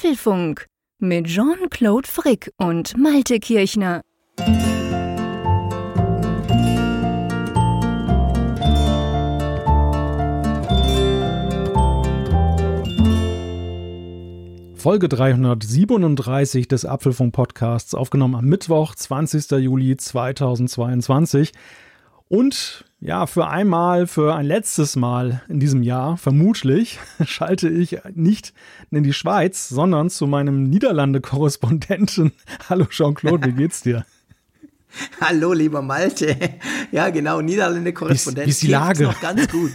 Apfelfunk mit Jean-Claude Frick und Malte Kirchner. Folge 337 des Apfelfunk Podcasts, aufgenommen am Mittwoch, 20. Juli 2022. Und ja, für einmal, für ein letztes Mal in diesem Jahr, vermutlich, schalte ich nicht in die Schweiz, sondern zu meinem Niederlande-Korrespondenten. Hallo Jean-Claude, wie geht's dir? Hallo, lieber Malte. Ja, genau, Niederlande-Korrespondent. Wie ist die Lage? Noch ganz gut.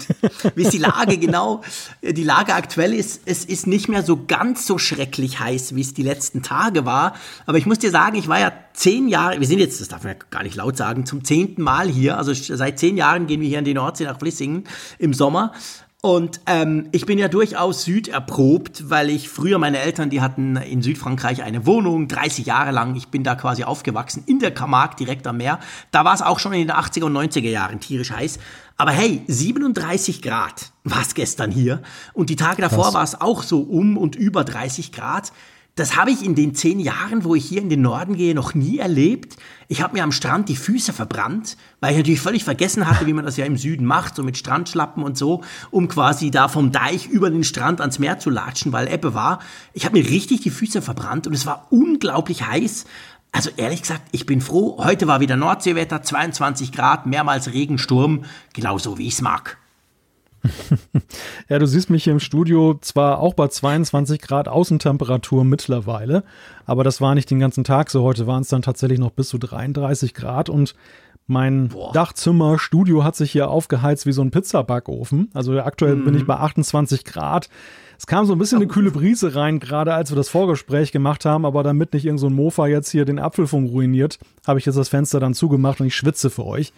Wie ist die Lage, genau. Die Lage aktuell ist, es ist nicht mehr so ganz so schrecklich heiß, wie es die letzten Tage war. Aber ich muss dir sagen, ich war ja zehn Jahre, wir sind jetzt, das darf man ja gar nicht laut sagen, zum zehnten Mal hier. Also seit zehn Jahren gehen wir hier in die Nordsee nach Flissingen im Sommer. Und ähm, ich bin ja durchaus süderprobt, weil ich früher meine Eltern, die hatten in Südfrankreich eine Wohnung, 30 Jahre lang. Ich bin da quasi aufgewachsen, in der Camargue, direkt am Meer. Da war es auch schon in den 80er und 90er Jahren tierisch heiß. Aber hey, 37 Grad war es gestern hier. Und die Tage davor war es auch so um und über 30 Grad. Das habe ich in den zehn Jahren, wo ich hier in den Norden gehe, noch nie erlebt. Ich habe mir am Strand die Füße verbrannt, weil ich natürlich völlig vergessen hatte, wie man das ja im Süden macht, so mit Strandschlappen und so, um quasi da vom Deich über den Strand ans Meer zu latschen, weil Ebbe war. Ich habe mir richtig die Füße verbrannt und es war unglaublich heiß. Also ehrlich gesagt, ich bin froh. Heute war wieder Nordseewetter, 22 Grad, mehrmals Regensturm, genauso wie ich es mag. ja, du siehst mich hier im Studio zwar auch bei 22 Grad Außentemperatur mittlerweile, aber das war nicht den ganzen Tag so. Heute waren es dann tatsächlich noch bis zu 33 Grad und mein Boah. Dachzimmer, Studio hat sich hier aufgeheizt wie so ein Pizzabackofen. Also aktuell mhm. bin ich bei 28 Grad. Es kam so ein bisschen eine kühle Brise rein, gerade als wir das Vorgespräch gemacht haben, aber damit nicht irgendein so Mofa jetzt hier den Apfelfunk ruiniert, habe ich jetzt das Fenster dann zugemacht und ich schwitze für euch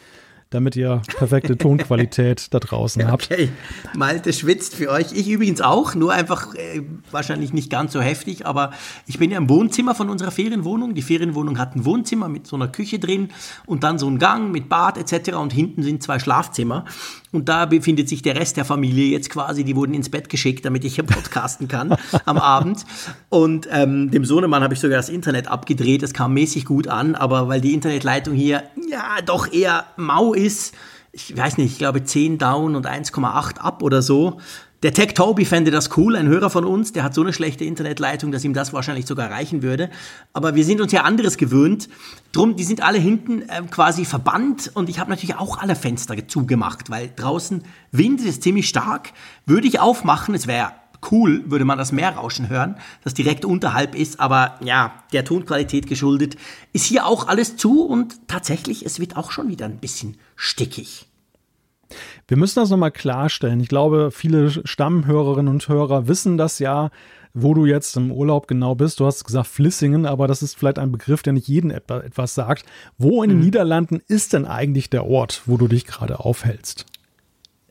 damit ihr perfekte Tonqualität da draußen habt. Okay, Malte schwitzt für euch. Ich übrigens auch, nur einfach äh, wahrscheinlich nicht ganz so heftig, aber ich bin ja im Wohnzimmer von unserer Ferienwohnung. Die Ferienwohnung hat ein Wohnzimmer mit so einer Küche drin und dann so ein Gang mit Bad etc. und hinten sind zwei Schlafzimmer. Und da befindet sich der Rest der Familie jetzt quasi, die wurden ins Bett geschickt, damit ich hier podcasten kann am Abend. Und ähm, dem Sohnemann habe ich sogar das Internet abgedreht, das kam mäßig gut an, aber weil die Internetleitung hier ja doch eher mau ist, ich weiß nicht, ich glaube 10 down und 1,8 ab oder so, der Tech Toby fände das cool, ein Hörer von uns, der hat so eine schlechte Internetleitung, dass ihm das wahrscheinlich sogar reichen würde. Aber wir sind uns ja anderes gewöhnt. Drum, die sind alle hinten äh, quasi verbannt und ich habe natürlich auch alle Fenster zugemacht, weil draußen Wind ist ziemlich stark. Würde ich aufmachen, es wäre cool, würde man das Meerrauschen hören, das direkt unterhalb ist, aber ja, der Tonqualität geschuldet, ist hier auch alles zu und tatsächlich, es wird auch schon wieder ein bisschen stickig. Wir müssen das nochmal klarstellen. Ich glaube, viele Stammhörerinnen und Hörer wissen das ja, wo du jetzt im Urlaub genau bist. Du hast gesagt Flissingen, aber das ist vielleicht ein Begriff, der nicht jeden etwas sagt. Wo in den mhm. Niederlanden ist denn eigentlich der Ort, wo du dich gerade aufhältst?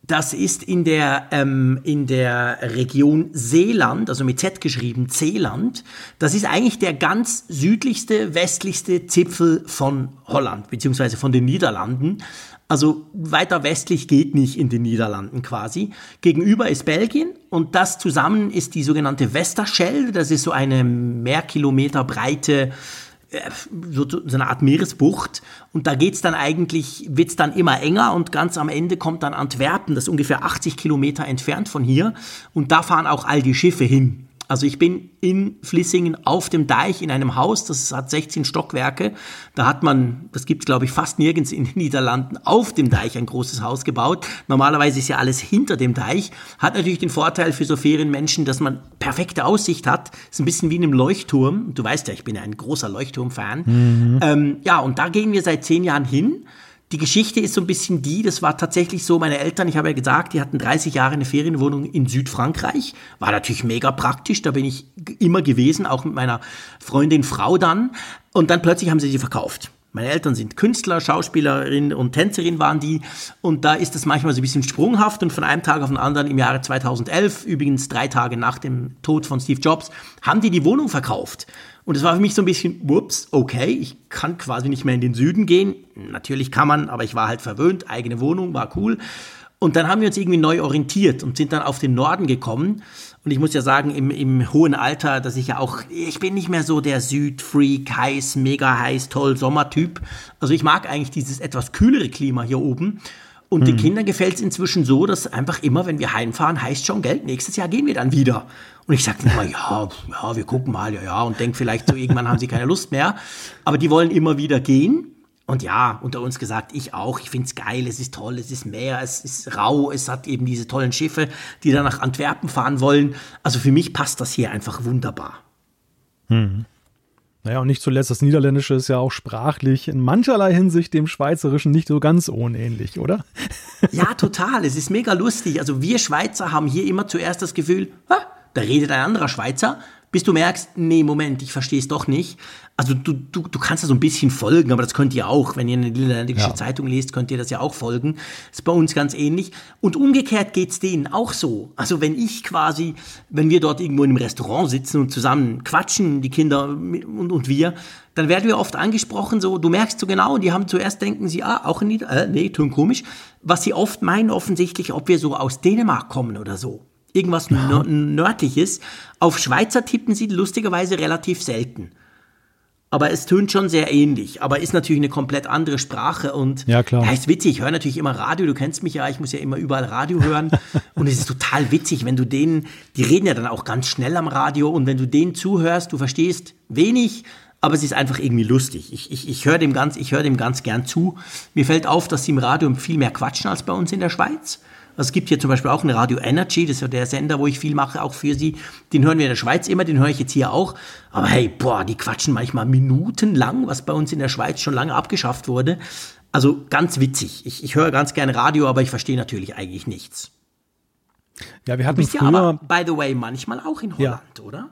Das ist in der, ähm, in der Region Seeland, also mit Z geschrieben, Seeland. Das ist eigentlich der ganz südlichste, westlichste Zipfel von Holland, beziehungsweise von den Niederlanden. Also weiter westlich geht nicht in den Niederlanden quasi. Gegenüber ist Belgien und das zusammen ist die sogenannte Westerschelde. Das ist so eine Mehrkilometer breite äh, so, so eine Art Meeresbucht und da geht's dann eigentlich, wird's dann immer enger und ganz am Ende kommt dann Antwerpen, das ist ungefähr 80 Kilometer entfernt von hier und da fahren auch all die Schiffe hin. Also ich bin in Flissingen auf dem Deich in einem Haus, das hat 16 Stockwerke. Da hat man, das gibt es glaube ich fast nirgends in den Niederlanden, auf dem Deich ein großes Haus gebaut. Normalerweise ist ja alles hinter dem Deich. Hat natürlich den Vorteil für so Ferienmenschen, dass man perfekte Aussicht hat. Ist ein bisschen wie in einem Leuchtturm. Du weißt ja, ich bin ja ein großer Leuchtturm-Fan. Mhm. Ähm, ja, und da gehen wir seit zehn Jahren hin. Die Geschichte ist so ein bisschen die, das war tatsächlich so, meine Eltern, ich habe ja gesagt, die hatten 30 Jahre eine Ferienwohnung in Südfrankreich. War natürlich mega praktisch, da bin ich immer gewesen, auch mit meiner Freundin Frau dann. Und dann plötzlich haben sie sie verkauft. Meine Eltern sind Künstler, Schauspielerin und Tänzerin waren die. Und da ist das manchmal so ein bisschen sprunghaft. Und von einem Tag auf den anderen im Jahre 2011, übrigens drei Tage nach dem Tod von Steve Jobs, haben die die Wohnung verkauft. Und es war für mich so ein bisschen, whoops, okay, ich kann quasi nicht mehr in den Süden gehen. Natürlich kann man, aber ich war halt verwöhnt, eigene Wohnung, war cool. Und dann haben wir uns irgendwie neu orientiert und sind dann auf den Norden gekommen. Und ich muss ja sagen, im, im hohen Alter, dass ich ja auch, ich bin nicht mehr so der Südfreak, heiß, mega heiß, toll, Sommertyp. Also ich mag eigentlich dieses etwas kühlere Klima hier oben. Und mhm. den Kindern gefällt es inzwischen so, dass einfach immer, wenn wir heimfahren, heißt schon Geld, nächstes Jahr gehen wir dann wieder. Und ich sage immer, ja, ja, wir gucken mal, ja, ja, und denke vielleicht so, irgendwann haben sie keine Lust mehr. Aber die wollen immer wieder gehen. Und ja, unter uns gesagt, ich auch. Ich finde es geil, es ist toll, es ist Meer, es ist rau, es hat eben diese tollen Schiffe, die dann nach Antwerpen fahren wollen. Also für mich passt das hier einfach wunderbar. Hm. Naja, und nicht zuletzt, das Niederländische ist ja auch sprachlich in mancherlei Hinsicht dem Schweizerischen nicht so ganz unähnlich, oder? Ja, total. Es ist mega lustig. Also wir Schweizer haben hier immer zuerst das Gefühl, ha, da redet ein anderer Schweizer bis du merkst, nee, Moment, ich verstehe es doch nicht. Also du, du, du kannst da so ein bisschen folgen, aber das könnt ihr auch. Wenn ihr eine niederländische ja. Zeitung lest, könnt ihr das ja auch folgen. Das ist bei uns ganz ähnlich. Und umgekehrt geht's denen auch so. Also wenn ich quasi, wenn wir dort irgendwo in einem Restaurant sitzen und zusammen quatschen, die Kinder und, und wir, dann werden wir oft angesprochen, so, du merkst so genau, die haben zuerst denken sie, ah, auch in Nieder äh, nee, tun komisch. Was sie oft meinen offensichtlich, ob wir so aus Dänemark kommen oder so irgendwas ja. nördliches. Auf Schweizer tippen sie lustigerweise relativ selten. Aber es tönt schon sehr ähnlich, aber ist natürlich eine komplett andere Sprache und ja, klar. Ja, ist witzig. Ich höre natürlich immer Radio, du kennst mich ja, ich muss ja immer überall Radio hören und es ist total witzig, wenn du denen, die reden ja dann auch ganz schnell am Radio und wenn du denen zuhörst, du verstehst wenig, aber es ist einfach irgendwie lustig. Ich, ich, ich höre dem, ganz, hör dem ganz gern zu. Mir fällt auf, dass sie im Radio viel mehr quatschen als bei uns in der Schweiz. Also es gibt hier zum Beispiel auch eine Radio Energy, das ist ja der Sender, wo ich viel mache, auch für Sie. Den hören wir in der Schweiz immer, den höre ich jetzt hier auch. Aber hey, boah, die quatschen manchmal minutenlang, was bei uns in der Schweiz schon lange abgeschafft wurde. Also ganz witzig. Ich, ich höre ganz gerne Radio, aber ich verstehe natürlich eigentlich nichts. Ja, wir hatten du bist früher, ja aber, by the way, manchmal auch in Holland, ja. oder?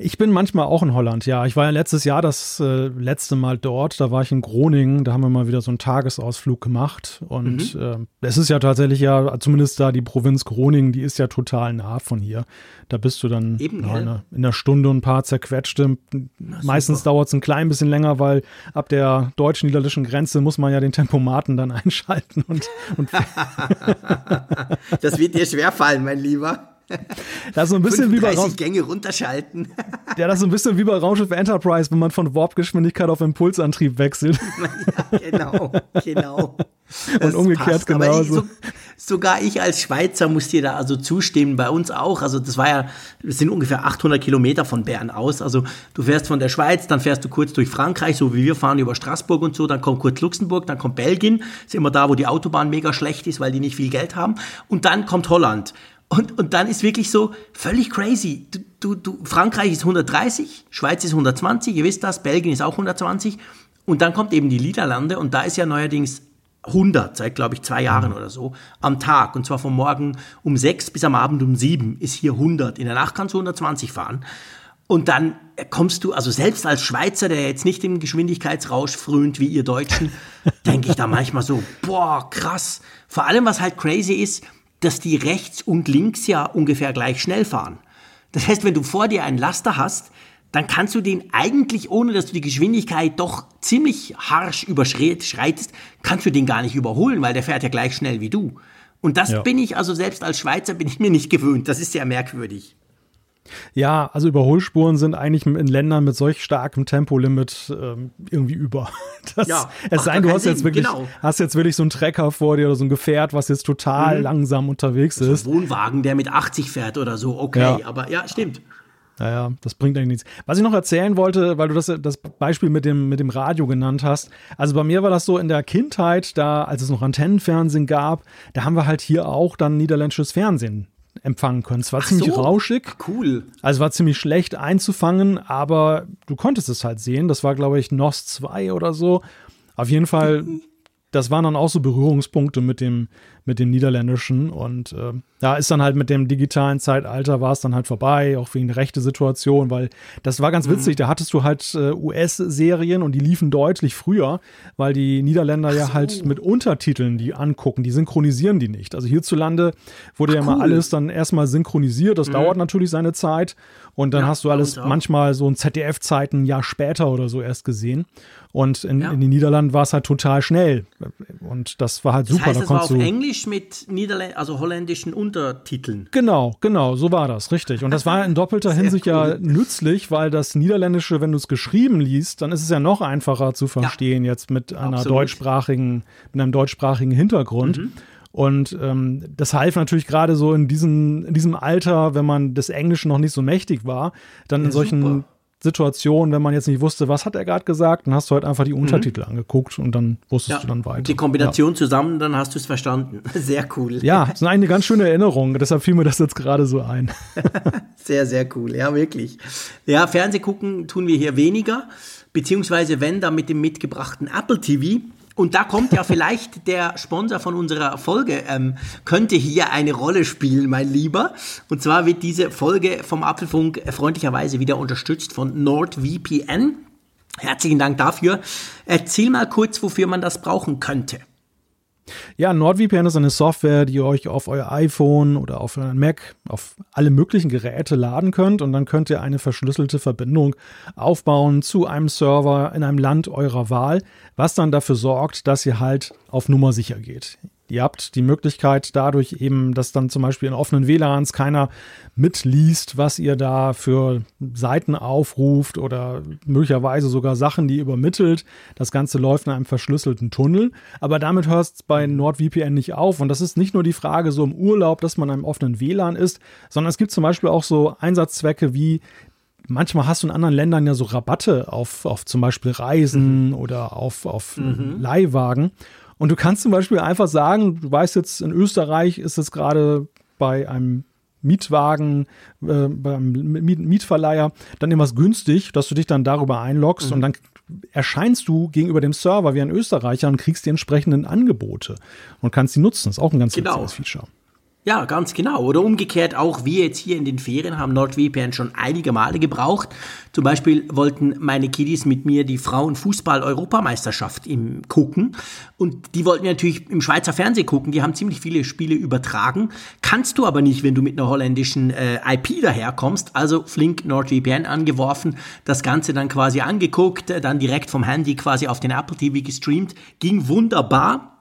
Ich bin manchmal auch in Holland, ja. Ich war ja letztes Jahr das äh, letzte Mal dort. Da war ich in Groningen. Da haben wir mal wieder so einen Tagesausflug gemacht. Und mhm. äh, es ist ja tatsächlich ja, zumindest da die Provinz Groningen, die ist ja total nah von hier. Da bist du dann Eben, ja, in, in einer Stunde und ein paar zerquetschte. Na, Meistens dauert es ein klein bisschen länger, weil ab der deutsch-niederländischen Grenze muss man ja den Tempomaten dann einschalten. Und, und das wird dir schwerfallen, mein Lieber. Das ist so ein bisschen wie bei Raum Gänge runterschalten. Ja, das ist so ein bisschen wie bei Raumschiff Enterprise, wenn man von Warpgeschwindigkeit auf Impulsantrieb wechselt. Ja, genau, genau. Und umgekehrt genauso. So, sogar ich als Schweizer muss dir da also zustimmen, bei uns auch. Also das war ja, das sind ungefähr 800 Kilometer von Bern aus. Also du fährst von der Schweiz, dann fährst du kurz durch Frankreich, so wie wir fahren über Straßburg und so, dann kommt kurz Luxemburg, dann kommt Belgien, ist immer da, wo die Autobahn mega schlecht ist, weil die nicht viel Geld haben. Und dann kommt Holland. Und, und dann ist wirklich so völlig crazy. Du, du, du, Frankreich ist 130, Schweiz ist 120, ihr wisst das, Belgien ist auch 120. Und dann kommt eben die Niederlande und da ist ja neuerdings 100, seit glaube ich zwei Jahren oder so, am Tag. Und zwar von morgen um sechs bis am Abend um sieben ist hier 100. In der Nacht kannst du 120 fahren. Und dann kommst du, also selbst als Schweizer, der jetzt nicht im Geschwindigkeitsrausch frönt wie ihr Deutschen, denke ich da manchmal so, boah, krass. Vor allem, was halt crazy ist, dass die rechts und links ja ungefähr gleich schnell fahren. Das heißt, wenn du vor dir einen Laster hast, dann kannst du den eigentlich, ohne dass du die Geschwindigkeit doch ziemlich harsch überschreitest, kannst du den gar nicht überholen, weil der fährt ja gleich schnell wie du. Und das ja. bin ich, also selbst als Schweizer bin ich mir nicht gewöhnt. Das ist sehr merkwürdig. Ja, also Überholspuren sind eigentlich in Ländern mit solch starkem Tempolimit ähm, irgendwie über. Das, ja, es sei denn, du hast jetzt wirklich, genau. hast jetzt wirklich so einen Trecker vor dir oder so ein Gefährt, was jetzt total mhm. langsam unterwegs ist. Ein Wohnwagen, der mit 80 fährt oder so, okay, ja. aber ja, stimmt. Naja, das bringt eigentlich nichts. Was ich noch erzählen wollte, weil du das, das Beispiel mit dem, mit dem Radio genannt hast. Also bei mir war das so in der Kindheit, da, als es noch Antennenfernsehen gab, da haben wir halt hier auch dann niederländisches Fernsehen empfangen können. Es war Ach ziemlich so. rauschig. Cool. Also war ziemlich schlecht einzufangen, aber du konntest es halt sehen. Das war, glaube ich, NOS 2 oder so. Auf jeden Fall, das waren dann auch so Berührungspunkte mit dem, mit dem Niederländischen. Und äh, ja, ist dann halt mit dem digitalen Zeitalter war es dann halt vorbei, auch wegen der rechte Situation, weil das war ganz mhm. witzig. Da hattest du halt äh, US-Serien und die liefen deutlich früher, weil die Niederländer so. ja halt mit Untertiteln die angucken, die synchronisieren die nicht. Also hierzulande wurde Ach, ja cool. mal alles dann erstmal synchronisiert. Das mhm. dauert natürlich seine Zeit. Und dann ja, hast du alles manchmal so ein ZDF-Zeiten ein Jahr später oder so erst gesehen. Und in, ja. in den Niederlanden war es halt total schnell. Und das war halt das super. Heißt, da es war auf Englisch Englisch mit Niederländ also holländischen Untertiteln. Genau, genau, so war das, richtig. Und das war in doppelter Hinsicht cool. ja nützlich, weil das Niederländische, wenn du es geschrieben liest, dann ist es ja noch einfacher zu verstehen ja, jetzt mit einer absolut. deutschsprachigen, mit einem deutschsprachigen Hintergrund. Mhm. Und ähm, das half natürlich gerade so in diesem, in diesem Alter, wenn man des Englischen noch nicht so mächtig war, dann ja, in solchen super. Situation, wenn man jetzt nicht wusste, was hat er gerade gesagt, dann hast du halt einfach die mhm. Untertitel mhm. angeguckt und dann wusstest ja, du dann weiter. Die Kombination ja. zusammen, dann hast du es verstanden. Sehr cool. Ja, das ist eine ganz schöne Erinnerung. Deshalb fiel mir das jetzt gerade so ein. sehr, sehr cool. Ja, wirklich. Ja, Fernseh gucken tun wir hier weniger, beziehungsweise wenn, dann mit dem mitgebrachten Apple TV. Und da kommt ja vielleicht der Sponsor von unserer Folge, ähm, könnte hier eine Rolle spielen, mein Lieber. Und zwar wird diese Folge vom Apfelfunk freundlicherweise wieder unterstützt von NordVPN. Herzlichen Dank dafür. Erzähl mal kurz, wofür man das brauchen könnte. Ja, NordVPN ist eine Software, die ihr euch auf euer iPhone oder auf euren Mac, auf alle möglichen Geräte laden könnt und dann könnt ihr eine verschlüsselte Verbindung aufbauen zu einem Server in einem Land eurer Wahl, was dann dafür sorgt, dass ihr halt auf Nummer sicher geht. Ihr habt die Möglichkeit dadurch eben, dass dann zum Beispiel in offenen WLANs keiner mitliest, was ihr da für Seiten aufruft oder möglicherweise sogar Sachen, die ihr übermittelt. Das Ganze läuft in einem verschlüsselten Tunnel. Aber damit hört es bei NordVPN nicht auf. Und das ist nicht nur die Frage so im Urlaub, dass man in einem offenen WLAN ist, sondern es gibt zum Beispiel auch so Einsatzzwecke wie manchmal hast du in anderen Ländern ja so Rabatte auf, auf zum Beispiel Reisen mhm. oder auf, auf mhm. Leihwagen. Und du kannst zum Beispiel einfach sagen, du weißt jetzt, in Österreich ist es gerade bei einem Mietwagen, äh, beim Mietverleiher dann immer günstig, dass du dich dann darüber einloggst mhm. und dann erscheinst du gegenüber dem Server wie ein Österreicher und kriegst die entsprechenden Angebote und kannst sie nutzen. Das ist auch ein ganz genau. Feature. Ja, ganz genau. Oder umgekehrt auch wir jetzt hier in den Ferien haben NordVPN schon einige Male gebraucht. Zum Beispiel wollten meine Kiddies mit mir die Frauenfußball-Europameisterschaft im gucken. Und die wollten wir natürlich im Schweizer Fernsehen gucken. Die haben ziemlich viele Spiele übertragen. Kannst du aber nicht, wenn du mit einer holländischen äh, IP daherkommst. Also flink NordVPN angeworfen, das Ganze dann quasi angeguckt, dann direkt vom Handy quasi auf den Apple TV gestreamt. Ging wunderbar.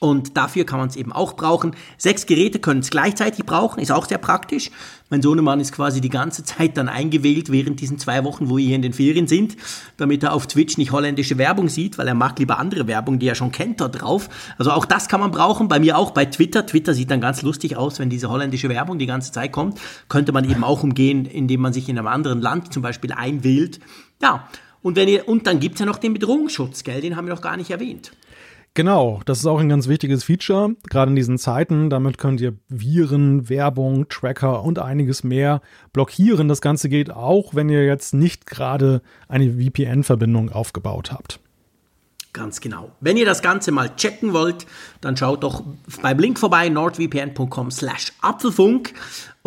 Und dafür kann man es eben auch brauchen. Sechs Geräte können es gleichzeitig brauchen, ist auch sehr praktisch. Mein Sohnemann ist quasi die ganze Zeit dann eingewählt während diesen zwei Wochen, wo wir hier in den Ferien sind, damit er auf Twitch nicht holländische Werbung sieht, weil er mag lieber andere Werbung, die er schon kennt, da drauf. Also auch das kann man brauchen. Bei mir auch bei Twitter. Twitter sieht dann ganz lustig aus, wenn diese holländische Werbung die ganze Zeit kommt. Könnte man eben auch umgehen, indem man sich in einem anderen Land zum Beispiel einwählt. Ja. Und, wenn ihr, und dann gibt's ja noch den Bedrohungsschutz, gell? Den haben wir noch gar nicht erwähnt. Genau, das ist auch ein ganz wichtiges Feature, gerade in diesen Zeiten. Damit könnt ihr Viren, Werbung, Tracker und einiges mehr blockieren. Das Ganze geht auch, wenn ihr jetzt nicht gerade eine VPN-Verbindung aufgebaut habt. Ganz genau. Wenn ihr das Ganze mal checken wollt, dann schaut doch beim Link vorbei, nordvpn.com slash Apfelfunk.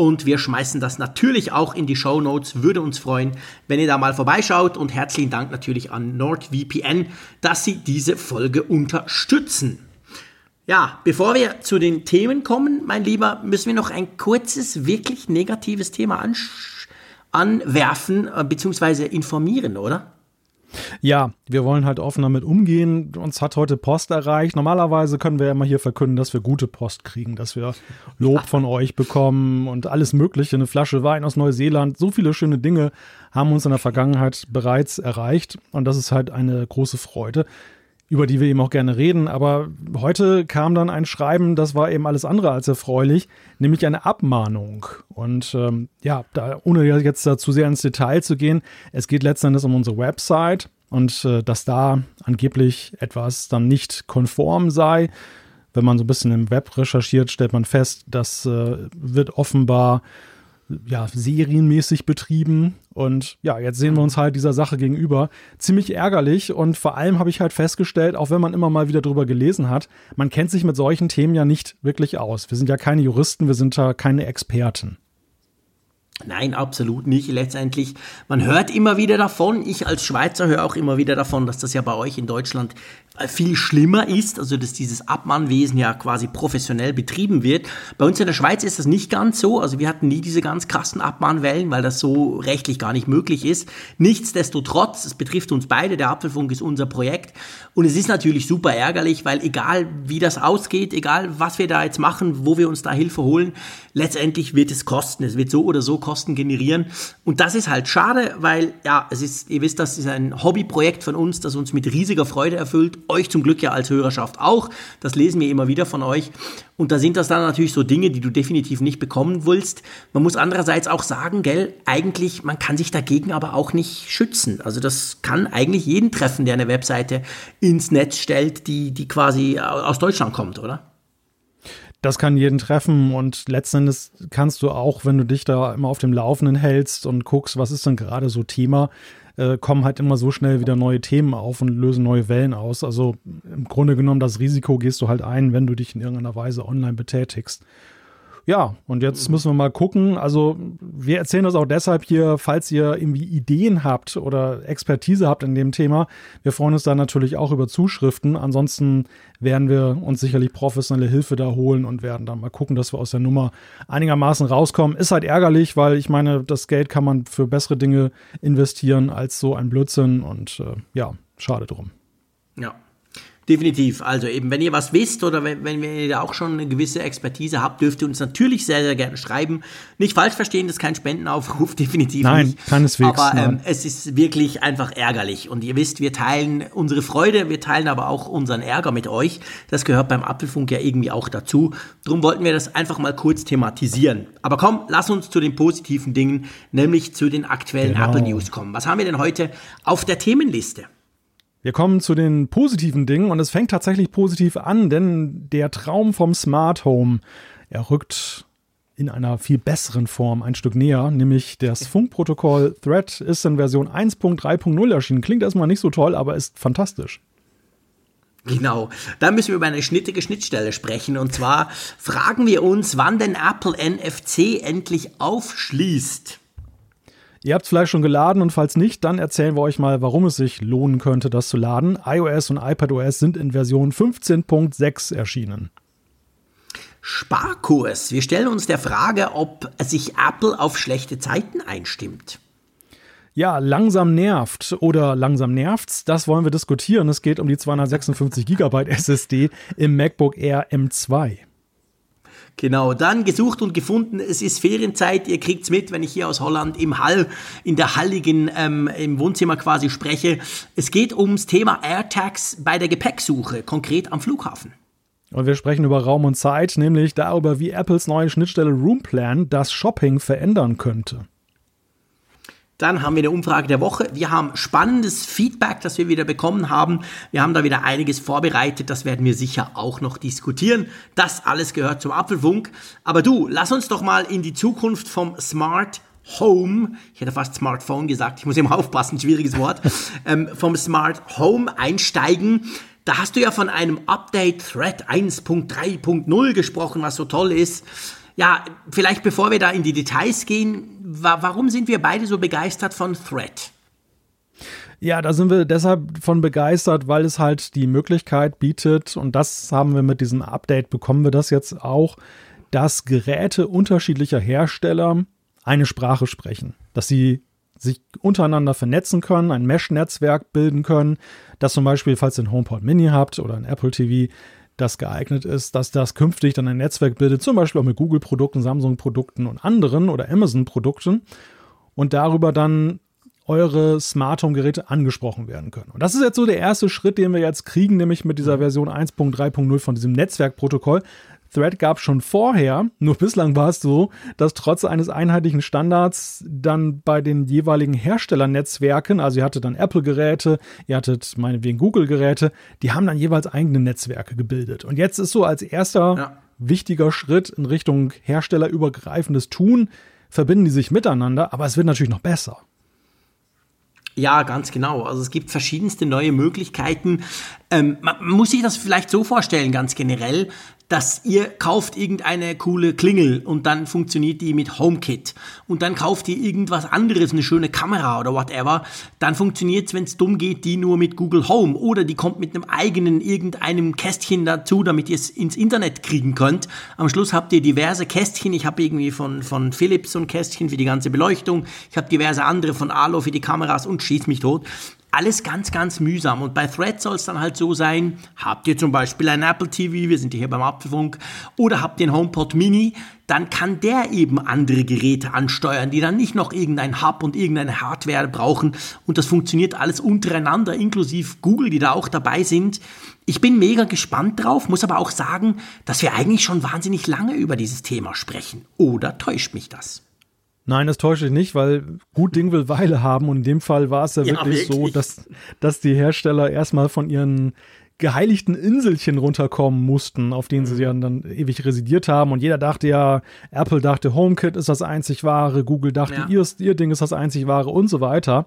Und wir schmeißen das natürlich auch in die Show Notes. Würde uns freuen, wenn ihr da mal vorbeischaut. Und herzlichen Dank natürlich an NordVPN, dass sie diese Folge unterstützen. Ja, bevor wir zu den Themen kommen, mein Lieber, müssen wir noch ein kurzes, wirklich negatives Thema anwerfen äh, bzw. informieren, oder? Ja, wir wollen halt offen damit umgehen. Uns hat heute Post erreicht. Normalerweise können wir ja immer hier verkünden, dass wir gute Post kriegen, dass wir Lob von euch bekommen und alles Mögliche. Eine Flasche Wein aus Neuseeland. So viele schöne Dinge haben uns in der Vergangenheit bereits erreicht. Und das ist halt eine große Freude über die wir eben auch gerne reden. Aber heute kam dann ein Schreiben, das war eben alles andere als erfreulich, nämlich eine Abmahnung. Und ähm, ja, da, ohne jetzt da zu sehr ins Detail zu gehen, es geht letztendlich um unsere Website und äh, dass da angeblich etwas dann nicht konform sei. Wenn man so ein bisschen im Web recherchiert, stellt man fest, das äh, wird offenbar ja, serienmäßig betrieben. Und ja, jetzt sehen wir uns halt dieser Sache gegenüber. Ziemlich ärgerlich und vor allem habe ich halt festgestellt, auch wenn man immer mal wieder drüber gelesen hat, man kennt sich mit solchen Themen ja nicht wirklich aus. Wir sind ja keine Juristen, wir sind ja keine Experten. Nein, absolut nicht. Letztendlich, man hört immer wieder davon, ich als Schweizer höre auch immer wieder davon, dass das ja bei euch in Deutschland viel schlimmer ist, also dass dieses Abmahnwesen ja quasi professionell betrieben wird. Bei uns in der Schweiz ist das nicht ganz so, also wir hatten nie diese ganz krassen Abmahnwellen, weil das so rechtlich gar nicht möglich ist. Nichtsdestotrotz, es betrifft uns beide, der Apfelfunk ist unser Projekt und es ist natürlich super ärgerlich, weil egal wie das ausgeht, egal was wir da jetzt machen, wo wir uns da Hilfe holen, letztendlich wird es kosten, es wird so oder so Kosten generieren und das ist halt schade, weil ja, es ist, ihr wisst, das ist ein Hobbyprojekt von uns, das uns mit riesiger Freude erfüllt euch zum Glück ja als Hörerschaft auch. Das lesen wir immer wieder von euch. Und da sind das dann natürlich so Dinge, die du definitiv nicht bekommen willst. Man muss andererseits auch sagen, gell, eigentlich, man kann sich dagegen aber auch nicht schützen. Also das kann eigentlich jeden treffen, der eine Webseite ins Netz stellt, die, die quasi aus Deutschland kommt, oder? Das kann jeden treffen und letzten Endes kannst du auch, wenn du dich da immer auf dem Laufenden hältst und guckst, was ist denn gerade so Thema, äh, kommen halt immer so schnell wieder neue Themen auf und lösen neue Wellen aus. Also im Grunde genommen das Risiko gehst du halt ein, wenn du dich in irgendeiner Weise online betätigst. Ja, und jetzt müssen wir mal gucken. Also, wir erzählen das auch deshalb hier, falls ihr irgendwie Ideen habt oder Expertise habt in dem Thema. Wir freuen uns da natürlich auch über Zuschriften. Ansonsten werden wir uns sicherlich professionelle Hilfe da holen und werden dann mal gucken, dass wir aus der Nummer einigermaßen rauskommen. Ist halt ärgerlich, weil ich meine, das Geld kann man für bessere Dinge investieren als so ein Blödsinn und äh, ja, schade drum. Ja, Definitiv. Also eben, wenn ihr was wisst oder wenn, wenn ihr da auch schon eine gewisse Expertise habt, dürft ihr uns natürlich sehr, sehr gerne schreiben. Nicht falsch verstehen, das ist kein Spendenaufruf, definitiv nein, nicht. keineswegs. Aber ähm, es ist wirklich einfach ärgerlich. Und ihr wisst, wir teilen unsere Freude, wir teilen aber auch unseren Ärger mit euch. Das gehört beim Apfelfunk ja irgendwie auch dazu. Darum wollten wir das einfach mal kurz thematisieren. Aber komm, lass uns zu den positiven Dingen, nämlich zu den aktuellen genau. Apple News kommen. Was haben wir denn heute auf der Themenliste? Wir kommen zu den positiven Dingen und es fängt tatsächlich positiv an, denn der Traum vom Smart Home, er rückt in einer viel besseren Form ein Stück näher, nämlich das Funkprotokoll Thread ist in Version 1.3.0 erschienen. Klingt erstmal nicht so toll, aber ist fantastisch. Genau, da müssen wir über eine schnittige Schnittstelle sprechen. Und zwar fragen wir uns, wann denn Apple NFC endlich aufschließt. Ihr habt es vielleicht schon geladen und falls nicht, dann erzählen wir euch mal, warum es sich lohnen könnte, das zu laden. iOS und iPadOS sind in Version 15.6 erschienen. Sparkurs. Wir stellen uns der Frage, ob sich Apple auf schlechte Zeiten einstimmt. Ja, langsam nervt oder langsam nervt's, das wollen wir diskutieren. Es geht um die 256 GB SSD im MacBook Air M2. Genau, dann gesucht und gefunden. Es ist Ferienzeit. Ihr kriegt's mit, wenn ich hier aus Holland im Hall, in der Halligen, ähm, im Wohnzimmer quasi spreche. Es geht ums Thema AirTags bei der Gepäcksuche, konkret am Flughafen. Und wir sprechen über Raum und Zeit, nämlich darüber, wie Apples neue Schnittstelle Roomplan das Shopping verändern könnte. Dann haben wir eine Umfrage der Woche. Wir haben spannendes Feedback, das wir wieder bekommen haben. Wir haben da wieder einiges vorbereitet. Das werden wir sicher auch noch diskutieren. Das alles gehört zum Apfelfunk. Aber du, lass uns doch mal in die Zukunft vom Smart Home, ich hätte fast Smartphone gesagt, ich muss immer aufpassen, schwieriges Wort, ähm, vom Smart Home einsteigen. Da hast du ja von einem Update Thread 1.3.0 gesprochen, was so toll ist. Ja, vielleicht bevor wir da in die Details gehen, wa warum sind wir beide so begeistert von Thread? Ja, da sind wir deshalb von begeistert, weil es halt die Möglichkeit bietet, und das haben wir mit diesem Update, bekommen wir das jetzt auch, dass Geräte unterschiedlicher Hersteller eine Sprache sprechen. Dass sie sich untereinander vernetzen können, ein Mesh-Netzwerk bilden können, dass zum Beispiel, falls ihr ein HomePod Mini habt oder ein Apple TV, das geeignet ist, dass das künftig dann ein Netzwerk bildet, zum Beispiel auch mit Google-Produkten, Samsung-Produkten und anderen oder Amazon-Produkten und darüber dann eure Smart Home Geräte angesprochen werden können. Und das ist jetzt so der erste Schritt, den wir jetzt kriegen, nämlich mit dieser Version 1.3.0 von diesem Netzwerkprotokoll. Thread gab es schon vorher, nur bislang war es so, dass trotz eines einheitlichen Standards dann bei den jeweiligen Herstellernetzwerken, also ihr hattet dann Apple-Geräte, ihr hattet meinetwegen Google-Geräte, die haben dann jeweils eigene Netzwerke gebildet. Und jetzt ist so als erster ja. wichtiger Schritt in Richtung herstellerübergreifendes Tun, verbinden die sich miteinander, aber es wird natürlich noch besser. Ja, ganz genau. Also es gibt verschiedenste neue Möglichkeiten. Ähm, man muss sich das vielleicht so vorstellen, ganz generell dass ihr kauft irgendeine coole Klingel und dann funktioniert die mit HomeKit und dann kauft ihr irgendwas anderes, eine schöne Kamera oder whatever, dann funktioniert es, wenn es dumm geht, die nur mit Google Home oder die kommt mit einem eigenen irgendeinem Kästchen dazu, damit ihr es ins Internet kriegen könnt. Am Schluss habt ihr diverse Kästchen. Ich habe irgendwie von, von Philips so ein Kästchen für die ganze Beleuchtung. Ich habe diverse andere von Alo für die Kameras und schieß mich tot. Alles ganz, ganz mühsam. Und bei Thread soll es dann halt so sein, habt ihr zum Beispiel ein Apple TV, wir sind hier beim Apfelfunk, oder habt ihr einen HomePod Mini, dann kann der eben andere Geräte ansteuern, die dann nicht noch irgendein Hub und irgendeine Hardware brauchen. Und das funktioniert alles untereinander, inklusive Google, die da auch dabei sind. Ich bin mega gespannt drauf, muss aber auch sagen, dass wir eigentlich schon wahnsinnig lange über dieses Thema sprechen. Oder täuscht mich das? Nein, das täusche ich nicht, weil gut Ding will Weile haben und in dem Fall war es ja, ja wirklich, wirklich, so, dass, dass die Hersteller erstmal von ihren geheiligten Inselchen runterkommen mussten, auf denen sie mhm. dann, dann ewig residiert haben. Und jeder dachte ja, Apple dachte, HomeKit ist das einzig wahre, Google dachte, ja. ihr, ihr Ding ist das einzig wahre und so weiter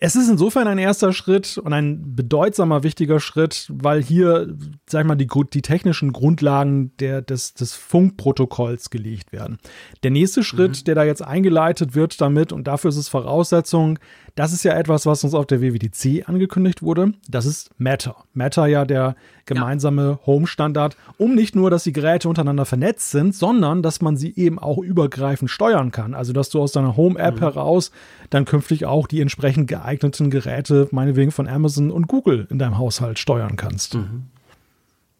es ist insofern ein erster Schritt und ein bedeutsamer, wichtiger Schritt, weil hier, sag ich mal, die, die technischen Grundlagen der, des, des Funkprotokolls gelegt werden. Der nächste Schritt, mhm. der da jetzt eingeleitet wird damit, und dafür ist es Voraussetzung, das ist ja etwas, was uns auf der WWDC angekündigt wurde. Das ist Matter. Matter ja der gemeinsame ja. Home-Standard, um nicht nur, dass die Geräte untereinander vernetzt sind, sondern dass man sie eben auch übergreifend steuern kann. Also, dass du aus deiner Home-App mhm. heraus dann künftig auch die entsprechend geeigneten Geräte, meinetwegen von Amazon und Google in deinem Haushalt steuern kannst. Mhm.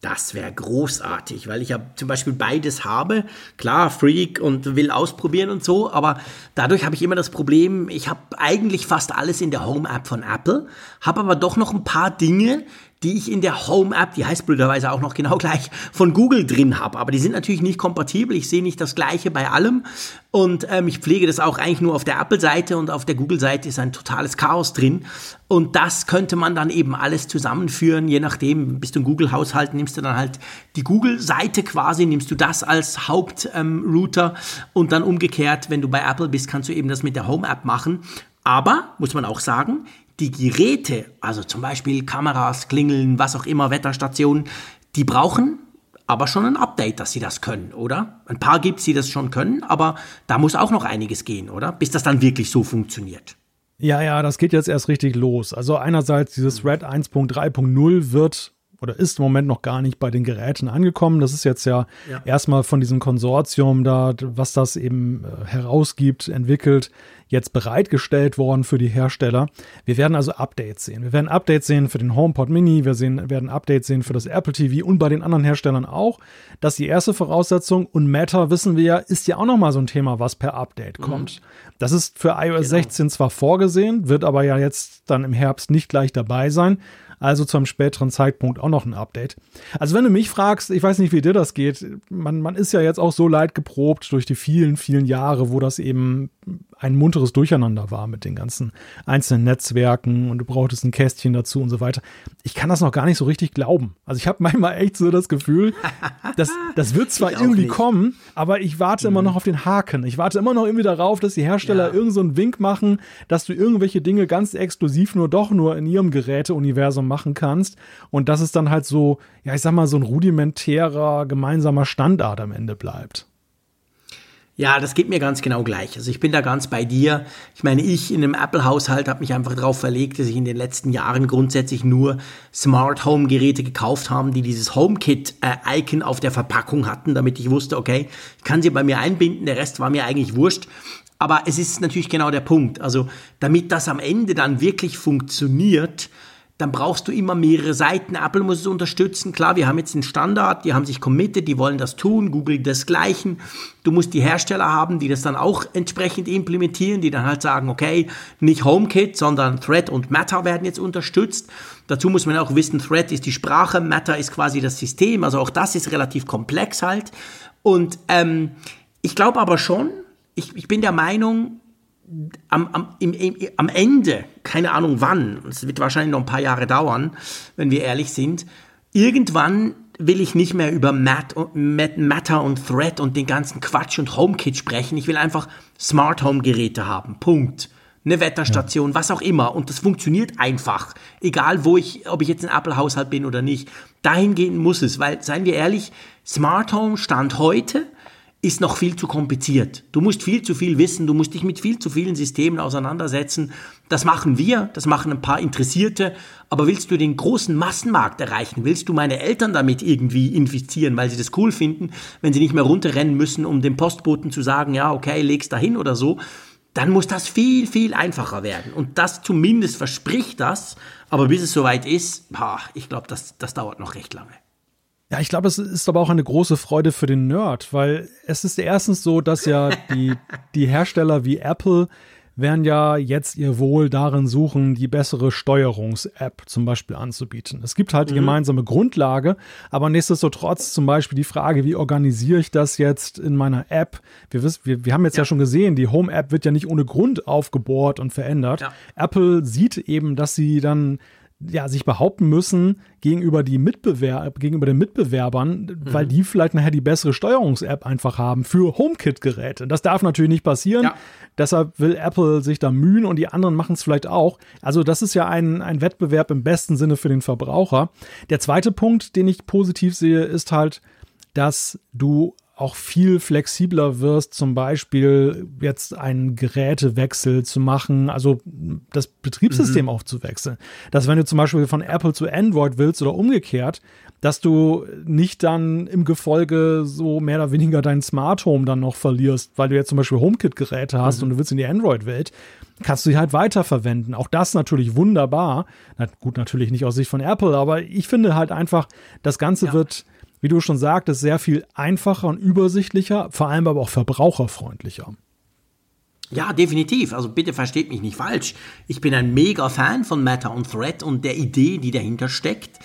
Das wäre großartig, weil ich ja zum Beispiel beides habe. Klar, Freak und will ausprobieren und so, aber dadurch habe ich immer das Problem, ich habe eigentlich fast alles in der Home-App von Apple, habe aber doch noch ein paar Dinge, die ich in der Home-App, die heißt blöderweise auch noch genau gleich, von Google drin habe. Aber die sind natürlich nicht kompatibel. Ich sehe nicht das Gleiche bei allem. Und ähm, ich pflege das auch eigentlich nur auf der Apple-Seite und auf der Google-Seite ist ein totales Chaos drin. Und das könnte man dann eben alles zusammenführen, je nachdem, bist du ein Google-Haushalt, nimmst du dann halt die Google-Seite quasi, nimmst du das als Hauptrouter ähm, und dann umgekehrt, wenn du bei Apple bist, kannst du eben das mit der Home-App machen. Aber, muss man auch sagen, die Geräte, also zum Beispiel Kameras, Klingeln, was auch immer, Wetterstationen, die brauchen aber schon ein Update, dass sie das können, oder? Ein paar gibt es, die das schon können, aber da muss auch noch einiges gehen, oder? Bis das dann wirklich so funktioniert. Ja, ja, das geht jetzt erst richtig los. Also einerseits dieses Red 1.3.0 wird oder ist im Moment noch gar nicht bei den Geräten angekommen. Das ist jetzt ja, ja. erstmal von diesem Konsortium da, was das eben äh, herausgibt, entwickelt, jetzt bereitgestellt worden für die Hersteller. Wir werden also Updates sehen. Wir werden Updates sehen für den HomePod Mini, wir sehen, werden Updates sehen für das Apple TV und bei den anderen Herstellern auch. Das ist die erste Voraussetzung. Und Meta, wissen wir ja, ist ja auch nochmal so ein Thema, was per Update mhm. kommt. Das ist für iOS genau. 16 zwar vorgesehen, wird aber ja jetzt dann im Herbst nicht gleich dabei sein also zu einem späteren Zeitpunkt auch noch ein Update. Also wenn du mich fragst, ich weiß nicht, wie dir das geht, man, man ist ja jetzt auch so leid geprobt durch die vielen, vielen Jahre, wo das eben ein munteres Durcheinander war mit den ganzen einzelnen Netzwerken und du brauchtest ein Kästchen dazu und so weiter. Ich kann das noch gar nicht so richtig glauben. Also ich habe manchmal echt so das Gefühl, dass das wird zwar irgendwie nicht. kommen, aber ich warte mhm. immer noch auf den Haken. Ich warte immer noch irgendwie darauf, dass die Hersteller ja. irgend so einen Wink machen, dass du irgendwelche Dinge ganz exklusiv nur doch nur in ihrem Geräteuniversum machen kannst und dass es dann halt so, ja, ich sag mal, so ein rudimentärer gemeinsamer Standard am Ende bleibt. Ja, das geht mir ganz genau gleich. Also ich bin da ganz bei dir. Ich meine, ich in einem Apple-Haushalt habe mich einfach darauf verlegt, dass ich in den letzten Jahren grundsätzlich nur Smart Home-Geräte gekauft habe, die dieses HomeKit-Icon auf der Verpackung hatten, damit ich wusste, okay, ich kann sie bei mir einbinden, der Rest war mir eigentlich wurscht. Aber es ist natürlich genau der Punkt. Also damit das am Ende dann wirklich funktioniert, dann brauchst du immer mehrere Seiten. Apple muss es unterstützen. Klar, wir haben jetzt einen Standard, die haben sich committed, die wollen das tun, Google desgleichen. Du musst die Hersteller haben, die das dann auch entsprechend implementieren, die dann halt sagen, okay, nicht HomeKit, sondern Thread und Matter werden jetzt unterstützt. Dazu muss man auch wissen, Thread ist die Sprache, Matter ist quasi das System, also auch das ist relativ komplex halt. Und ähm, ich glaube aber schon, ich, ich bin der Meinung, am, am, im, im, am Ende, keine Ahnung wann, es wird wahrscheinlich noch ein paar Jahre dauern, wenn wir ehrlich sind, irgendwann will ich nicht mehr über Mat, Matter und Thread und den ganzen Quatsch und HomeKit sprechen. Ich will einfach Smart Home Geräte haben. Punkt. eine Wetterstation, ja. was auch immer. Und das funktioniert einfach. Egal, wo ich, ob ich jetzt ein Apple-Haushalt bin oder nicht. Dahin gehen muss es, weil, seien wir ehrlich, Smart Home Stand heute ist noch viel zu kompliziert. Du musst viel zu viel wissen, du musst dich mit viel zu vielen Systemen auseinandersetzen. Das machen wir, das machen ein paar Interessierte. Aber willst du den großen Massenmarkt erreichen? Willst du meine Eltern damit irgendwie infizieren, weil sie das cool finden, wenn sie nicht mehr runterrennen müssen, um dem Postboten zu sagen, ja, okay, leg's dahin oder so? Dann muss das viel, viel einfacher werden. Und das zumindest verspricht das. Aber bis es soweit ist, ich glaube, das, das dauert noch recht lange. Ja, ich glaube, es ist aber auch eine große Freude für den Nerd, weil es ist erstens so, dass ja die, die Hersteller wie Apple werden ja jetzt ihr Wohl darin suchen, die bessere Steuerungs-App zum Beispiel anzubieten. Es gibt halt die mhm. gemeinsame Grundlage, aber nichtsdestotrotz zum Beispiel die Frage, wie organisiere ich das jetzt in meiner App? Wir, wissen, wir, wir haben jetzt ja. ja schon gesehen, die Home-App wird ja nicht ohne Grund aufgebohrt und verändert. Ja. Apple sieht eben, dass sie dann ja, sich behaupten müssen gegenüber, die Mitbewerb, gegenüber den Mitbewerbern, mhm. weil die vielleicht nachher die bessere Steuerungs-App einfach haben für HomeKit-Geräte. Das darf natürlich nicht passieren. Ja. Deshalb will Apple sich da mühen und die anderen machen es vielleicht auch. Also das ist ja ein, ein Wettbewerb im besten Sinne für den Verbraucher. Der zweite Punkt, den ich positiv sehe, ist halt, dass du auch viel flexibler wirst, zum Beispiel jetzt einen Gerätewechsel zu machen, also das Betriebssystem mhm. aufzuwechseln. Dass wenn du zum Beispiel von Apple zu Android willst oder umgekehrt, dass du nicht dann im Gefolge so mehr oder weniger dein Smart Home dann noch verlierst, weil du jetzt zum Beispiel HomeKit-Geräte hast mhm. und du willst in die Android-Welt, kannst du sie halt weiterverwenden. Auch das natürlich wunderbar. Na, gut, natürlich nicht aus Sicht von Apple, aber ich finde halt einfach, das Ganze ja. wird wie du schon sagtest, sehr viel einfacher und übersichtlicher, vor allem aber auch verbraucherfreundlicher. Ja, definitiv. Also bitte versteht mich nicht falsch. Ich bin ein mega Fan von Matter und Thread und der Idee, die dahinter steckt.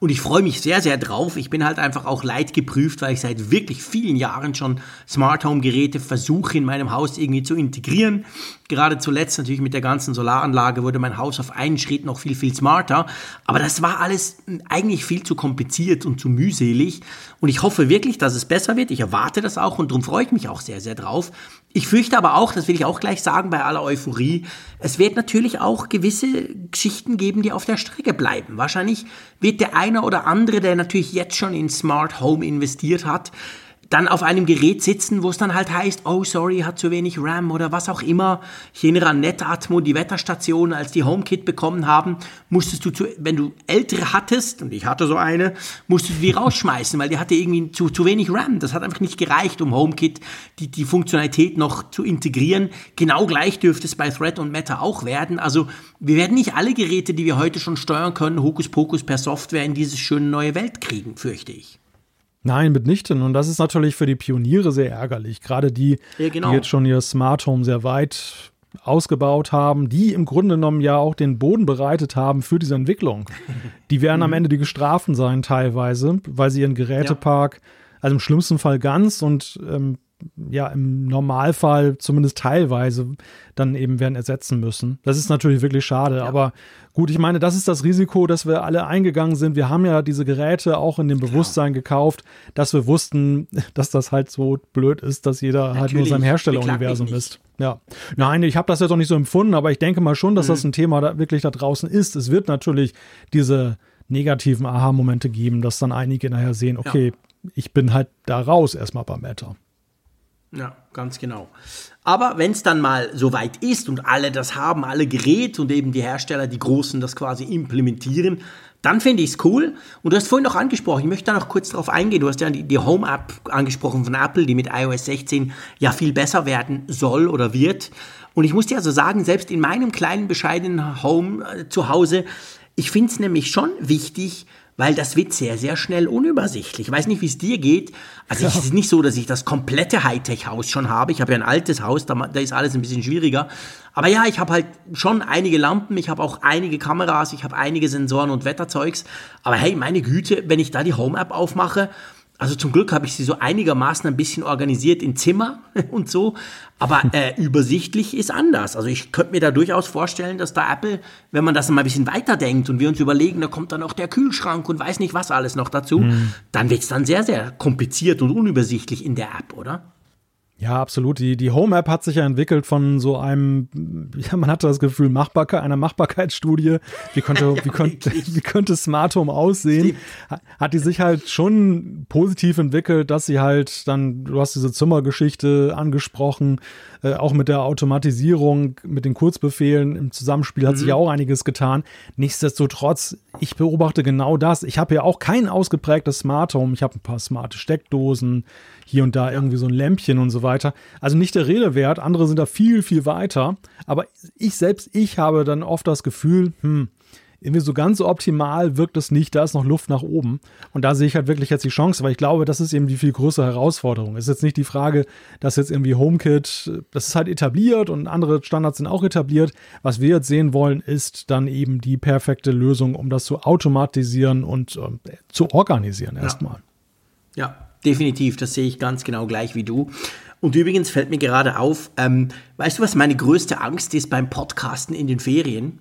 Und ich freue mich sehr, sehr drauf. Ich bin halt einfach auch leidgeprüft, weil ich seit wirklich vielen Jahren schon Smart Home Geräte versuche in meinem Haus irgendwie zu integrieren. Gerade zuletzt natürlich mit der ganzen Solaranlage wurde mein Haus auf einen Schritt noch viel, viel smarter. Aber das war alles eigentlich viel zu kompliziert und zu mühselig. Und ich hoffe wirklich, dass es besser wird. Ich erwarte das auch und darum freue ich mich auch sehr, sehr drauf. Ich fürchte aber auch, das will ich auch gleich sagen bei aller Euphorie, es wird natürlich auch gewisse Geschichten geben, die auf der Strecke bleiben. Wahrscheinlich wird der eine oder andere, der natürlich jetzt schon in Smart Home investiert hat, dann auf einem Gerät sitzen, wo es dann halt heißt, oh sorry, hat zu wenig RAM oder was auch immer. Ich erinnere an Netatmo, die Wetterstation, als die HomeKit bekommen haben, musstest du, zu, wenn du ältere hattest, und ich hatte so eine, musstest du die rausschmeißen, weil die hatte irgendwie zu, zu wenig RAM. Das hat einfach nicht gereicht, um HomeKit die, die Funktionalität noch zu integrieren. Genau gleich dürfte es bei Thread und Meta auch werden. Also wir werden nicht alle Geräte, die wir heute schon steuern können, Hokuspokus per Software in diese schöne neue Welt kriegen, fürchte ich. Nein, mitnichten. Und das ist natürlich für die Pioniere sehr ärgerlich. Gerade die, ja, genau. die jetzt schon ihr Smart Home sehr weit ausgebaut haben, die im Grunde genommen ja auch den Boden bereitet haben für diese Entwicklung. Die werden am mhm. Ende die Gestrafen sein teilweise, weil sie ihren Gerätepark, ja. also im schlimmsten Fall ganz und ähm, ja im Normalfall zumindest teilweise dann eben werden ersetzen müssen. Das ist natürlich wirklich schade, ja. aber gut, ich meine, das ist das Risiko, dass wir alle eingegangen sind. Wir haben ja diese Geräte auch in dem Bewusstsein Klar. gekauft, dass wir wussten, dass das halt so blöd ist, dass jeder natürlich. halt nur seinem Herstelleruniversum ist. Ja. Nein, ich habe das jetzt auch nicht so empfunden, aber ich denke mal schon, dass mhm. das ein Thema da wirklich da draußen ist. Es wird natürlich diese negativen Aha-Momente geben, dass dann einige nachher sehen, okay, ja. ich bin halt da raus erstmal beim Meta. Ja, ganz genau. Aber wenn es dann mal soweit ist und alle das haben, alle Geräte und eben die Hersteller, die Großen, das quasi implementieren, dann finde ich es cool. Und du hast vorhin noch angesprochen, ich möchte da noch kurz drauf eingehen. Du hast ja die, Home-App angesprochen von Apple, die mit iOS 16 ja viel besser werden soll oder wird. Und ich muss dir also sagen, selbst in meinem kleinen, bescheidenen Home äh, zu Hause, ich finde es nämlich schon wichtig, weil das wird sehr, sehr schnell unübersichtlich. Ich weiß nicht, wie es dir geht. Also ja. es ist nicht so, dass ich das komplette Hightech-Haus schon habe. Ich habe ja ein altes Haus, da, da ist alles ein bisschen schwieriger. Aber ja, ich habe halt schon einige Lampen, ich habe auch einige Kameras, ich habe einige Sensoren und Wetterzeugs. Aber hey, meine Güte, wenn ich da die Home-App aufmache, also zum Glück habe ich sie so einigermaßen ein bisschen organisiert in Zimmer und so, aber äh, übersichtlich ist anders. Also ich könnte mir da durchaus vorstellen, dass da Apple, wenn man das mal ein bisschen weiterdenkt und wir uns überlegen, da kommt dann noch der Kühlschrank und weiß nicht was alles noch dazu, mhm. dann wird es dann sehr, sehr kompliziert und unübersichtlich in der App, oder? Ja, absolut. Die, die Home App hat sich ja entwickelt von so einem, ja, man hatte das Gefühl, Machbarkeit, einer Machbarkeitsstudie. Wie könnte, wie könnte, wie könnte Smart Home aussehen? Hat die sich halt schon positiv entwickelt, dass sie halt dann, du hast diese Zimmergeschichte angesprochen, äh, auch mit der Automatisierung, mit den Kurzbefehlen im Zusammenspiel hat mhm. sich auch einiges getan. Nichtsdestotrotz, ich beobachte genau das. Ich habe ja auch kein ausgeprägtes Smart Home. Ich habe ein paar smarte Steckdosen, hier und da irgendwie so ein Lämpchen und so weiter. Also nicht der Rede wert, andere sind da viel, viel weiter. Aber ich selbst, ich habe dann oft das Gefühl, hm, irgendwie so ganz optimal wirkt es nicht, da ist noch Luft nach oben. Und da sehe ich halt wirklich jetzt die Chance, weil ich glaube, das ist eben die viel größere Herausforderung. Es ist jetzt nicht die Frage, dass jetzt irgendwie HomeKit, das ist halt etabliert und andere Standards sind auch etabliert. Was wir jetzt sehen wollen, ist dann eben die perfekte Lösung, um das zu automatisieren und äh, zu organisieren erstmal. Ja. ja definitiv, das sehe ich ganz genau gleich wie du. Und übrigens fällt mir gerade auf, ähm, weißt du, was meine größte Angst ist beim Podcasten in den Ferien?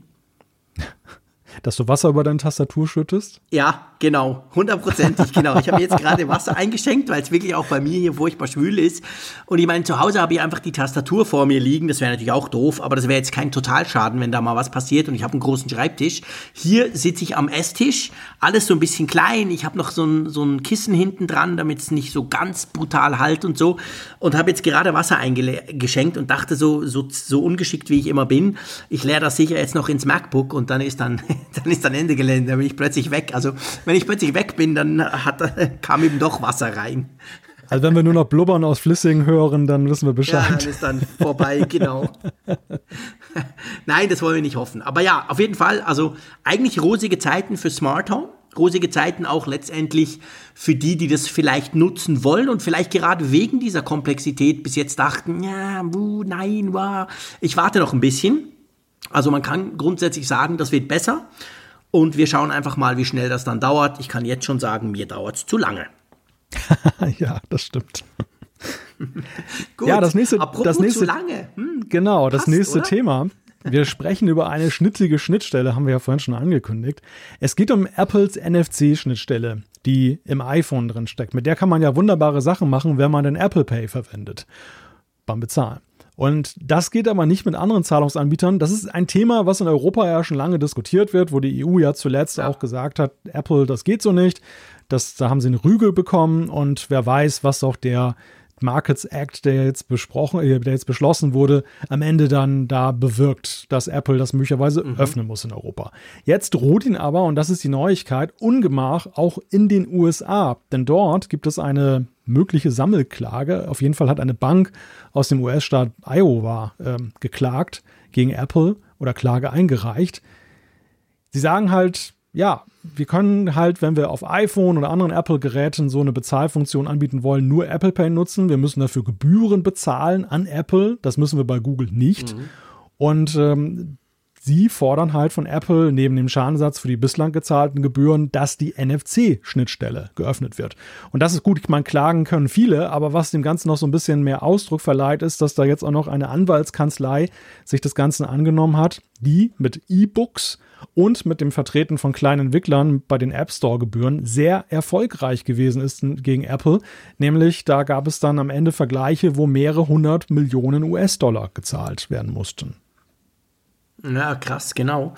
Dass du Wasser über deine Tastatur schüttest? Ja, genau, hundertprozentig, genau. Ich habe jetzt gerade Wasser eingeschenkt, weil es wirklich auch bei mir hier furchtbar schwül ist. Und ich meine, zu Hause habe ich einfach die Tastatur vor mir liegen. Das wäre natürlich auch doof, aber das wäre jetzt kein Totalschaden, wenn da mal was passiert. Und ich habe einen großen Schreibtisch. Hier sitze ich am Esstisch, alles so ein bisschen klein. Ich habe noch so ein, so ein Kissen hinten dran, damit es nicht so ganz brutal halt und so. Und habe jetzt gerade Wasser eingeschenkt und dachte so, so, so ungeschickt wie ich immer bin, ich leere das sicher jetzt noch ins MacBook und dann ist dann, dann ist dann Ende Gelände, dann bin ich plötzlich weg. Also wenn ich plötzlich weg bin, dann hat, kam eben doch Wasser rein. Also wenn wir nur noch Blubbern aus Flüssigen hören, dann wissen wir Bescheid. Ja, dann ist dann vorbei, genau. Nein, das wollen wir nicht hoffen. Aber ja, auf jeden Fall, also eigentlich rosige Zeiten für Smart Home. Rosige Zeiten auch letztendlich für die, die das vielleicht nutzen wollen und vielleicht gerade wegen dieser Komplexität bis jetzt dachten, ja, wuh, nein, wow, ich warte noch ein bisschen. Also man kann grundsätzlich sagen, das wird besser. Und wir schauen einfach mal, wie schnell das dann dauert. Ich kann jetzt schon sagen, mir dauert es zu lange. ja, das stimmt. Gut, ja, das nächste, apropos das nächste, zu lange. Hm, genau, das nächste oder? Thema. Wir sprechen über eine schnittige Schnittstelle, haben wir ja vorhin schon angekündigt. Es geht um Apples NFC-Schnittstelle, die im iPhone drin steckt. Mit der kann man ja wunderbare Sachen machen, wenn man den Apple Pay verwendet beim Bezahlen. Und das geht aber nicht mit anderen Zahlungsanbietern. Das ist ein Thema, was in Europa ja schon lange diskutiert wird, wo die EU ja zuletzt ja. auch gesagt hat, Apple, das geht so nicht. Das, da haben sie eine Rüge bekommen und wer weiß, was auch der Markets Act, der jetzt besprochen, äh, der jetzt beschlossen wurde, am Ende dann da bewirkt, dass Apple das möglicherweise mhm. öffnen muss in Europa. Jetzt droht ihn aber, und das ist die Neuigkeit, Ungemach auch in den USA. Denn dort gibt es eine mögliche Sammelklage. Auf jeden Fall hat eine Bank aus dem US-Staat Iowa äh, geklagt gegen Apple oder Klage eingereicht. Sie sagen halt, ja, wir können halt, wenn wir auf iPhone oder anderen Apple-Geräten so eine Bezahlfunktion anbieten wollen, nur Apple Pay nutzen. Wir müssen dafür Gebühren bezahlen an Apple. Das müssen wir bei Google nicht. Mhm. Und ähm, sie fordern halt von Apple neben dem Schadensersatz für die bislang gezahlten Gebühren, dass die NFC-Schnittstelle geöffnet wird. Und das ist gut, ich meine, klagen können viele, aber was dem Ganzen noch so ein bisschen mehr Ausdruck verleiht, ist, dass da jetzt auch noch eine Anwaltskanzlei sich das Ganze angenommen hat, die mit E-Books und mit dem Vertreten von kleinen Entwicklern bei den App Store-Gebühren sehr erfolgreich gewesen ist gegen Apple. Nämlich da gab es dann am Ende Vergleiche, wo mehrere hundert Millionen US-Dollar gezahlt werden mussten. Ja, krass, genau.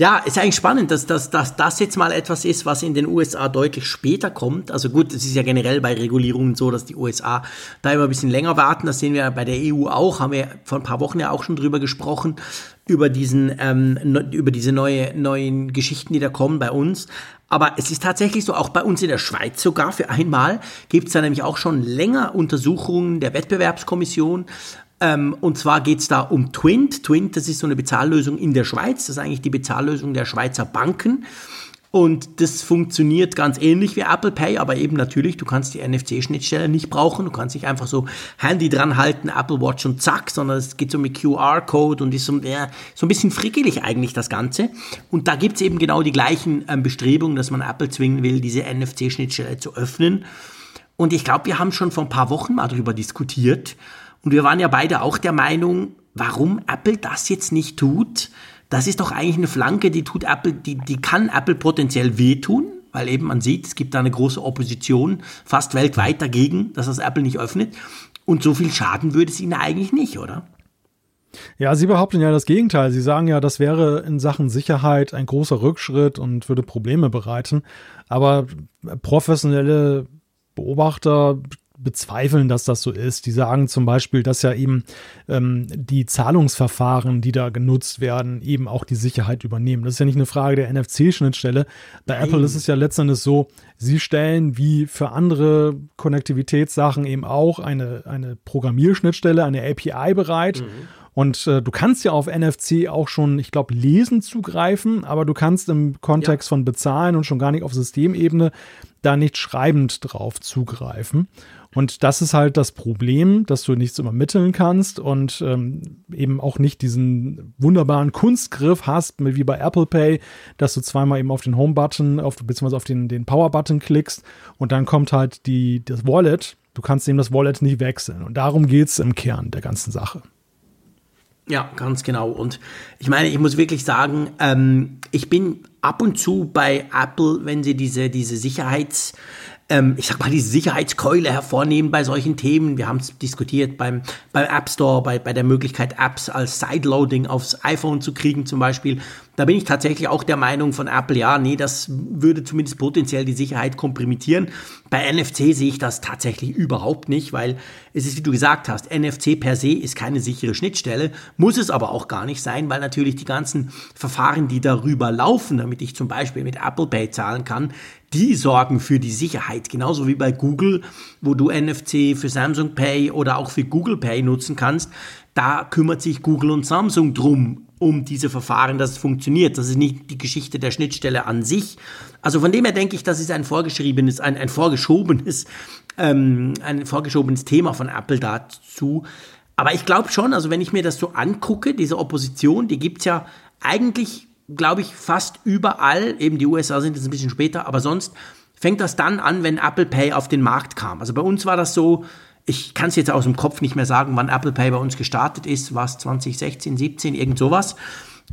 Ja, ist eigentlich spannend, dass, dass, dass das jetzt mal etwas ist, was in den USA deutlich später kommt. Also gut, es ist ja generell bei Regulierungen so, dass die USA da immer ein bisschen länger warten. Das sehen wir bei der EU auch, haben wir vor ein paar Wochen ja auch schon drüber gesprochen, über diesen, ähm, über diese neue, neuen Geschichten, die da kommen bei uns. Aber es ist tatsächlich so, auch bei uns in der Schweiz sogar für einmal gibt es da nämlich auch schon länger Untersuchungen der Wettbewerbskommission, ähm, und zwar geht es da um Twint. Twint, das ist so eine Bezahllösung in der Schweiz. Das ist eigentlich die Bezahllösung der Schweizer Banken. Und das funktioniert ganz ähnlich wie Apple Pay, aber eben natürlich, du kannst die NFC-Schnittstelle nicht brauchen. Du kannst nicht einfach so Handy dran halten, Apple Watch und zack, sondern es geht so mit QR-Code und ist so, ja, so ein bisschen frickelig eigentlich das Ganze. Und da gibt's eben genau die gleichen ähm, Bestrebungen, dass man Apple zwingen will, diese NFC-Schnittstelle zu öffnen. Und ich glaube, wir haben schon vor ein paar Wochen mal darüber diskutiert. Und wir waren ja beide auch der Meinung, warum Apple das jetzt nicht tut. Das ist doch eigentlich eine Flanke, die tut Apple, die, die kann Apple potenziell wehtun, weil eben man sieht, es gibt da eine große Opposition fast weltweit dagegen, dass das Apple nicht öffnet. Und so viel Schaden würde es ihnen eigentlich nicht, oder? Ja, Sie behaupten ja das Gegenteil. Sie sagen ja, das wäre in Sachen Sicherheit ein großer Rückschritt und würde Probleme bereiten. Aber professionelle Beobachter bezweifeln, dass das so ist. Die sagen zum Beispiel, dass ja eben ähm, die Zahlungsverfahren, die da genutzt werden, eben auch die Sicherheit übernehmen. Das ist ja nicht eine Frage der NFC-Schnittstelle. Bei Nein. Apple ist es ja letztendlich so, sie stellen wie für andere Konnektivitätssachen eben auch eine, eine Programmierschnittstelle, eine API bereit. Mhm. Und äh, du kannst ja auf NFC auch schon, ich glaube, lesen zugreifen, aber du kannst im Kontext ja. von bezahlen und schon gar nicht auf Systemebene da nicht schreibend drauf zugreifen. Und das ist halt das Problem, dass du nichts übermitteln kannst und ähm, eben auch nicht diesen wunderbaren Kunstgriff hast, wie bei Apple Pay, dass du zweimal eben auf den Home-Button, auf, beziehungsweise auf den, den Power-Button klickst und dann kommt halt die, das Wallet. Du kannst eben das Wallet nicht wechseln. Und darum geht es im Kern der ganzen Sache. Ja, ganz genau. Und ich meine, ich muss wirklich sagen, ähm, ich bin ab und zu bei Apple, wenn sie diese, diese Sicherheits- ähm, ich sag mal, diese Sicherheitskeule hervornehmen bei solchen Themen. Wir haben es diskutiert beim, beim App Store, bei, bei der Möglichkeit, Apps als Sideloading aufs iPhone zu kriegen zum Beispiel. Da bin ich tatsächlich auch der Meinung von Apple, ja, nee, das würde zumindest potenziell die Sicherheit kompromittieren. Bei NFC sehe ich das tatsächlich überhaupt nicht, weil es ist, wie du gesagt hast, NFC per se ist keine sichere Schnittstelle, muss es aber auch gar nicht sein, weil natürlich die ganzen Verfahren, die darüber laufen, damit ich zum Beispiel mit Apple Pay zahlen kann, die sorgen für die Sicherheit. Genauso wie bei Google, wo du NFC für Samsung Pay oder auch für Google Pay nutzen kannst. Da kümmert sich Google und Samsung drum, um diese Verfahren, dass es funktioniert. Das ist nicht die Geschichte der Schnittstelle an sich. Also von dem her denke ich, das ist ein vorgeschriebenes, ein, ein vorgeschobenes, ähm, ein vorgeschobenes Thema von Apple dazu. Aber ich glaube schon, also wenn ich mir das so angucke, diese Opposition, die gibt's ja eigentlich, glaube ich, fast überall. Eben die USA sind jetzt ein bisschen später, aber sonst fängt das dann an, wenn Apple Pay auf den Markt kam. Also bei uns war das so, ich kann es jetzt aus dem Kopf nicht mehr sagen, wann Apple Pay bei uns gestartet ist, was 2016, 17, irgend sowas.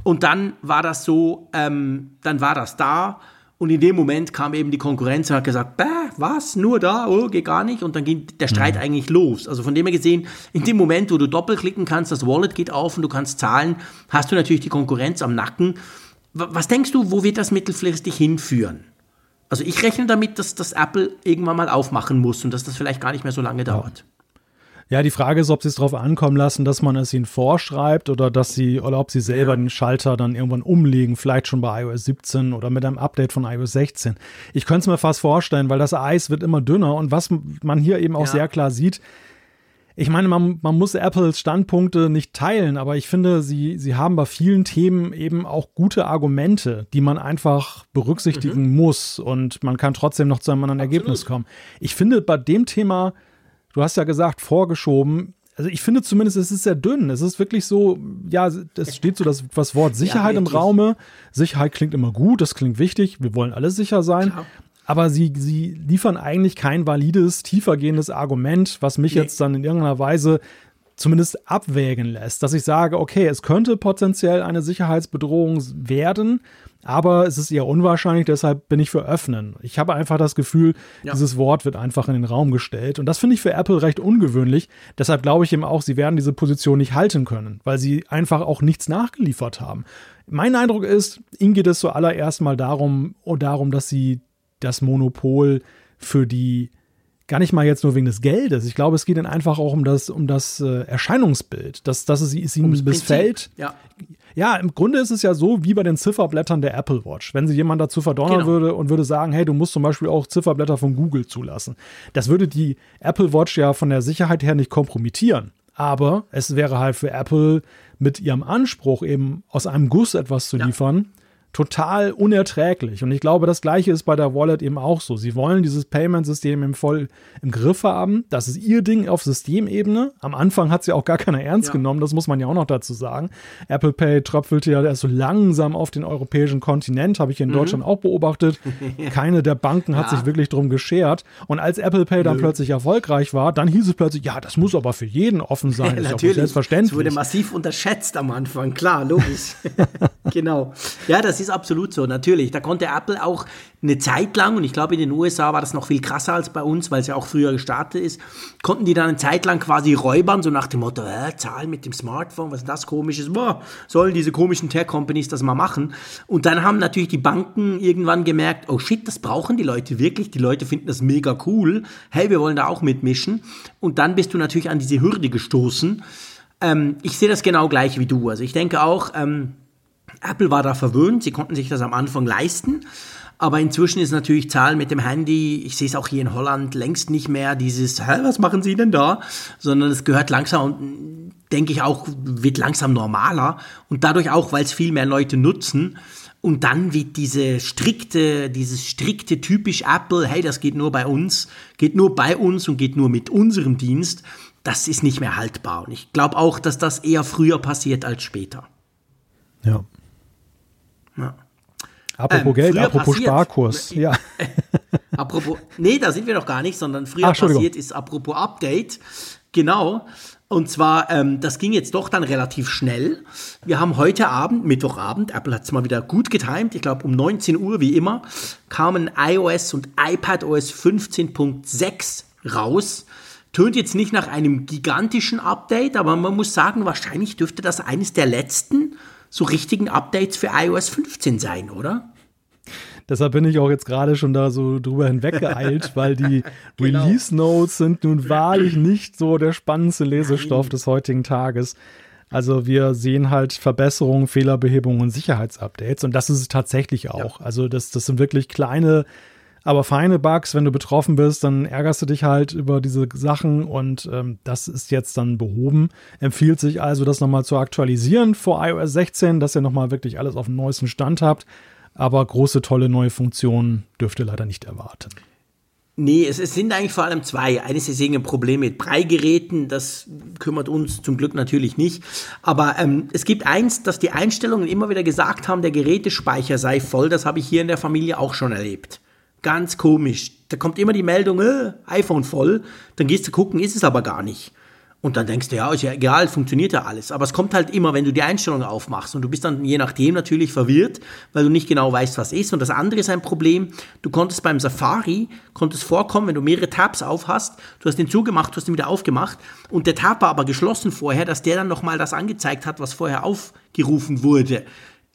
Und dann war das so, ähm, dann war das da. Und in dem Moment kam eben die Konkurrenz und hat gesagt, Bäh, was, nur da, oh, geht gar nicht. Und dann ging der Streit mhm. eigentlich los. Also von dem her gesehen, in dem Moment, wo du doppelklicken kannst, das Wallet geht auf und du kannst zahlen, hast du natürlich die Konkurrenz am Nacken. Was denkst du, wo wird das mittelfristig hinführen? Also ich rechne damit, dass das Apple irgendwann mal aufmachen muss und dass das vielleicht gar nicht mehr so lange dauert. Ja, die Frage ist, ob sie es darauf ankommen lassen, dass man es ihnen vorschreibt oder dass sie oder ob sie selber den Schalter dann irgendwann umlegen, vielleicht schon bei iOS 17 oder mit einem Update von iOS 16. Ich könnte es mir fast vorstellen, weil das Eis wird immer dünner und was man hier eben auch ja. sehr klar sieht, ich meine, man, man muss Apples Standpunkte nicht teilen, aber ich finde, sie, sie haben bei vielen Themen eben auch gute Argumente, die man einfach berücksichtigen mhm. muss und man kann trotzdem noch zu einem anderen Absolut. Ergebnis kommen. Ich finde bei dem Thema, du hast ja gesagt, vorgeschoben, also ich finde zumindest, es ist sehr dünn. Es ist wirklich so, ja, es steht so das, das Wort Sicherheit ja, im Raume. Sicherheit klingt immer gut, das klingt wichtig. Wir wollen alle sicher sein. Klar aber sie, sie liefern eigentlich kein valides, tiefergehendes Argument, was mich nee. jetzt dann in irgendeiner Weise zumindest abwägen lässt, dass ich sage, okay, es könnte potenziell eine Sicherheitsbedrohung werden, aber es ist eher unwahrscheinlich, deshalb bin ich für öffnen. Ich habe einfach das Gefühl, ja. dieses Wort wird einfach in den Raum gestellt und das finde ich für Apple recht ungewöhnlich. Deshalb glaube ich eben auch, sie werden diese Position nicht halten können, weil sie einfach auch nichts nachgeliefert haben. Mein Eindruck ist, ihnen geht es zuallererst mal darum, darum, dass sie das Monopol für die gar nicht mal jetzt nur wegen des Geldes. Ich glaube, es geht ihnen einfach auch um das, um das äh, Erscheinungsbild, dass, dass es, es ihnen missfällt. Ja. ja, im Grunde ist es ja so wie bei den Zifferblättern der Apple Watch. Wenn sie jemand dazu verdonnern genau. würde und würde sagen, hey, du musst zum Beispiel auch Zifferblätter von Google zulassen. Das würde die Apple Watch ja von der Sicherheit her nicht kompromittieren. Aber es wäre halt für Apple mit ihrem Anspruch, eben aus einem Guss etwas zu liefern, total unerträglich. Und ich glaube, das gleiche ist bei der Wallet eben auch so. Sie wollen dieses Payment-System im voll im Griff haben. Das ist ihr Ding auf Systemebene. Am Anfang hat sie auch gar keiner ernst ja. genommen, das muss man ja auch noch dazu sagen. Apple Pay tröpfelte ja erst so langsam auf den europäischen Kontinent, habe ich in mhm. Deutschland auch beobachtet. Keine der Banken hat ja. sich wirklich drum geschert. Und als Apple Pay dann Nö. plötzlich erfolgreich war, dann hieß es plötzlich, ja, das muss aber für jeden offen sein. Ja, natürlich. selbstverständlich. Es wurde massiv unterschätzt am Anfang, klar, logisch. genau. Ja, das das ist absolut so, natürlich. Da konnte Apple auch eine Zeit lang, und ich glaube in den USA war das noch viel krasser als bei uns, weil es ja auch früher gestartet ist, konnten die dann eine Zeit lang quasi räubern, so nach dem Motto, äh, zahlen mit dem Smartphone, was ist das komisches, boah, sollen diese komischen Tech-Companies das mal machen. Und dann haben natürlich die Banken irgendwann gemerkt, oh shit, das brauchen die Leute wirklich, die Leute finden das mega cool, hey, wir wollen da auch mitmischen. Und dann bist du natürlich an diese Hürde gestoßen. Ähm, ich sehe das genau gleich wie du. Also ich denke auch, ähm, Apple war da verwöhnt, sie konnten sich das am Anfang leisten. Aber inzwischen ist natürlich Zahlen mit dem Handy, ich sehe es auch hier in Holland, längst nicht mehr dieses, Hä, was machen Sie denn da? Sondern es gehört langsam und denke ich auch, wird langsam normaler. Und dadurch auch, weil es viel mehr Leute nutzen. Und dann wird diese strikte, dieses strikte typisch Apple, hey, das geht nur bei uns, geht nur bei uns und geht nur mit unserem Dienst, das ist nicht mehr haltbar. Und ich glaube auch, dass das eher früher passiert als später. Ja. Ja. Apropos ähm, Geld, apropos passiert, Sparkurs. Ja. apropos, nee, da sind wir noch gar nicht, sondern früher Ach, passiert ist apropos Update. Genau. Und zwar, ähm, das ging jetzt doch dann relativ schnell. Wir haben heute Abend, Mittwochabend, Apple hat es mal wieder gut getimt, ich glaube um 19 Uhr wie immer, kamen iOS und iPadOS 15.6 raus. Tönt jetzt nicht nach einem gigantischen Update, aber man muss sagen, wahrscheinlich dürfte das eines der letzten so richtigen Updates für iOS 15 sein, oder? Deshalb bin ich auch jetzt gerade schon da so drüber hinweggeeilt, weil die genau. Release Notes sind nun wahrlich nicht so der spannendste Lesestoff Nein. des heutigen Tages. Also wir sehen halt Verbesserungen, Fehlerbehebungen und Sicherheitsupdates und das ist es tatsächlich auch. Ja. Also das, das sind wirklich kleine aber feine Bugs, wenn du betroffen bist, dann ärgerst du dich halt über diese Sachen und ähm, das ist jetzt dann behoben. Empfiehlt sich also, das nochmal zu aktualisieren vor iOS 16, dass ihr nochmal wirklich alles auf dem neuesten Stand habt. Aber große, tolle neue Funktionen dürft ihr leider nicht erwarten. Nee, es, es, sind eigentlich vor allem zwei. Eines ist irgendein Problem mit Breigeräten, das kümmert uns zum Glück natürlich nicht. Aber ähm, es gibt eins, dass die Einstellungen immer wieder gesagt haben, der Gerätespeicher sei voll. Das habe ich hier in der Familie auch schon erlebt. Ganz komisch. Da kommt immer die Meldung, äh, iPhone voll. Dann gehst du gucken, ist es aber gar nicht. Und dann denkst du, ja, ist ja egal, funktioniert ja alles. Aber es kommt halt immer, wenn du die Einstellung aufmachst. Und du bist dann je nachdem natürlich verwirrt, weil du nicht genau weißt, was ist. Und das andere ist ein Problem. Du konntest beim Safari, konntest vorkommen, wenn du mehrere Tabs auf hast, du hast den zugemacht, du hast ihn wieder aufgemacht. Und der Tab war aber geschlossen vorher, dass der dann nochmal das angezeigt hat, was vorher aufgerufen wurde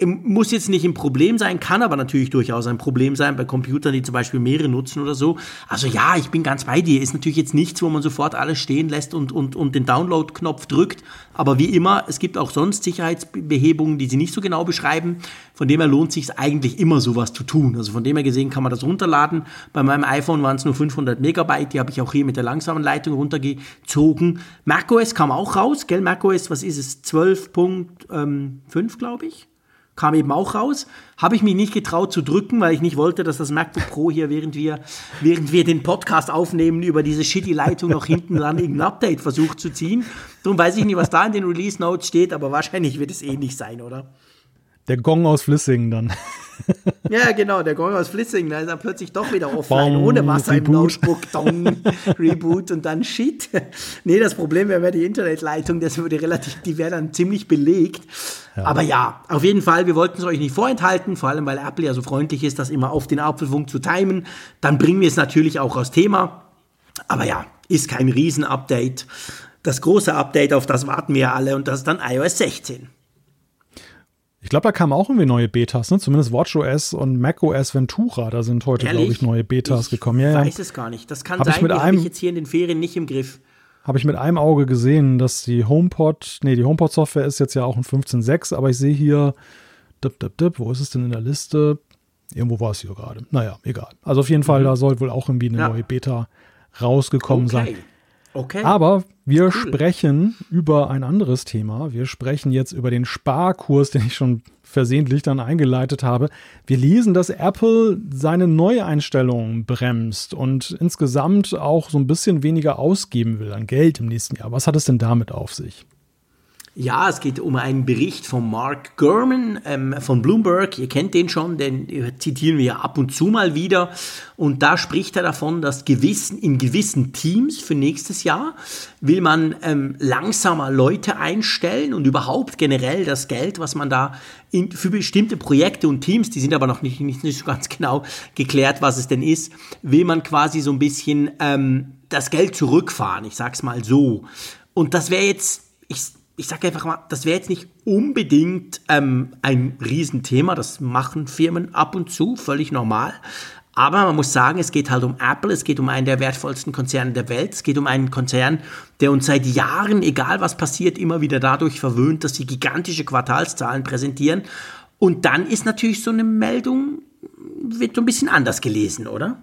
muss jetzt nicht ein Problem sein, kann aber natürlich durchaus ein Problem sein bei Computern, die zum Beispiel mehrere nutzen oder so. Also ja, ich bin ganz bei dir. Ist natürlich jetzt nichts, wo man sofort alles stehen lässt und, und, und den Download-Knopf drückt. Aber wie immer, es gibt auch sonst Sicherheitsbehebungen, die sie nicht so genau beschreiben. Von dem her lohnt sich eigentlich immer sowas zu tun. Also von dem her gesehen kann man das runterladen. Bei meinem iPhone waren es nur 500 Megabyte. Die habe ich auch hier mit der langsamen Leitung runtergezogen. macOS kam auch raus, gell? macOS, was ist es? 12.5, glaube ich kam eben auch raus. Habe ich mich nicht getraut zu drücken, weil ich nicht wollte, dass das MacBook Pro hier, während wir, während wir den Podcast aufnehmen, über diese shitty Leitung noch hinten dran irgendein Update versucht zu ziehen. Darum weiß ich nicht, was da in den Release Notes steht, aber wahrscheinlich wird es eh nicht sein, oder? Der Gong aus Flissingen dann. Ja, genau, der Gong aus Flissingen, da ist er plötzlich doch wieder offline, Bong, ohne Wasser Reboot. im Notebook, Dong, Reboot und dann Shit. Nee, das Problem wäre die Internetleitung, das würde relativ, die wäre dann ziemlich belegt. Ja. Aber ja, auf jeden Fall, wir wollten es euch nicht vorenthalten, vor allem weil Apple ja so freundlich ist, das immer auf den Apfelfunk zu timen. Dann bringen wir es natürlich auch aus Thema. Aber ja, ist kein Riesen-Update. Das große Update, auf das warten wir alle und das ist dann iOS 16. Ich glaube, da kamen auch irgendwie neue Betas, ne? Zumindest WatchOS und macOS Ventura, da sind heute, glaube ich, neue Betas ich gekommen. Ja, weiß ja. es gar nicht. Das kann hab sein, ich mit die habe ich jetzt hier in den Ferien nicht im Griff. Habe ich mit einem Auge gesehen, dass die HomePod, nee, die HomePod-Software ist jetzt ja auch ein 15.6, aber ich sehe hier, dip, dip, dip, wo ist es denn in der Liste? Irgendwo war es hier gerade. Naja, egal. Also auf jeden Fall, mhm. da soll wohl auch irgendwie eine ja. neue Beta rausgekommen okay. sein. Okay. Aber wir cool. sprechen über ein anderes Thema. Wir sprechen jetzt über den Sparkurs, den ich schon versehentlich dann eingeleitet habe. Wir lesen, dass Apple seine Neueinstellungen bremst und insgesamt auch so ein bisschen weniger ausgeben will an Geld im nächsten Jahr. Was hat es denn damit auf sich? Ja, es geht um einen Bericht von Mark Gurman ähm, von Bloomberg. Ihr kennt den schon, den zitieren wir ja ab und zu mal wieder. Und da spricht er davon, dass gewissen, in gewissen Teams für nächstes Jahr will man ähm, langsamer Leute einstellen und überhaupt generell das Geld, was man da in, für bestimmte Projekte und Teams, die sind aber noch nicht, nicht, nicht so ganz genau geklärt, was es denn ist, will man quasi so ein bisschen ähm, das Geld zurückfahren. Ich sag's mal so. Und das wäre jetzt, ich ich sage einfach mal, das wäre jetzt nicht unbedingt ähm, ein Riesenthema. Das machen Firmen ab und zu, völlig normal. Aber man muss sagen, es geht halt um Apple, es geht um einen der wertvollsten Konzerne der Welt, es geht um einen Konzern, der uns seit Jahren, egal was passiert, immer wieder dadurch verwöhnt, dass sie gigantische Quartalszahlen präsentieren. Und dann ist natürlich so eine Meldung, wird so ein bisschen anders gelesen, oder?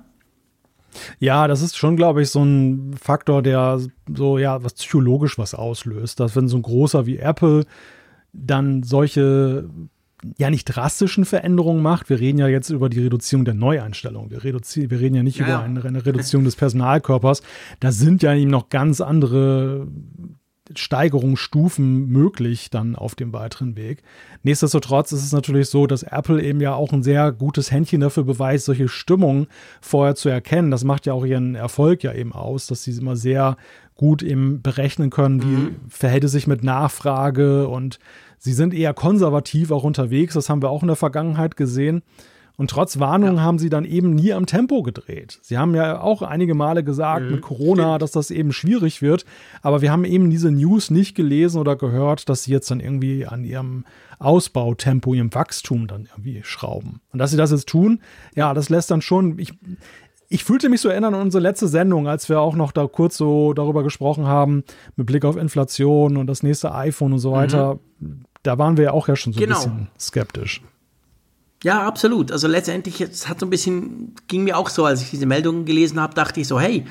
Ja, das ist schon, glaube ich, so ein Faktor, der so, ja, was psychologisch was auslöst. Dass wenn so ein großer wie Apple dann solche ja nicht drastischen Veränderungen macht. Wir reden ja jetzt über die Reduzierung der Neueinstellung. Wir, wir reden ja nicht ja, über eine, eine, Reduzierung des Personalkörpers. Da sind ja eben noch ganz andere Steigerungsstufen möglich dann auf dem weiteren Weg. Nichtsdestotrotz ist es natürlich so, dass Apple eben ja auch ein sehr gutes Händchen dafür beweist, solche Stimmungen vorher zu erkennen. Das macht ja auch ihren Erfolg ja eben aus, dass sie immer sehr gut eben berechnen können, wie mhm. verhält es sich mit Nachfrage und sie sind eher konservativ auch unterwegs. Das haben wir auch in der Vergangenheit gesehen. Und trotz Warnung ja. haben sie dann eben nie am Tempo gedreht. Sie haben ja auch einige Male gesagt mhm, mit Corona, stimmt. dass das eben schwierig wird. Aber wir haben eben diese News nicht gelesen oder gehört, dass sie jetzt dann irgendwie an ihrem Ausbautempo, ihrem Wachstum dann irgendwie schrauben. Und dass sie das jetzt tun, ja, das lässt dann schon, ich, ich fühlte mich so erinnern an unsere letzte Sendung, als wir auch noch da kurz so darüber gesprochen haben, mit Blick auf Inflation und das nächste iPhone und so weiter. Mhm. Da waren wir ja auch ja schon so genau. ein bisschen skeptisch. Ja, absolut. Also letztendlich, es hat so ein bisschen, ging mir auch so, als ich diese Meldungen gelesen habe, dachte ich so, hey,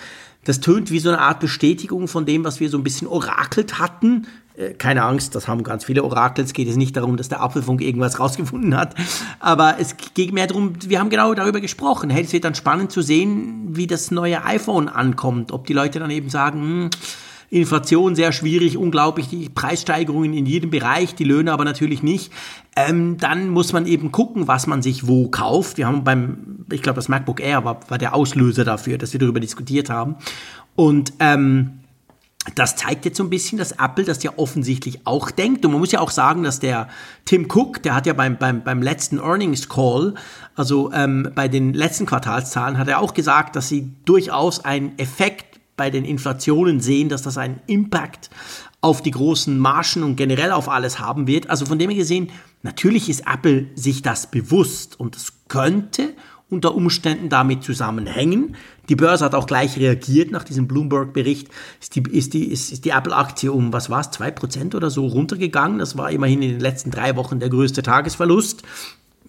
das tönt wie so eine Art Bestätigung von dem, was wir so ein bisschen orakelt hatten. Äh, keine Angst, das haben ganz viele Orakel. Es geht jetzt nicht darum, dass der Apfelfunk irgendwas rausgefunden hat. Aber es geht mehr darum, wir haben genau darüber gesprochen. Hey, es wird dann spannend zu sehen, wie das neue iPhone ankommt. Ob die Leute dann eben sagen, hm, Inflation sehr schwierig, unglaublich, die Preissteigerungen in jedem Bereich, die Löhne aber natürlich nicht. Ähm, dann muss man eben gucken, was man sich wo kauft. Wir haben beim, ich glaube, das MacBook Air war, war der Auslöser dafür, dass wir darüber diskutiert haben. Und ähm, das zeigt jetzt so ein bisschen, dass Apple das ja offensichtlich auch denkt. Und man muss ja auch sagen, dass der Tim Cook, der hat ja beim, beim, beim letzten Earnings Call, also ähm, bei den letzten Quartalszahlen, hat er auch gesagt, dass sie durchaus einen Effekt bei den Inflationen sehen, dass das einen Impact auf die großen Margen und generell auf alles haben wird. Also von dem her gesehen, natürlich ist Apple sich das bewusst und es könnte unter Umständen damit zusammenhängen. Die Börse hat auch gleich reagiert nach diesem Bloomberg-Bericht. Ist die, ist die, ist, ist die Apple-Aktie um, was war es, 2% oder so runtergegangen. Das war immerhin in den letzten drei Wochen der größte Tagesverlust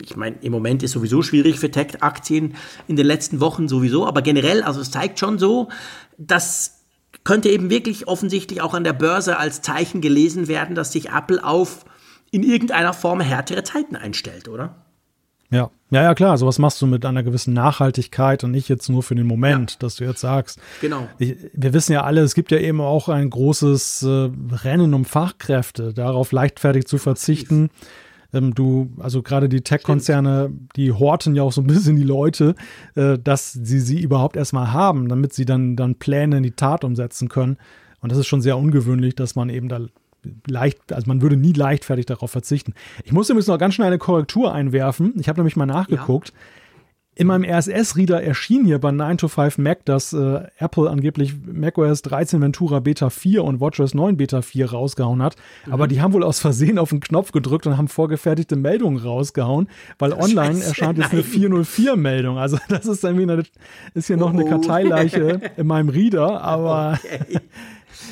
ich meine, im Moment ist sowieso schwierig für Tech-Aktien in den letzten Wochen sowieso, aber generell, also es zeigt schon so, dass könnte eben wirklich offensichtlich auch an der Börse als Zeichen gelesen werden, dass sich Apple auf in irgendeiner Form härtere Zeiten einstellt, oder? Ja, ja, ja, klar. Sowas machst du mit einer gewissen Nachhaltigkeit und nicht jetzt nur für den Moment, ja. dass du jetzt sagst. Genau. Ich, wir wissen ja alle, es gibt ja eben auch ein großes äh, Rennen um Fachkräfte, darauf leichtfertig zu verzichten. Aktiv ähm, du, also gerade die Tech-Konzerne, die horten ja auch so ein bisschen die Leute, äh, dass sie sie überhaupt erstmal haben, damit sie dann, dann Pläne in die Tat umsetzen können. Und das ist schon sehr ungewöhnlich, dass man eben da leicht, also man würde nie leichtfertig darauf verzichten. Ich muss übrigens noch ganz schnell eine Korrektur einwerfen. Ich habe nämlich mal nachgeguckt. Ja. In meinem RSS-Reader erschien hier bei 9 to 5 Mac, dass äh, Apple angeblich macOS 13 Ventura Beta 4 und WatchOS 9 Beta 4 rausgehauen hat. Mhm. Aber die haben wohl aus Versehen auf den Knopf gedrückt und haben vorgefertigte Meldungen rausgehauen, weil online erscheint jetzt eine 404-Meldung. Also das ist irgendwie eine, ist hier noch eine oh. Karteileiche in meinem Reader, aber okay.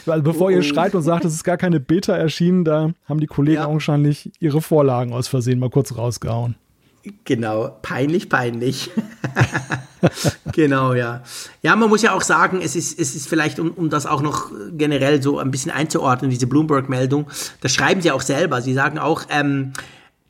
Also bevor ihr schreit und sagt, es ist gar keine Beta erschienen, da haben die Kollegen ja. wahrscheinlich ihre Vorlagen aus Versehen mal kurz rausgehauen. Genau, peinlich, peinlich. genau, ja. Ja, man muss ja auch sagen, es ist, es ist vielleicht, um, um das auch noch generell so ein bisschen einzuordnen, diese Bloomberg-Meldung, das schreiben sie auch selber. Sie sagen auch, ähm,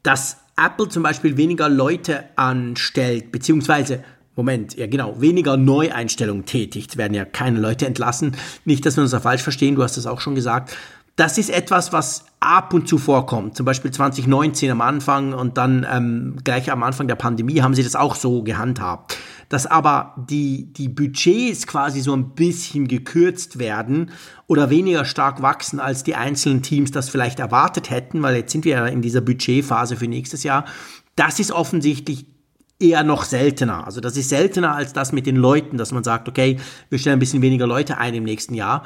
dass Apple zum Beispiel weniger Leute anstellt, beziehungsweise Moment, ja genau, weniger Neueinstellungen tätigt, werden ja keine Leute entlassen. Nicht, dass wir uns da falsch verstehen, du hast das auch schon gesagt. Das ist etwas, was ab und zu vorkommt. Zum Beispiel 2019 am Anfang und dann ähm, gleich am Anfang der Pandemie haben sie das auch so gehandhabt. Dass aber die, die Budgets quasi so ein bisschen gekürzt werden oder weniger stark wachsen, als die einzelnen Teams das vielleicht erwartet hätten, weil jetzt sind wir ja in dieser Budgetphase für nächstes Jahr. Das ist offensichtlich eher noch seltener. Also das ist seltener als das mit den Leuten, dass man sagt, okay, wir stellen ein bisschen weniger Leute ein im nächsten Jahr.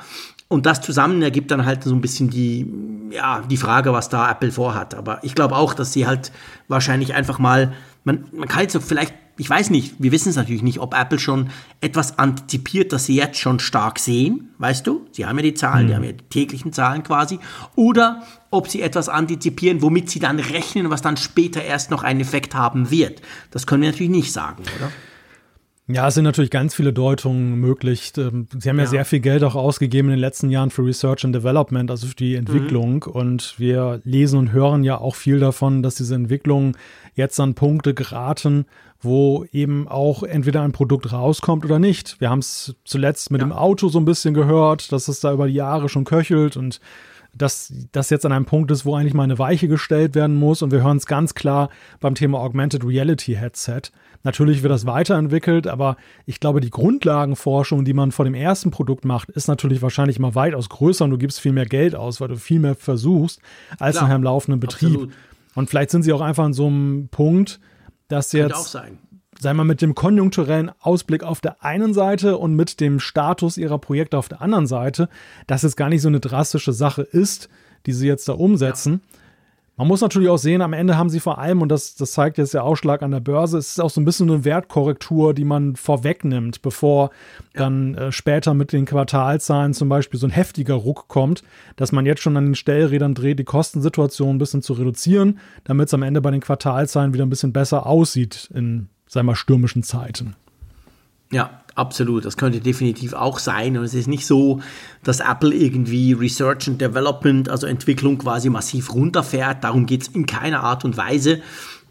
Und das zusammen ergibt dann halt so ein bisschen die, ja, die Frage, was da Apple vorhat. Aber ich glaube auch, dass sie halt wahrscheinlich einfach mal, man, man kann jetzt so vielleicht, ich weiß nicht, wir wissen es natürlich nicht, ob Apple schon etwas antizipiert, das sie jetzt schon stark sehen, weißt du? Sie haben ja die Zahlen, mhm. die haben ja die täglichen Zahlen quasi. Oder ob sie etwas antizipieren, womit sie dann rechnen, was dann später erst noch einen Effekt haben wird. Das können wir natürlich nicht sagen, oder? Ja, es sind natürlich ganz viele Deutungen möglich. Ähm, sie haben ja. ja, sehr viel Geld auch ausgegeben in den letzten Jahren für Research and Development, also für die Entwicklung. Mhm. Und wir lesen und hören ja auch viel davon, dass diese Entwicklungen jetzt an Punkte geraten, wo eben auch entweder ein Produkt rauskommt oder nicht. Wir haben es zuletzt mit ja. dem Auto so ein bisschen gehört, dass es da über die Jahre schon köchelt und dass das jetzt an einem Punkt ist, wo eigentlich mal eine Weiche gestellt werden muss. Und wir hören es ganz klar beim Thema Augmented Reality Headset. Natürlich wird das weiterentwickelt, aber ich glaube, die Grundlagenforschung, die man vor dem ersten Produkt macht, ist natürlich wahrscheinlich mal weitaus größer und du gibst viel mehr Geld aus, weil du viel mehr versuchst, als Klar, nachher im laufenden Betrieb. Absolut. Und vielleicht sind sie auch einfach an so einem Punkt, dass jetzt. Könnte auch sein sei mal mit dem konjunkturellen Ausblick auf der einen Seite und mit dem Status ihrer Projekte auf der anderen Seite, dass es gar nicht so eine drastische Sache ist, die sie jetzt da umsetzen. Ja. Man muss natürlich auch sehen, am Ende haben sie vor allem, und das, das zeigt jetzt der Ausschlag an der Börse, es ist auch so ein bisschen eine Wertkorrektur, die man vorwegnimmt, bevor dann äh, später mit den Quartalzahlen zum Beispiel so ein heftiger Ruck kommt, dass man jetzt schon an den Stellrädern dreht, die Kostensituation ein bisschen zu reduzieren, damit es am Ende bei den Quartalzahlen wieder ein bisschen besser aussieht in, sagen wir stürmischen Zeiten. Ja, absolut. Das könnte definitiv auch sein. Und es ist nicht so, dass Apple irgendwie Research and Development, also Entwicklung quasi massiv runterfährt. Darum geht es in keiner Art und Weise.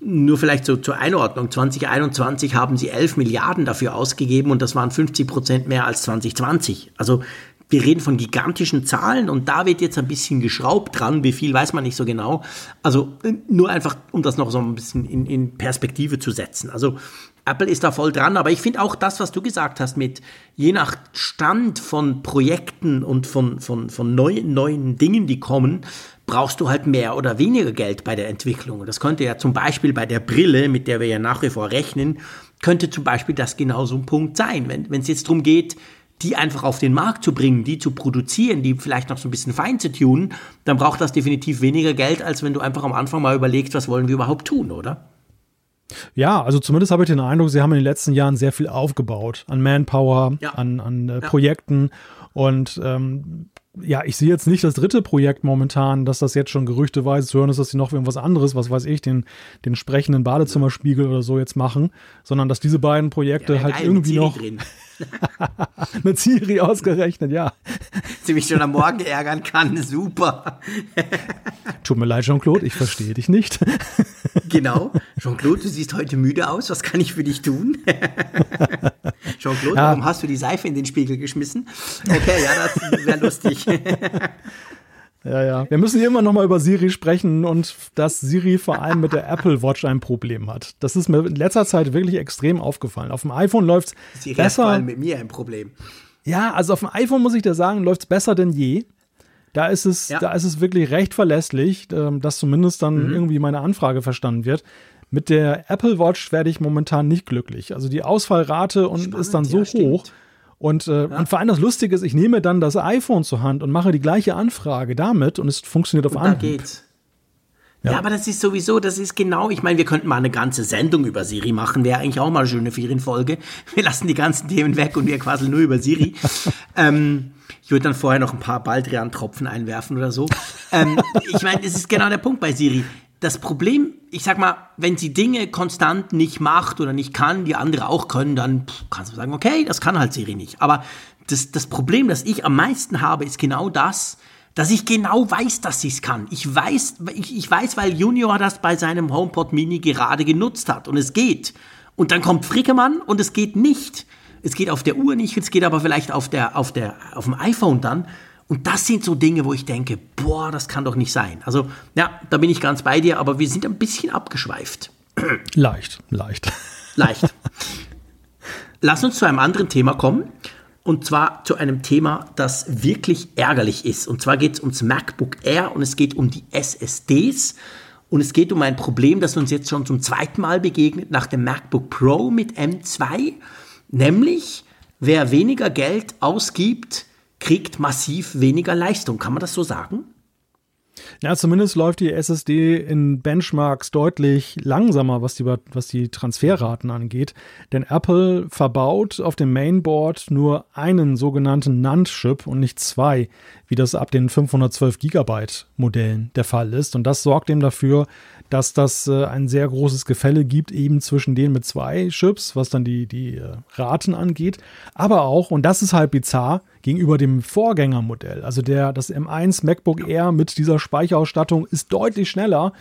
Nur vielleicht so zur Einordnung. 2021 haben sie 11 Milliarden dafür ausgegeben und das waren 50 Prozent mehr als 2020. Also wir reden von gigantischen Zahlen und da wird jetzt ein bisschen geschraubt dran. Wie viel weiß man nicht so genau. Also nur einfach, um das noch so ein bisschen in, in Perspektive zu setzen. Also Apple ist da voll dran, aber ich finde auch das, was du gesagt hast, mit je nach Stand von Projekten und von, von, von neuen, neuen Dingen, die kommen, brauchst du halt mehr oder weniger Geld bei der Entwicklung. Das könnte ja zum Beispiel bei der Brille, mit der wir ja nach wie vor rechnen, könnte zum Beispiel das genau so ein Punkt sein. Wenn es jetzt darum geht, die einfach auf den Markt zu bringen, die zu produzieren, die vielleicht noch so ein bisschen fein zu tunen, dann braucht das definitiv weniger Geld, als wenn du einfach am Anfang mal überlegst, was wollen wir überhaupt tun, oder? Ja, also zumindest habe ich den Eindruck, sie haben in den letzten Jahren sehr viel aufgebaut an Manpower, ja. an, an äh, ja. Projekten. Und ähm, ja, ich sehe jetzt nicht das dritte Projekt momentan, dass das jetzt schon gerüchteweise zu hören ist, dass sie noch irgendwas anderes, was weiß ich, den, den sprechenden Badezimmerspiegel oder so jetzt machen, sondern dass diese beiden Projekte ja, halt irgendwie noch. Mit Siri ausgerechnet, ja. Sie mich schon am Morgen ärgern kann, super. Tut mir leid, Jean-Claude, ich verstehe dich nicht. genau. Jean-Claude, du siehst heute müde aus, was kann ich für dich tun? Jean-Claude, ja. warum hast du die Seife in den Spiegel geschmissen? Okay, ja, das wäre lustig. Ja, ja. Wir müssen hier immer noch mal über Siri sprechen und dass Siri vor allem mit der Apple Watch ein Problem hat. Das ist mir in letzter Zeit wirklich extrem aufgefallen. Auf dem iPhone läuft es besser. Hat vor allem mit mir ein Problem. Ja, also auf dem iPhone muss ich dir sagen, läuft es besser denn je. Da ist es, ja. da ist es wirklich recht verlässlich, ähm, dass zumindest dann mhm. irgendwie meine Anfrage verstanden wird. Mit der Apple Watch werde ich momentan nicht glücklich. Also die Ausfallrate und Spannend, ist dann so ja, hoch. Stimmt und, äh, ja. und vor allem das Lustige ist, ich nehme dann das iPhone zur Hand und mache die gleiche Anfrage damit und es funktioniert auf Anhieb. Da geht's. Ja. ja. aber das ist sowieso, das ist genau, ich meine, wir könnten mal eine ganze Sendung über Siri machen, wäre eigentlich auch mal eine schöne Ferienfolge. Wir lassen die ganzen Themen weg und wir quasseln nur über Siri. ähm, ich würde dann vorher noch ein paar Baldrian-Tropfen einwerfen oder so. ähm, ich meine, das ist genau der Punkt bei Siri das Problem, ich sag mal, wenn sie Dinge konstant nicht macht oder nicht kann, die andere auch können, dann kannst du sagen, okay, das kann halt Siri nicht. Aber das, das Problem, das ich am meisten habe, ist genau das, dass ich genau weiß, dass sie es kann. Ich weiß, ich, ich weiß, weil Junior das bei seinem HomePod Mini gerade genutzt hat und es geht. Und dann kommt Frickemann und es geht nicht. Es geht auf der Uhr nicht, es geht aber vielleicht auf, der, auf, der, auf dem iPhone dann. Und das sind so Dinge, wo ich denke, boah, das kann doch nicht sein. Also ja, da bin ich ganz bei dir, aber wir sind ein bisschen abgeschweift. Leicht, leicht. Leicht. Lass uns zu einem anderen Thema kommen. Und zwar zu einem Thema, das wirklich ärgerlich ist. Und zwar geht es ums MacBook Air und es geht um die SSDs. Und es geht um ein Problem, das uns jetzt schon zum zweiten Mal begegnet nach dem MacBook Pro mit M2. Nämlich, wer weniger Geld ausgibt, kriegt massiv weniger Leistung. Kann man das so sagen? Ja, zumindest läuft die SSD in Benchmarks deutlich langsamer, was die, was die Transferraten angeht. Denn Apple verbaut auf dem Mainboard nur einen sogenannten NAND-Chip und nicht zwei, wie das ab den 512 Gigabyte Modellen der Fall ist. Und das sorgt eben dafür, dass das äh, ein sehr großes Gefälle gibt, eben zwischen denen mit zwei Chips, was dann die, die äh, Raten angeht. Aber auch, und das ist halt bizarr, gegenüber dem Vorgängermodell. Also der, das M1 MacBook Air mit dieser Speicherausstattung ist deutlich schneller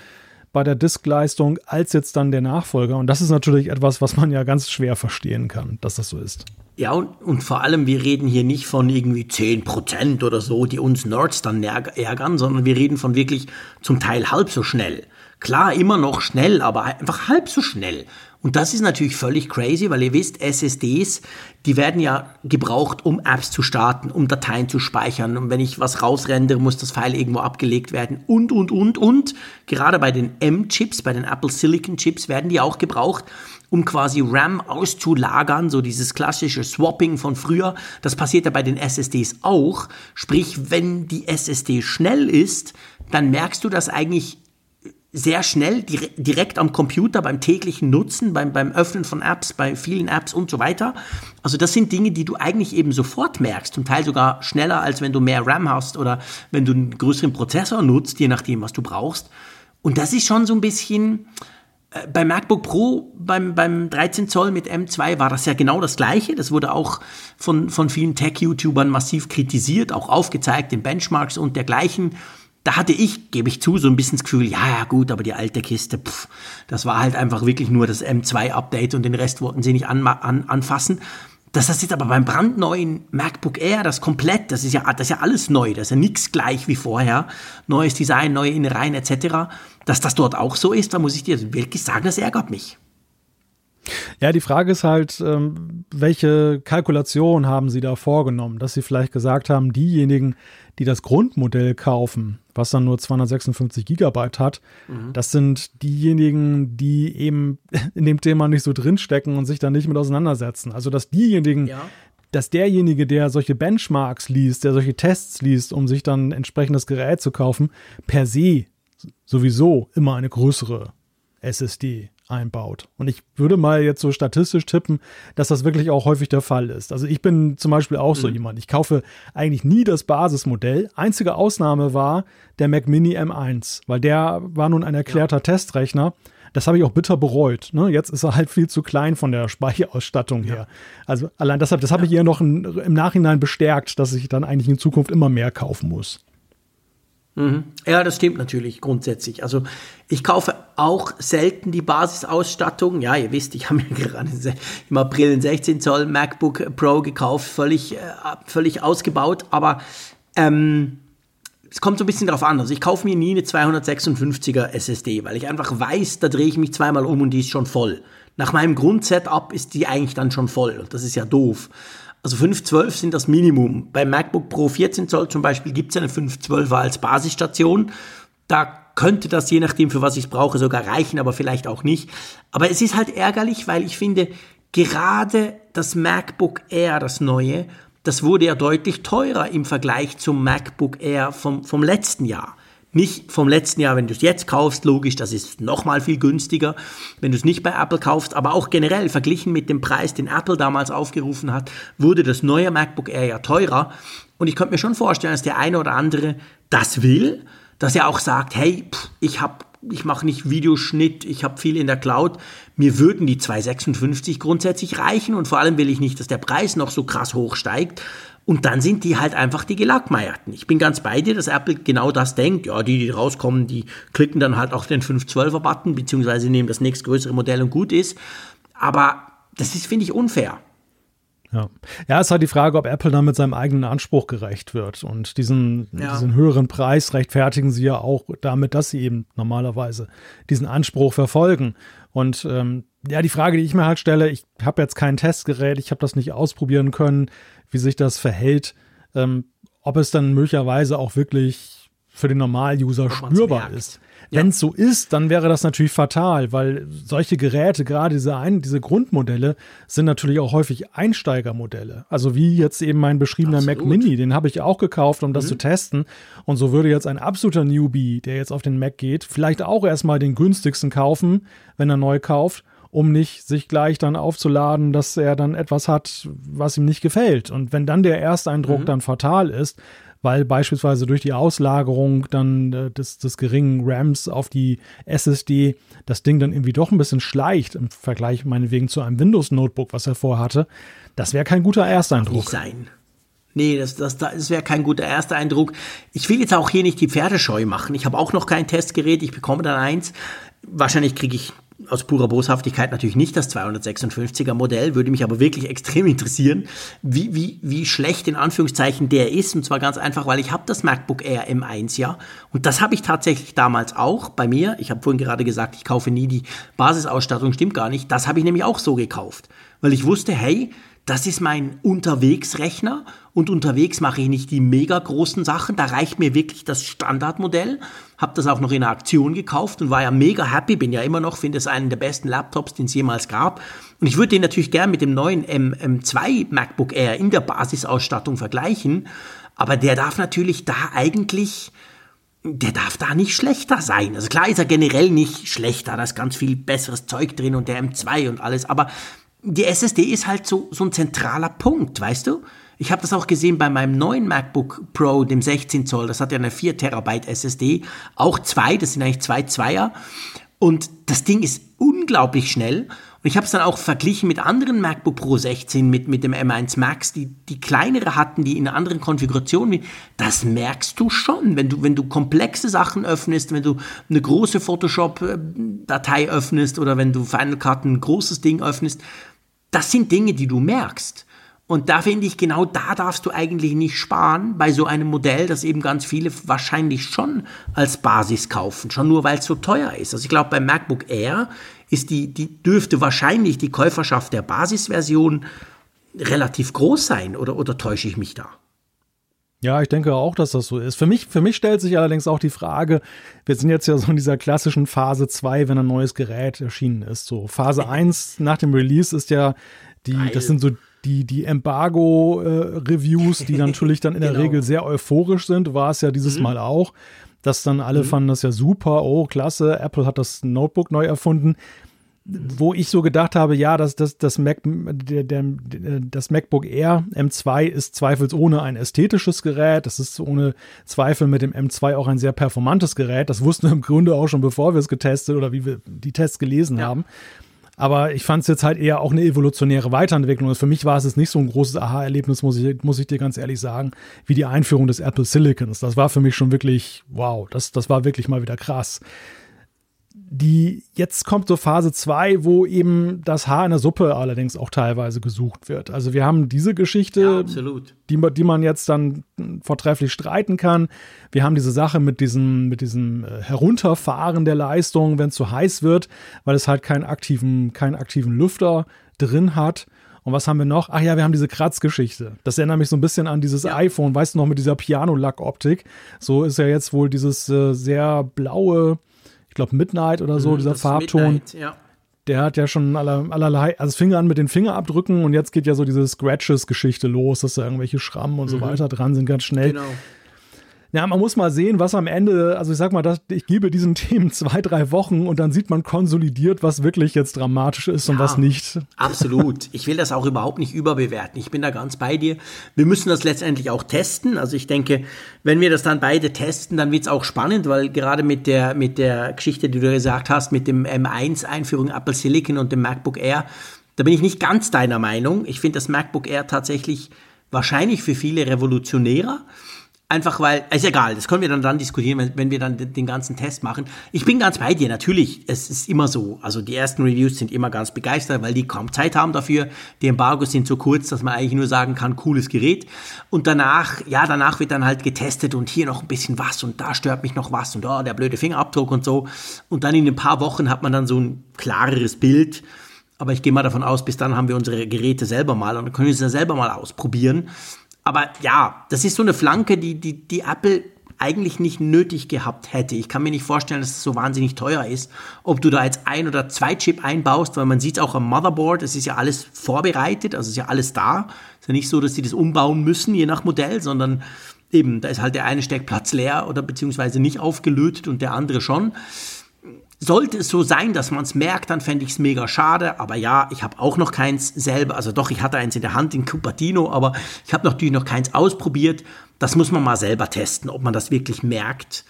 bei der Diskleistung als jetzt dann der Nachfolger. Und das ist natürlich etwas, was man ja ganz schwer verstehen kann, dass das so ist. Ja, und, und vor allem, wir reden hier nicht von irgendwie 10% oder so, die uns Nerds dann ärgern, sondern wir reden von wirklich zum Teil halb so schnell. Klar, immer noch schnell, aber einfach halb so schnell. Und das ist natürlich völlig crazy, weil ihr wisst, SSDs, die werden ja gebraucht, um Apps zu starten, um Dateien zu speichern. Und wenn ich was rausrendere, muss das File irgendwo abgelegt werden und, und, und, und. Gerade bei den M-Chips, bei den Apple Silicon Chips werden die auch gebraucht, um quasi RAM auszulagern, so dieses klassische Swapping von früher. Das passiert ja bei den SSDs auch. Sprich, wenn die SSD schnell ist, dann merkst du das eigentlich sehr schnell direkt am Computer beim täglichen Nutzen, beim, beim Öffnen von Apps, bei vielen Apps und so weiter. Also das sind Dinge, die du eigentlich eben sofort merkst, zum Teil sogar schneller, als wenn du mehr RAM hast oder wenn du einen größeren Prozessor nutzt, je nachdem, was du brauchst. Und das ist schon so ein bisschen, äh, beim MacBook Pro, beim, beim 13 Zoll mit M2 war das ja genau das Gleiche. Das wurde auch von, von vielen Tech-YouTubern massiv kritisiert, auch aufgezeigt in Benchmarks und dergleichen da hatte ich, gebe ich zu, so ein bisschen das Gefühl, ja, ja, gut, aber die alte Kiste, pff, das war halt einfach wirklich nur das M2-Update und den Rest wollten sie nicht an, an, anfassen. Das ist jetzt aber beim brandneuen MacBook Air, das komplett, das ist ja, das ist ja alles neu, das ist ja nichts gleich wie vorher. Neues Design, neue Innereien etc. Dass das dort auch so ist, da muss ich dir wirklich sagen, das ärgert mich. Ja, die Frage ist halt, ähm, welche Kalkulation haben Sie da vorgenommen, dass Sie vielleicht gesagt haben, diejenigen, die das Grundmodell kaufen, was dann nur 256 Gigabyte hat, mhm. das sind diejenigen, die eben in dem Thema nicht so drinstecken und sich da nicht mit auseinandersetzen. Also, dass diejenigen, ja. dass derjenige, der solche Benchmarks liest, der solche Tests liest, um sich dann entsprechendes Gerät zu kaufen, per se sowieso immer eine größere SSD einbaut. Und ich würde mal jetzt so statistisch tippen, dass das wirklich auch häufig der Fall ist. Also ich bin zum Beispiel auch so mhm. jemand. Ich kaufe eigentlich nie das Basismodell. Einzige Ausnahme war der Mac Mini M1, weil der war nun ein erklärter ja. Testrechner. Das habe ich auch bitter bereut. Ne? Jetzt ist er halt viel zu klein von der Speicherausstattung her. Ja. Also allein deshalb, das habe ich eher noch im Nachhinein bestärkt, dass ich dann eigentlich in Zukunft immer mehr kaufen muss. Mhm. Ja, das stimmt natürlich grundsätzlich. Also ich kaufe auch selten die Basisausstattung. Ja, ihr wisst, ich habe mir gerade im April ein 16 Zoll MacBook Pro gekauft, völlig, äh, völlig ausgebaut. Aber ähm, es kommt so ein bisschen darauf an. Also ich kaufe mir nie eine 256er SSD, weil ich einfach weiß, da drehe ich mich zweimal um und die ist schon voll. Nach meinem Grundsetup ist die eigentlich dann schon voll. Und das ist ja doof. Also 512 sind das Minimum. Beim MacBook Pro 14 Zoll zum Beispiel gibt es eine 512er als Basisstation. Da könnte das je nachdem, für was ich brauche, sogar reichen, aber vielleicht auch nicht. Aber es ist halt ärgerlich, weil ich finde, gerade das MacBook Air, das neue, das wurde ja deutlich teurer im Vergleich zum MacBook Air vom, vom letzten Jahr. Nicht vom letzten Jahr, wenn du es jetzt kaufst, logisch, das ist nochmal viel günstiger, wenn du es nicht bei Apple kaufst, aber auch generell verglichen mit dem Preis, den Apple damals aufgerufen hat, wurde das neue MacBook Air ja teurer. Und ich könnte mir schon vorstellen, dass der eine oder andere das will, dass er auch sagt, hey, pff, ich habe ich mache nicht Videoschnitt, ich habe viel in der Cloud. Mir würden die 256 grundsätzlich reichen und vor allem will ich nicht, dass der Preis noch so krass hoch steigt. Und dann sind die halt einfach die Gelackmeierten. Ich bin ganz bei dir, dass Apple genau das denkt. Ja, die, die rauskommen, die klicken dann halt auf den 512er-Button, beziehungsweise nehmen das nächstgrößere Modell und gut ist. Aber das ist, finde ich, unfair. Ja. ja, es ist halt die Frage, ob Apple dann mit seinem eigenen Anspruch gerecht wird. Und diesen, ja. diesen höheren Preis rechtfertigen sie ja auch damit, dass sie eben normalerweise diesen Anspruch verfolgen. Und ähm, ja, die Frage, die ich mir halt stelle, ich habe jetzt kein Testgerät, ich habe das nicht ausprobieren können, wie sich das verhält, ähm, ob es dann möglicherweise auch wirklich für den Normal-User spürbar ist. Ja. Wenn es so ist, dann wäre das natürlich fatal, weil solche Geräte, gerade diese, ein, diese Grundmodelle, sind natürlich auch häufig Einsteigermodelle. Also wie jetzt eben mein beschriebener Absolut. Mac Mini, den habe ich auch gekauft, um das mhm. zu testen. Und so würde jetzt ein absoluter Newbie, der jetzt auf den Mac geht, vielleicht auch erstmal den günstigsten kaufen, wenn er neu kauft um nicht sich gleich dann aufzuladen, dass er dann etwas hat, was ihm nicht gefällt. Und wenn dann der Ersteindruck mhm. dann fatal ist, weil beispielsweise durch die Auslagerung dann äh, des, des geringen RAMs auf die SSD das Ding dann irgendwie doch ein bisschen schleicht im Vergleich meinetwegen zu einem Windows-Notebook, was er vorhatte. Das wäre kein guter Ersteindruck. Nicht sein. Nee, das, das, das wäre kein guter erster Eindruck. Ich will jetzt auch hier nicht die Pferdescheu machen. Ich habe auch noch kein Testgerät. Ich bekomme dann eins. Wahrscheinlich kriege ich aus purer Boshaftigkeit natürlich nicht das 256er Modell, würde mich aber wirklich extrem interessieren, wie, wie, wie schlecht in Anführungszeichen der ist. Und zwar ganz einfach, weil ich habe das MacBook Air M1 ja. Und das habe ich tatsächlich damals auch bei mir. Ich habe vorhin gerade gesagt, ich kaufe nie die Basisausstattung, stimmt gar nicht. Das habe ich nämlich auch so gekauft. Weil ich wusste, hey, das ist mein Unterwegsrechner und unterwegs mache ich nicht die mega großen Sachen. Da reicht mir wirklich das Standardmodell. Habe das auch noch in der Aktion gekauft und war ja mega happy. Bin ja immer noch, finde es einen der besten Laptops, den es jemals gab. Und ich würde den natürlich gern mit dem neuen M M2 MacBook Air in der Basisausstattung vergleichen. Aber der darf natürlich da eigentlich der darf da nicht schlechter sein. Also klar ist er generell nicht schlechter, da ist ganz viel besseres Zeug drin und der M2 und alles, aber die SSD ist halt so, so ein zentraler Punkt, weißt du? Ich habe das auch gesehen bei meinem neuen MacBook Pro, dem 16 Zoll. Das hat ja eine 4 Terabyte SSD. Auch zwei, das sind eigentlich zwei Zweier. Und das Ding ist unglaublich schnell. Und ich habe es dann auch verglichen mit anderen MacBook Pro 16, mit, mit dem M1 Max, die, die kleinere hatten, die in anderen Konfigurationen. Das merkst du schon, wenn du, wenn du komplexe Sachen öffnest, wenn du eine große Photoshop-Datei öffnest oder wenn du Final Cut ein großes Ding öffnest. Das sind Dinge, die du merkst. Und da finde ich, genau da darfst du eigentlich nicht sparen bei so einem Modell, das eben ganz viele wahrscheinlich schon als Basis kaufen, schon nur weil es so teuer ist. Also ich glaube, beim MacBook Air ist die, die dürfte wahrscheinlich die Käuferschaft der Basisversion relativ groß sein, oder, oder täusche ich mich da? Ja, ich denke auch, dass das so ist. Für mich, für mich stellt sich allerdings auch die Frage, wir sind jetzt ja so in dieser klassischen Phase 2, wenn ein neues Gerät erschienen ist. So Phase 1 nach dem Release ist ja die, Geil. das sind so die, die Embargo-Reviews, äh, die natürlich dann in der genau. Regel sehr euphorisch sind, war es ja dieses mhm. Mal auch, dass dann alle mhm. fanden das ja super, oh klasse, Apple hat das Notebook neu erfunden. Wo ich so gedacht habe, ja, das, das, das, Mac, der, der, das MacBook Air M2 ist zweifelsohne ein ästhetisches Gerät. Das ist ohne Zweifel mit dem M2 auch ein sehr performantes Gerät. Das wussten wir im Grunde auch schon, bevor wir es getestet oder wie wir die Tests gelesen ja. haben. Aber ich fand es jetzt halt eher auch eine evolutionäre Weiterentwicklung. Also für mich war es jetzt nicht so ein großes Aha-Erlebnis, muss ich, muss ich dir ganz ehrlich sagen, wie die Einführung des Apple Silicons. Das war für mich schon wirklich, wow, das, das war wirklich mal wieder krass die jetzt kommt so Phase 2, wo eben das Haar in der Suppe allerdings auch teilweise gesucht wird. Also wir haben diese Geschichte, ja, die, die man jetzt dann vortrefflich streiten kann. Wir haben diese Sache mit diesem, mit diesem äh, Herunterfahren der Leistung, wenn es zu heiß wird, weil es halt keinen aktiven, keinen aktiven Lüfter drin hat. Und was haben wir noch? Ach ja, wir haben diese Kratzgeschichte. Das erinnert mich so ein bisschen an dieses ja. iPhone, weißt du noch, mit dieser Piano-Lack-Optik. So ist ja jetzt wohl dieses äh, sehr blaue, glaube Midnight oder so, mhm, dieser Farbton. Midnight, ja. Der hat ja schon aller, allerlei, also es fing an mit den Fingerabdrücken und jetzt geht ja so diese Scratches-Geschichte los, dass da irgendwelche Schrammen und mhm. so weiter dran sind, ganz schnell. Genau. Ja, man muss mal sehen, was am Ende, also ich sag mal, das, ich gebe diesen Themen zwei, drei Wochen und dann sieht man konsolidiert, was wirklich jetzt dramatisch ist ja, und was nicht. Absolut. Ich will das auch überhaupt nicht überbewerten. Ich bin da ganz bei dir. Wir müssen das letztendlich auch testen. Also ich denke, wenn wir das dann beide testen, dann wird es auch spannend, weil gerade mit der, mit der Geschichte, die du gesagt hast, mit dem M1-Einführung Apple Silicon und dem MacBook Air, da bin ich nicht ganz deiner Meinung. Ich finde das MacBook Air tatsächlich wahrscheinlich für viele revolutionärer Einfach weil, ist egal, das können wir dann, dann diskutieren, wenn, wenn wir dann den, ganzen Test machen. Ich bin ganz bei dir, natürlich, es ist immer so. Also die ersten Reviews sind immer ganz begeistert, weil die kaum Zeit haben dafür. Die Embargos sind so kurz, dass man eigentlich nur sagen kann, cooles Gerät. Und danach, ja, danach wird dann halt getestet und hier noch ein bisschen was und da stört mich noch was und oh, der blöde Fingerabdruck und so. Und dann in ein paar Wochen hat man dann so ein klareres Bild. Aber ich gehe mal davon aus, bis dann haben wir unsere Geräte selber mal und können wir sie selber mal ausprobieren. Aber ja, das ist so eine Flanke, die, die, die Apple eigentlich nicht nötig gehabt hätte. Ich kann mir nicht vorstellen, dass es so wahnsinnig teuer ist, ob du da jetzt ein oder zwei Chip einbaust, weil man sieht es auch am Motherboard, es ist ja alles vorbereitet, also ist ja alles da. Es ist ja nicht so, dass sie das umbauen müssen, je nach Modell, sondern eben, da ist halt der eine Steckplatz leer oder beziehungsweise nicht aufgelötet und der andere schon. Sollte es so sein, dass man es merkt, dann fände ich es mega schade. Aber ja, ich habe auch noch keins selber. Also doch, ich hatte eins in der Hand in Cupertino, aber ich habe natürlich noch keins ausprobiert. Das muss man mal selber testen, ob man das wirklich merkt.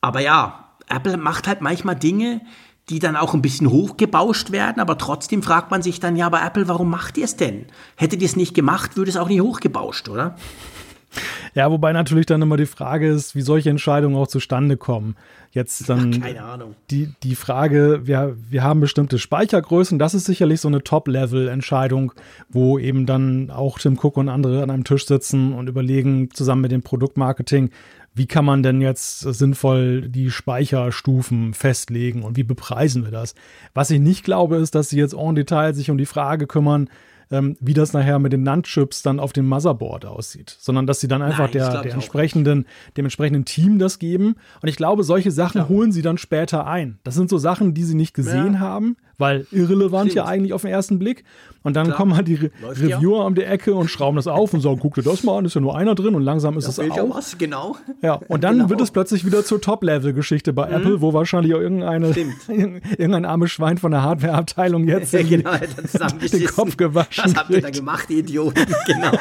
Aber ja, Apple macht halt manchmal Dinge, die dann auch ein bisschen hochgebauscht werden, aber trotzdem fragt man sich dann, ja, aber Apple, warum macht ihr es denn? Hättet ihr es nicht gemacht, würde es auch nicht hochgebauscht, oder? Ja, wobei natürlich dann immer die Frage ist, wie solche Entscheidungen auch zustande kommen. Jetzt dann Ach, keine Ahnung. Die, die Frage, wir, wir haben bestimmte Speichergrößen, das ist sicherlich so eine Top-Level-Entscheidung, wo eben dann auch Tim Cook und andere an einem Tisch sitzen und überlegen, zusammen mit dem Produktmarketing, wie kann man denn jetzt sinnvoll die Speicherstufen festlegen und wie bepreisen wir das? Was ich nicht glaube, ist, dass sie jetzt en Detail sich um die Frage kümmern, ähm, wie das nachher mit den NAND-Chips dann auf dem Motherboard aussieht, sondern dass sie dann einfach Nein, der, der entsprechenden, dem entsprechenden Team das geben. Und ich glaube, solche Sachen ja. holen sie dann später ein. Das sind so Sachen, die sie nicht gesehen ja. haben, weil irrelevant Stimmt. ja eigentlich auf den ersten Blick. Und dann Klar. kommen halt die Re Läuft Reviewer ja. um die Ecke und schrauben das auf und sagen, guck dir das mal an, ist ja nur einer drin und langsam ist es auch. Ja was, genau. Ja, und dann genau. wird es plötzlich wieder zur Top-Level-Geschichte bei mhm. Apple, wo wahrscheinlich auch irgendeine, irgendein armes Schwein von der Hardware-Abteilung jetzt genau, den Kopf gewaschen Was habt ihr da gemacht, ihr Idioten? genau.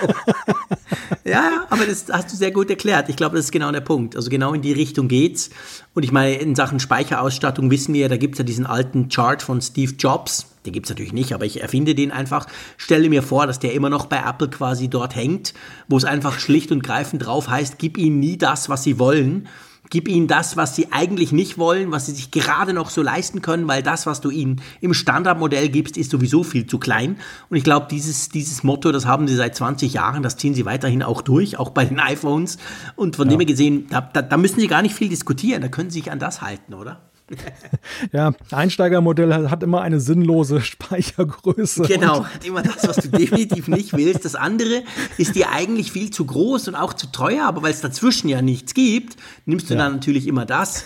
ja, aber das hast du sehr gut erklärt. Ich glaube, das ist genau der Punkt. Also genau in die Richtung geht's. Und ich meine, in Sachen Speicherausstattung wissen wir, da gibt es ja diesen alten Chart von Steve Jobs. Den gibt es natürlich nicht, aber ich erfinde den einfach. Stelle mir vor, dass der immer noch bei Apple quasi dort hängt, wo es einfach schlicht und greifend drauf heißt, gib ihnen nie das, was sie wollen Gib ihnen das, was sie eigentlich nicht wollen, was sie sich gerade noch so leisten können, weil das, was du ihnen im Standardmodell gibst, ist sowieso viel zu klein. Und ich glaube, dieses, dieses Motto, das haben sie seit 20 Jahren, das ziehen sie weiterhin auch durch, auch bei den iPhones. Und von ja. dem her gesehen, da, da, da müssen sie gar nicht viel diskutieren, da können sie sich an das halten, oder? ja, Einsteigermodell hat immer eine sinnlose Speichergröße. Genau, hat immer das, was du definitiv nicht willst. Das andere ist dir eigentlich viel zu groß und auch zu teuer, aber weil es dazwischen ja nichts gibt, nimmst du ja. dann natürlich immer das.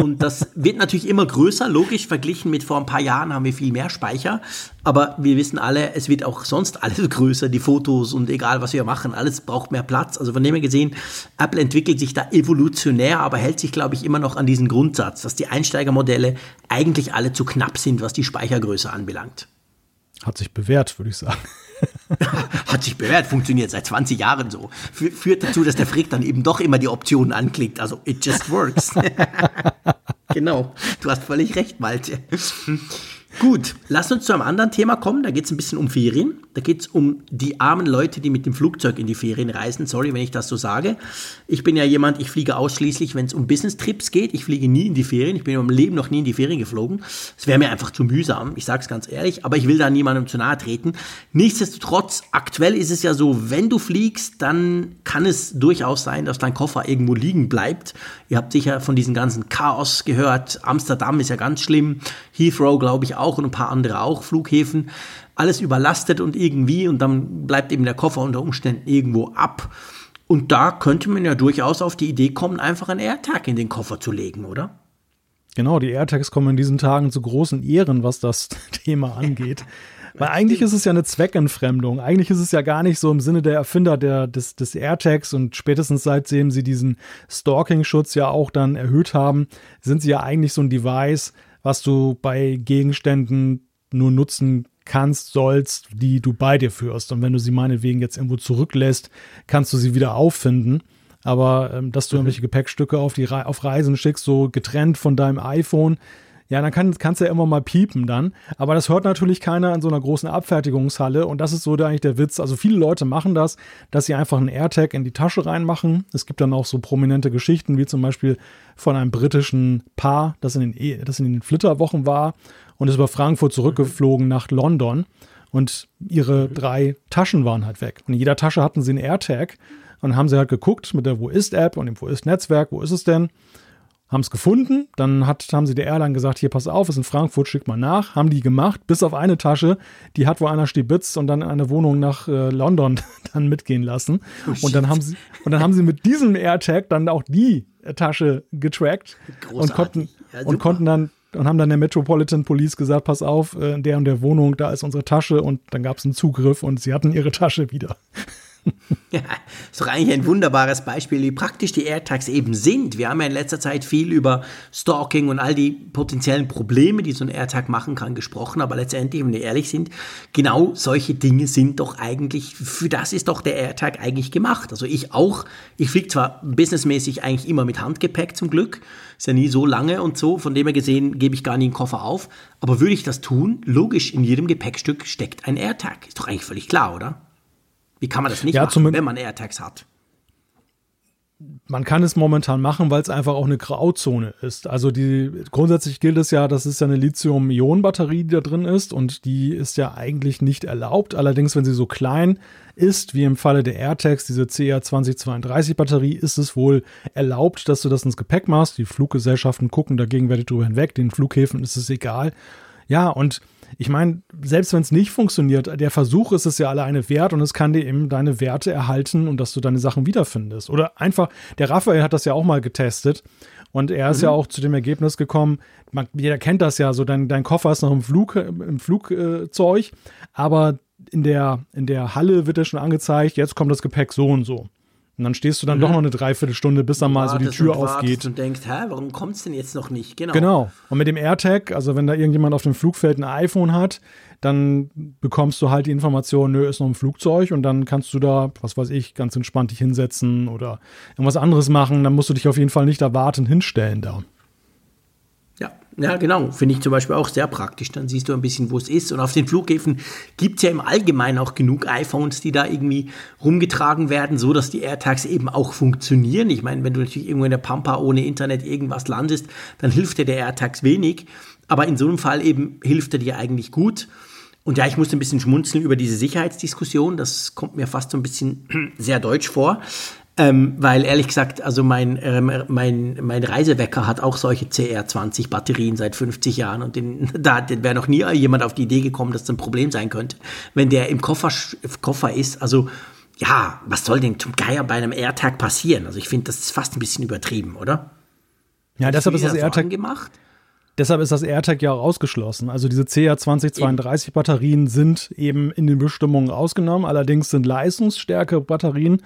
Und das wird natürlich immer größer, logisch verglichen mit vor ein paar Jahren haben wir viel mehr Speicher. Aber wir wissen alle, es wird auch sonst alles größer, die Fotos und egal was wir machen, alles braucht mehr Platz. Also von dem her gesehen, Apple entwickelt sich da evolutionär, aber hält sich, glaube ich, immer noch an diesen Grundsatz, dass die Einsteigermodelle eigentlich alle zu knapp sind, was die Speichergröße anbelangt. Hat sich bewährt, würde ich sagen. Hat sich bewährt, funktioniert seit 20 Jahren so. Führt dazu, dass der Frick dann eben doch immer die Optionen anklickt. Also, it just works. genau. Du hast völlig recht, Malte. Gut, lass uns zu einem anderen Thema kommen. Da geht es ein bisschen um Ferien. Da geht es um die armen Leute, die mit dem Flugzeug in die Ferien reisen. Sorry, wenn ich das so sage. Ich bin ja jemand, ich fliege ausschließlich, wenn es um Business-Trips geht. Ich fliege nie in die Ferien. Ich bin in meinem Leben noch nie in die Ferien geflogen. Es wäre mir einfach zu mühsam. Ich sage es ganz ehrlich. Aber ich will da niemandem zu nahe treten. Nichtsdestotrotz, aktuell ist es ja so, wenn du fliegst, dann kann es durchaus sein, dass dein Koffer irgendwo liegen bleibt. Ihr habt sicher von diesem ganzen Chaos gehört. Amsterdam ist ja ganz schlimm. Heathrow, glaube ich, auch und ein paar andere auch, Flughäfen. Alles überlastet und irgendwie und dann bleibt eben der Koffer unter Umständen irgendwo ab. Und da könnte man ja durchaus auf die Idee kommen, einfach einen AirTag in den Koffer zu legen, oder? Genau, die AirTags kommen in diesen Tagen zu großen Ehren, was das Thema angeht. Weil eigentlich ist es ja eine Zweckentfremdung. Eigentlich ist es ja gar nicht so im Sinne der Erfinder der, des, des AirTags und spätestens seitdem sie diesen Stalking-Schutz ja auch dann erhöht haben, sind sie ja eigentlich so ein Device, was du bei Gegenständen nur nutzen kannst, sollst, die du bei dir führst. Und wenn du sie meinetwegen jetzt irgendwo zurücklässt, kannst du sie wieder auffinden. Aber ähm, dass du mhm. irgendwelche Gepäckstücke auf, die Re auf Reisen schickst, so getrennt von deinem iPhone, ja, dann kann es ja immer mal piepen dann. Aber das hört natürlich keiner in so einer großen Abfertigungshalle. Und das ist so der, eigentlich der Witz. Also viele Leute machen das, dass sie einfach einen AirTag in die Tasche reinmachen. Es gibt dann auch so prominente Geschichten, wie zum Beispiel von einem britischen Paar, das in den, e das in den Flitterwochen war und ist über Frankfurt zurückgeflogen nach London. Und ihre drei Taschen waren halt weg. Und in jeder Tasche hatten sie einen AirTag. Und haben sie halt geguckt mit der Wo ist App und dem Wo ist Netzwerk, wo ist es denn? Haben es gefunden, dann hat, haben sie der Airline gesagt, hier pass auf, ist in Frankfurt, schick mal nach, haben die gemacht, bis auf eine Tasche, die hat wo einer stibitzt und dann eine Wohnung nach äh, London dann mitgehen lassen. Oh, und dann haben sie, und dann haben sie mit diesem AirTag dann auch die Tasche getrackt und konnten, ja, und konnten dann und haben dann der Metropolitan Police gesagt, pass auf, in äh, der und der Wohnung, da ist unsere Tasche. Und dann gab es einen Zugriff und sie hatten ihre Tasche wieder. Ja, ist doch eigentlich ein wunderbares Beispiel, wie praktisch die AirTags eben sind. Wir haben ja in letzter Zeit viel über Stalking und all die potenziellen Probleme, die so ein AirTag machen kann, gesprochen. Aber letztendlich, wenn wir ehrlich sind, genau solche Dinge sind doch eigentlich, für das ist doch der AirTag eigentlich gemacht. Also ich auch, ich fliege zwar businessmäßig eigentlich immer mit Handgepäck zum Glück, ist ja nie so lange und so, von dem her gesehen gebe ich gar nie einen Koffer auf. Aber würde ich das tun? Logisch, in jedem Gepäckstück steckt ein AirTag. Ist doch eigentlich völlig klar, oder? Wie kann man das nicht ja, machen, wenn man AirTags hat? Man kann es momentan machen, weil es einfach auch eine Grauzone ist. Also die grundsätzlich gilt es ja, das ist ja eine Lithium-Ionen-Batterie, die da drin ist und die ist ja eigentlich nicht erlaubt. Allerdings, wenn sie so klein ist, wie im Falle der AirTags, diese CR2032-Batterie, ist es wohl erlaubt, dass du das ins Gepäck machst. Die Fluggesellschaften gucken dagegen werde ich drüber hinweg. Den Flughäfen ist es egal. Ja, und ich meine, selbst wenn es nicht funktioniert, der Versuch ist es ja alleine wert und es kann dir eben deine Werte erhalten und dass du deine Sachen wiederfindest. Oder einfach, der Raphael hat das ja auch mal getestet und er ist mhm. ja auch zu dem Ergebnis gekommen, man, jeder kennt das ja, so dein, dein Koffer ist noch im, Flug, im Flugzeug, aber in der, in der Halle wird er schon angezeigt, jetzt kommt das Gepäck so und so. Und dann stehst du dann mhm. doch noch eine Dreiviertelstunde, bis dann mal so die Tür und aufgeht. Und denkst, hä, warum kommt es denn jetzt noch nicht? Genau. Genau. Und mit dem AirTag, also wenn da irgendjemand auf dem Flugfeld ein iPhone hat, dann bekommst du halt die Information, nö, ist noch ein Flugzeug und dann kannst du da, was weiß ich, ganz entspannt dich hinsetzen oder irgendwas anderes machen. Dann musst du dich auf jeden Fall nicht erwarten hinstellen da. Ja, genau. Finde ich zum Beispiel auch sehr praktisch. Dann siehst du ein bisschen, wo es ist. Und auf den Flughäfen gibt es ja im Allgemeinen auch genug iPhones, die da irgendwie rumgetragen werden, so dass die AirTags eben auch funktionieren. Ich meine, wenn du natürlich irgendwo in der Pampa ohne Internet irgendwas landest, dann hilft dir der AirTags wenig. Aber in so einem Fall eben hilft er dir eigentlich gut. Und ja, ich musste ein bisschen schmunzeln über diese Sicherheitsdiskussion. Das kommt mir fast so ein bisschen sehr deutsch vor. Ähm, weil ehrlich gesagt, also mein, ähm, mein, mein Reisewecker hat auch solche CR20 Batterien seit 50 Jahren und den, da wäre noch nie jemand auf die Idee gekommen, dass das ein Problem sein könnte, wenn der im Koffer, Koffer ist. Also ja, was soll denn zum Geier bei einem AirTag passieren? Also ich finde, das ist fast ein bisschen übertrieben, oder? Ja, deshalb ist das AirTag gemacht. Deshalb ist das AirTag ja auch ausgeschlossen. Also diese CR2032 Batterien sind eben in den Bestimmungen ausgenommen. Allerdings sind leistungsstärke Batterien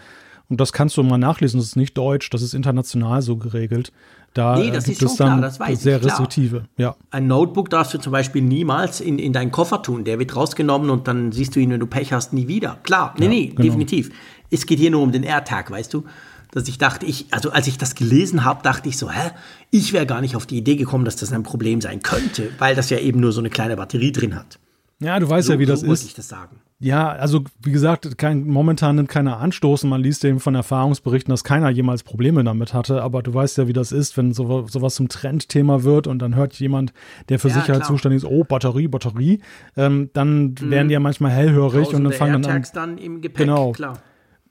und das kannst du mal nachlesen, das ist nicht deutsch, das ist international so geregelt. Da nee, das gibt ist es dann klar, sehr ich, restriktive. Ja. Ein Notebook darfst du zum Beispiel niemals in, in deinen Koffer tun. Der wird rausgenommen und dann siehst du ihn, wenn du Pech hast, nie wieder. Klar, nee, ja, nee, genau. definitiv. Es geht hier nur um den AirTag, weißt du? Dass ich dachte, ich, also als ich das gelesen habe, dachte ich so, hä, ich wäre gar nicht auf die Idee gekommen, dass das ein Problem sein könnte, weil das ja eben nur so eine kleine Batterie drin hat. Ja, du weißt so, ja, wie das so ist. Ich das sagen. Ja, also wie gesagt, kein, momentan nimmt keiner Anstoßen. Man liest eben von Erfahrungsberichten, dass keiner jemals Probleme damit hatte. Aber du weißt ja, wie das ist, wenn so, sowas zum Trendthema wird und dann hört jemand, der für ja, Sicherheit klar. zuständig ist, oh, Batterie, Batterie, ähm, dann mhm. werden die ja manchmal hellhörig Tausende und dann fangen dann an. dann im Gepäck, genau, klar.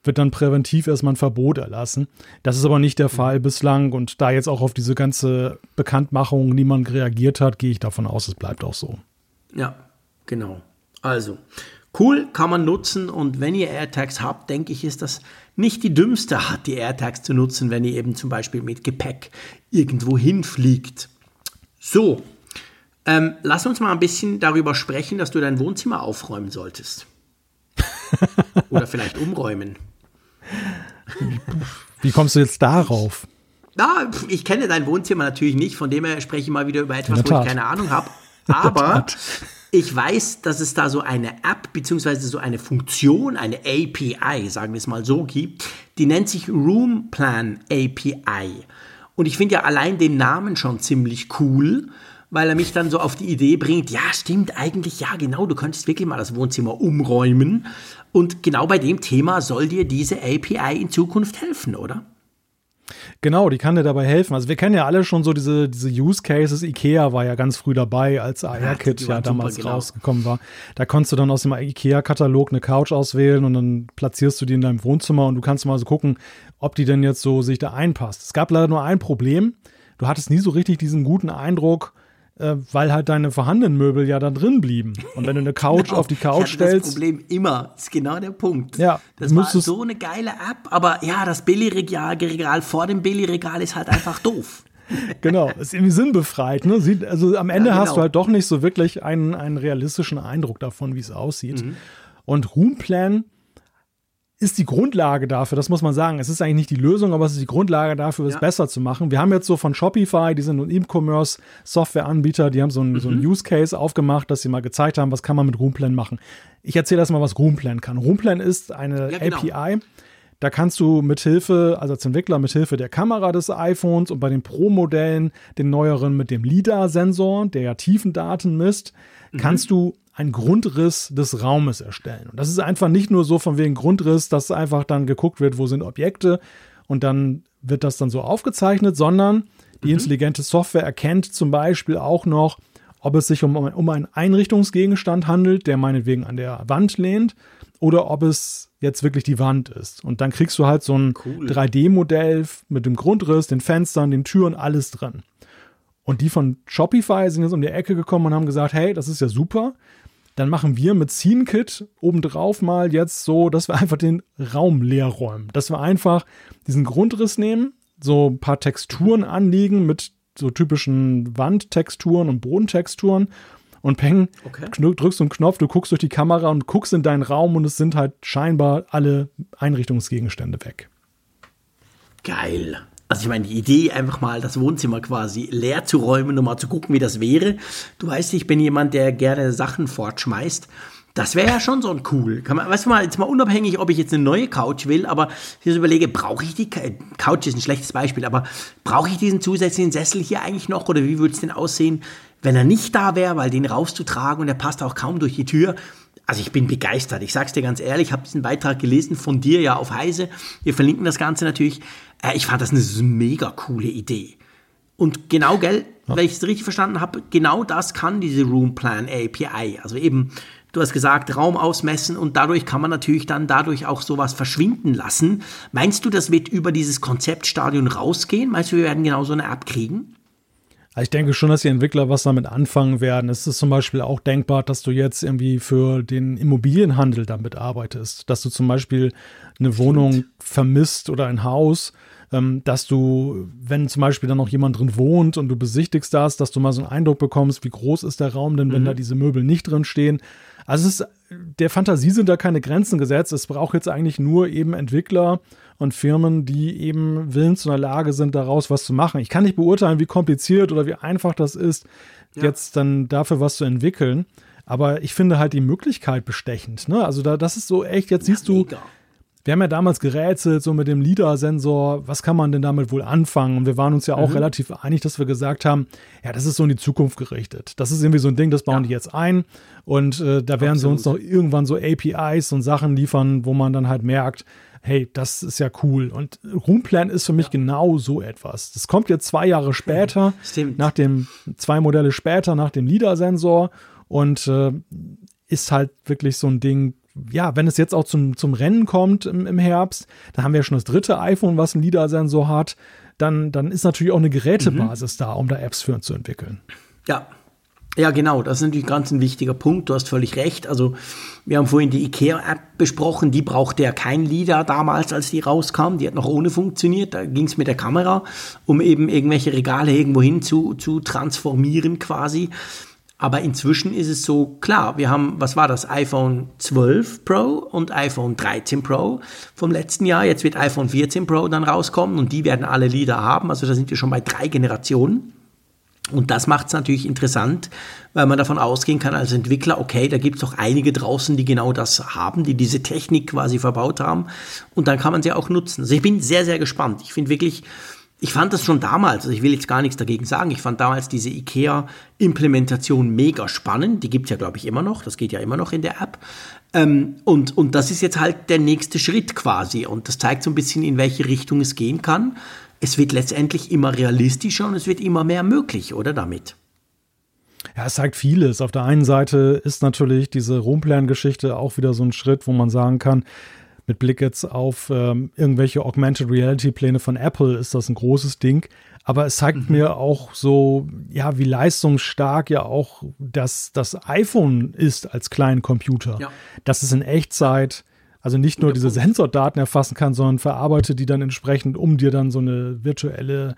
Wird dann präventiv erstmal ein Verbot erlassen. Das ist aber nicht der mhm. Fall bislang. Und da jetzt auch auf diese ganze Bekanntmachung niemand reagiert hat, gehe ich davon aus, es bleibt auch so. Ja, genau. Also, Cool, kann man nutzen und wenn ihr AirTags habt, denke ich, ist das nicht die dümmste Art, die AirTags zu nutzen, wenn ihr eben zum Beispiel mit Gepäck irgendwo hinfliegt. So, ähm, lass uns mal ein bisschen darüber sprechen, dass du dein Wohnzimmer aufräumen solltest. Oder vielleicht umräumen. Wie kommst du jetzt darauf? Na, ich kenne dein Wohnzimmer natürlich nicht, von dem her spreche ich mal wieder über etwas, wo ich keine Ahnung habe. Aber ich weiß, dass es da so eine App beziehungsweise so eine Funktion, eine API, sagen wir es mal so, gibt, die nennt sich Room Plan API. Und ich finde ja allein den Namen schon ziemlich cool, weil er mich dann so auf die Idee bringt, ja, stimmt, eigentlich, ja, genau, du könntest wirklich mal das Wohnzimmer umräumen. Und genau bei dem Thema soll dir diese API in Zukunft helfen, oder? Genau, die kann dir dabei helfen. Also wir kennen ja alle schon so diese, diese Use Cases. Ikea war ja ganz früh dabei, als AR-Kit ja, ja damals genau. rausgekommen war. Da konntest du dann aus dem Ikea-Katalog eine Couch auswählen und dann platzierst du die in deinem Wohnzimmer und du kannst mal so gucken, ob die denn jetzt so sich da einpasst. Es gab leider nur ein Problem. Du hattest nie so richtig diesen guten Eindruck, äh, weil halt deine vorhandenen Möbel ja da drin blieben. Und wenn du eine Couch genau. auf die Couch ich stellst. Das Problem immer, das ist genau der Punkt. Ja, das war so eine geile App, aber ja, das Billigregal vor dem Billigregal ist halt einfach doof. genau, ist irgendwie sinnbefreit. Ne? Sieht, also am Ende ja, genau. hast du halt doch nicht so wirklich einen, einen realistischen Eindruck davon, wie es aussieht. Mhm. Und Roomplan ist die Grundlage dafür, das muss man sagen. Es ist eigentlich nicht die Lösung, aber es ist die Grundlage dafür, es ja. besser zu machen. Wir haben jetzt so von Shopify, die sind ein E-Commerce-Software-Anbieter, die haben so einen, mhm. so einen Use Case aufgemacht, dass sie mal gezeigt haben, was kann man mit Roomplan machen. Ich erzähle erstmal, was Roomplan kann. Roomplan ist eine ja, genau. API. Da kannst du mit Hilfe, also als Entwickler mit Hilfe der Kamera des iPhones und bei den Pro-Modellen, den neueren mit dem LiDAR-Sensor, der ja Tiefendaten misst, mhm. kannst du einen Grundriss des Raumes erstellen. Und das ist einfach nicht nur so von wegen Grundriss, dass einfach dann geguckt wird, wo sind Objekte und dann wird das dann so aufgezeichnet, sondern die mhm. intelligente Software erkennt zum Beispiel auch noch, ob es sich um, um einen Einrichtungsgegenstand handelt, der meinetwegen an der Wand lehnt, oder ob es jetzt wirklich die Wand ist. Und dann kriegst du halt so ein cool. 3D-Modell mit dem Grundriss, den Fenstern, den Türen, alles drin. Und die von Shopify sind jetzt um die Ecke gekommen und haben gesagt, hey, das ist ja super dann machen wir mit SceneKit obendrauf mal jetzt so, dass wir einfach den Raum leer räumen. Dass wir einfach diesen Grundriss nehmen, so ein paar Texturen anlegen mit so typischen Wandtexturen und Bodentexturen und peng, okay. drückst du einen Knopf, du guckst durch die Kamera und guckst in deinen Raum und es sind halt scheinbar alle Einrichtungsgegenstände weg. Geil. Also ich meine, die Idee, einfach mal das Wohnzimmer quasi leer zu räumen und mal zu gucken, wie das wäre. Du weißt, ich bin jemand, der gerne Sachen fortschmeißt. Das wäre ja schon so ein cool. Kann man, weißt du mal, jetzt mal unabhängig, ob ich jetzt eine neue Couch will, aber ich überlege, brauche ich die Couch ist ein schlechtes Beispiel, aber brauche ich diesen zusätzlichen Sessel hier eigentlich noch oder wie würde es denn aussehen, wenn er nicht da wäre, weil den rauszutragen und der passt auch kaum durch die Tür. Also ich bin begeistert. Ich sag's dir ganz ehrlich, ich habe diesen Beitrag gelesen von dir ja auf Heise. Wir verlinken das Ganze natürlich. Äh, ich fand das eine mega coole Idee. Und genau, gell, ja. wenn ich es richtig verstanden habe, genau das kann diese Room Plan API. Also eben, du hast gesagt, Raum ausmessen und dadurch kann man natürlich dann dadurch auch sowas verschwinden lassen. Meinst du, das wird über dieses Konzeptstadion rausgehen? Meinst du, wir werden genau so eine App kriegen? Ich denke schon, dass die Entwickler was damit anfangen werden. Es ist zum Beispiel auch denkbar, dass du jetzt irgendwie für den Immobilienhandel damit arbeitest, dass du zum Beispiel eine Wohnung vermisst oder ein Haus ähm, dass du, wenn zum Beispiel dann noch jemand drin wohnt und du besichtigst das, dass du mal so einen Eindruck bekommst, wie groß ist der Raum denn, wenn mhm. da diese Möbel nicht drin stehen. Also es ist, der Fantasie sind da keine Grenzen gesetzt. Es braucht jetzt eigentlich nur eben Entwickler und Firmen, die eben willens in der Lage sind, daraus was zu machen. Ich kann nicht beurteilen, wie kompliziert oder wie einfach das ist, ja. jetzt dann dafür was zu entwickeln. Aber ich finde halt die Möglichkeit bestechend. Ne? Also da, das ist so echt, jetzt ja, siehst du, mega wir haben ja damals gerätselt, so mit dem LIDAR-Sensor, was kann man denn damit wohl anfangen? Und wir waren uns ja auch mhm. relativ einig, dass wir gesagt haben, ja, das ist so in die Zukunft gerichtet. Das ist irgendwie so ein Ding, das bauen ja. die jetzt ein. Und äh, da werden Absolut. sie uns noch irgendwann so APIs und Sachen liefern, wo man dann halt merkt, hey, das ist ja cool. Und Roomplan ist für mich ja. genau so etwas. Das kommt jetzt zwei Jahre später, Stimmt. nach dem, zwei Modelle später, nach dem LIDAR-Sensor und äh, ist halt wirklich so ein Ding, ja, wenn es jetzt auch zum, zum Rennen kommt im, im Herbst, dann haben wir ja schon das dritte iPhone, was einen LIDAR-Sensor hat, dann, dann ist natürlich auch eine Gerätebasis mhm. da, um da Apps für zu entwickeln. Ja. Ja, genau, das ist natürlich ganz ein wichtiger Punkt. Du hast völlig recht. Also, wir haben vorhin die IKEA-App besprochen. Die brauchte ja kein LIDAR damals, als die rauskam. Die hat noch ohne funktioniert. Da ging es mit der Kamera, um eben irgendwelche Regale irgendwo hin zu, zu transformieren quasi. Aber inzwischen ist es so, klar, wir haben, was war das, iPhone 12 Pro und iPhone 13 Pro vom letzten Jahr. Jetzt wird iPhone 14 Pro dann rauskommen und die werden alle Lieder haben. Also da sind wir schon bei drei Generationen. Und das macht es natürlich interessant, weil man davon ausgehen kann als Entwickler, okay, da gibt es doch einige draußen, die genau das haben, die diese Technik quasi verbaut haben. Und dann kann man sie auch nutzen. Also ich bin sehr, sehr gespannt. Ich finde wirklich, ich fand das schon damals, also ich will jetzt gar nichts dagegen sagen, ich fand damals diese IKEA-Implementation mega spannend. Die gibt es ja, glaube ich, immer noch. Das geht ja immer noch in der App. Ähm, und, und das ist jetzt halt der nächste Schritt quasi. Und das zeigt so ein bisschen, in welche Richtung es gehen kann. Es wird letztendlich immer realistischer und es wird immer mehr möglich, oder damit? Ja, es zeigt vieles. Auf der einen Seite ist natürlich diese Rumplan-Geschichte auch wieder so ein Schritt, wo man sagen kann, mit Blick jetzt auf ähm, irgendwelche Augmented Reality Pläne von Apple ist das ein großes Ding. Aber es zeigt mhm. mir auch so, ja, wie leistungsstark ja auch das, das iPhone ist als kleinen Computer. Ja. Dass es in Echtzeit, also nicht nur diese Sensordaten erfassen kann, sondern verarbeitet die dann entsprechend, um dir dann so eine virtuelle,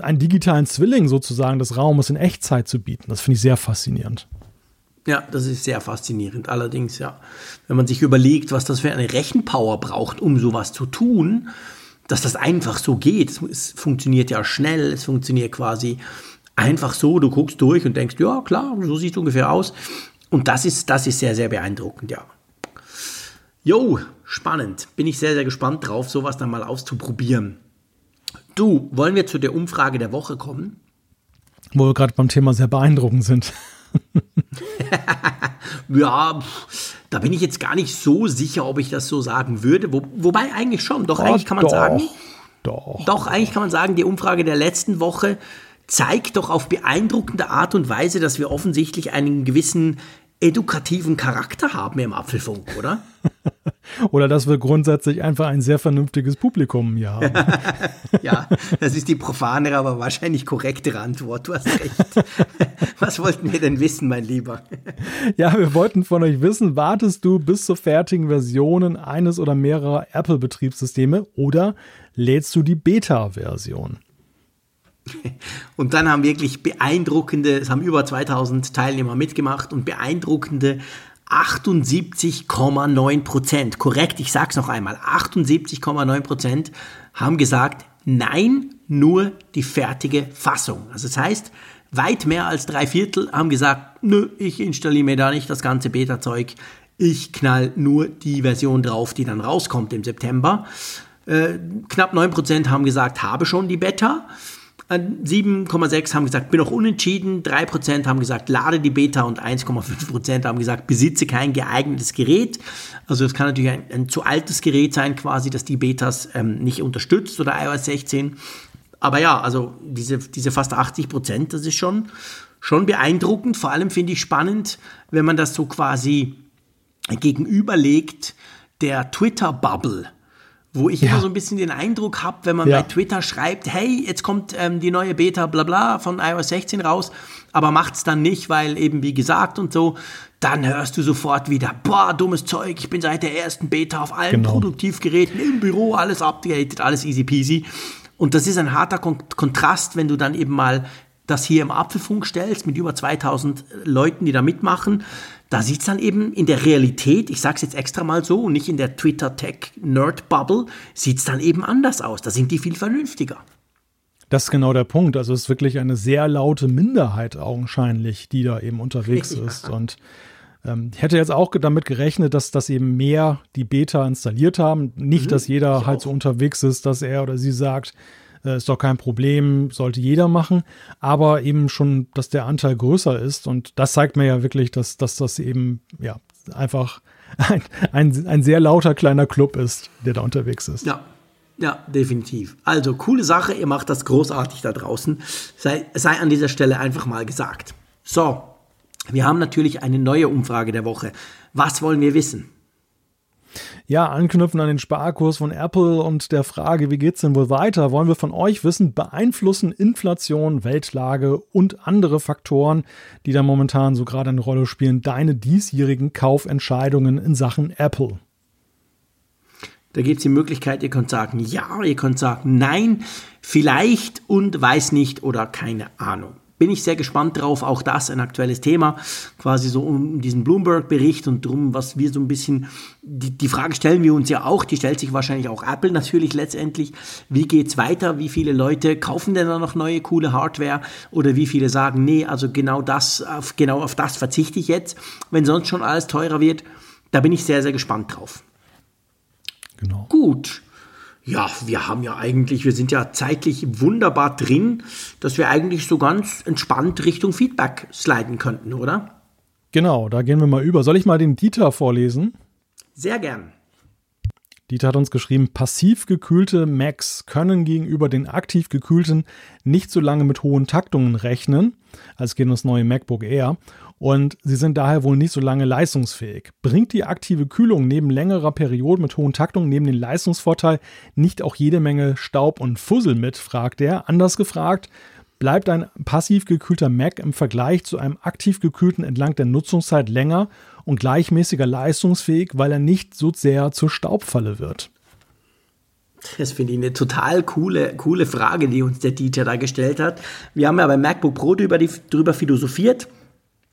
einen digitalen Zwilling sozusagen des Raumes in Echtzeit zu bieten. Das finde ich sehr faszinierend. Ja, das ist sehr faszinierend. Allerdings, ja, wenn man sich überlegt, was das für eine Rechenpower braucht, um sowas zu tun, dass das einfach so geht. Es funktioniert ja schnell, es funktioniert quasi einfach so. Du guckst durch und denkst, ja, klar, so sieht es ungefähr aus. Und das ist, das ist sehr, sehr beeindruckend, ja. Jo, spannend. Bin ich sehr, sehr gespannt drauf, sowas dann mal auszuprobieren. Du, wollen wir zu der Umfrage der Woche kommen? Wo wir gerade beim Thema sehr beeindruckend sind. ja, da bin ich jetzt gar nicht so sicher, ob ich das so sagen würde. Wo, wobei eigentlich schon. Doch, eigentlich kann man doch, sagen. Doch. Doch, eigentlich kann man sagen, die Umfrage der letzten Woche zeigt doch auf beeindruckende Art und Weise, dass wir offensichtlich einen gewissen edukativen Charakter haben im Apfelfunk, oder? oder dass wir grundsätzlich einfach ein sehr vernünftiges Publikum hier haben. ja, das ist die profanere, aber wahrscheinlich korrektere Antwort. Du hast recht. Was wollten wir denn wissen, mein Lieber? ja, wir wollten von euch wissen, wartest du bis zur fertigen Versionen eines oder mehrerer Apple-Betriebssysteme oder lädst du die Beta-Version? Und dann haben wirklich beeindruckende, es haben über 2000 Teilnehmer mitgemacht und beeindruckende 78,9 Prozent, korrekt, ich sag's noch einmal, 78,9 Prozent haben gesagt, nein, nur die fertige Fassung. Also das heißt, weit mehr als drei Viertel haben gesagt, nö, ich installiere mir da nicht das ganze Beta-Zeug, ich knall nur die Version drauf, die dann rauskommt im September. Äh, knapp 9 Prozent haben gesagt, habe schon die Beta. 7,6 haben gesagt, bin noch unentschieden, 3% haben gesagt, lade die Beta und 1,5% haben gesagt, besitze kein geeignetes Gerät. Also es kann natürlich ein, ein, zu altes Gerät sein, quasi, das die Betas ähm, nicht unterstützt oder iOS 16. Aber ja, also diese, diese fast 80%, das ist schon, schon beeindruckend. Vor allem finde ich spannend, wenn man das so quasi gegenüberlegt der Twitter-Bubble wo ich ja. immer so ein bisschen den Eindruck habe, wenn man ja. bei Twitter schreibt, hey, jetzt kommt ähm, die neue Beta bla bla von iOS 16 raus, aber macht es dann nicht, weil eben wie gesagt und so, dann hörst du sofort wieder, boah, dummes Zeug, ich bin seit der ersten Beta auf allen genau. Produktivgeräten im Büro, alles updated, alles easy peasy. Und das ist ein harter Kon Kontrast, wenn du dann eben mal das hier im Apfelfunk stellst mit über 2000 Leuten, die da mitmachen da sieht es dann eben in der Realität, ich sage es jetzt extra mal so, und nicht in der Twitter-Tech-Nerd-Bubble, sieht es dann eben anders aus. Da sind die viel vernünftiger. Das ist genau der Punkt. Also es ist wirklich eine sehr laute Minderheit augenscheinlich, die da eben unterwegs ja. ist. Und ähm, ich hätte jetzt auch damit gerechnet, dass das eben mehr die Beta installiert haben. Nicht, mhm, dass jeder halt so unterwegs ist, dass er oder sie sagt, ist doch kein Problem, sollte jeder machen, aber eben schon, dass der Anteil größer ist und das zeigt mir ja wirklich, dass, dass das eben ja einfach ein, ein, ein sehr lauter kleiner Club ist, der da unterwegs ist. Ja, ja, definitiv. Also, coole Sache, ihr macht das großartig da draußen. Sei, sei an dieser Stelle einfach mal gesagt. So, wir haben natürlich eine neue Umfrage der Woche. Was wollen wir wissen? Ja, anknüpfen an den Sparkurs von Apple und der Frage, wie geht's denn wohl weiter, wollen wir von euch wissen, beeinflussen Inflation, Weltlage und andere Faktoren, die da momentan so gerade eine Rolle spielen, deine diesjährigen Kaufentscheidungen in Sachen Apple? Da gibt es die Möglichkeit, ihr könnt sagen ja, ihr könnt sagen nein, vielleicht und weiß nicht oder keine Ahnung bin ich sehr gespannt drauf. Auch das ein aktuelles Thema, quasi so um diesen Bloomberg-Bericht und drum, was wir so ein bisschen, die, die Frage stellen wir uns ja auch, die stellt sich wahrscheinlich auch Apple natürlich letztendlich. Wie geht's weiter? Wie viele Leute kaufen denn da noch neue coole Hardware? Oder wie viele sagen, nee, also genau das, auf, genau auf das verzichte ich jetzt, wenn sonst schon alles teurer wird? Da bin ich sehr, sehr gespannt drauf. Genau. Gut. Ja, wir haben ja eigentlich, wir sind ja zeitlich wunderbar drin, dass wir eigentlich so ganz entspannt Richtung Feedback sliden könnten, oder? Genau, da gehen wir mal über. Soll ich mal den Dieter vorlesen? Sehr gern. Dieter hat uns geschrieben, passiv gekühlte Macs können gegenüber den aktiv gekühlten nicht so lange mit hohen Taktungen rechnen, als geht das neue MacBook Air, und sie sind daher wohl nicht so lange leistungsfähig. Bringt die aktive Kühlung neben längerer Perioden mit hohen Taktungen neben den Leistungsvorteil nicht auch jede Menge Staub und Fussel mit, fragt er. Anders gefragt, bleibt ein passiv gekühlter Mac im Vergleich zu einem aktiv gekühlten entlang der Nutzungszeit länger und gleichmäßiger leistungsfähig, weil er nicht so sehr zur Staubfalle wird? Das finde ich eine total coole, coole Frage, die uns der Dieter da gestellt hat. Wir haben ja beim MacBook Pro drüber, die, drüber philosophiert.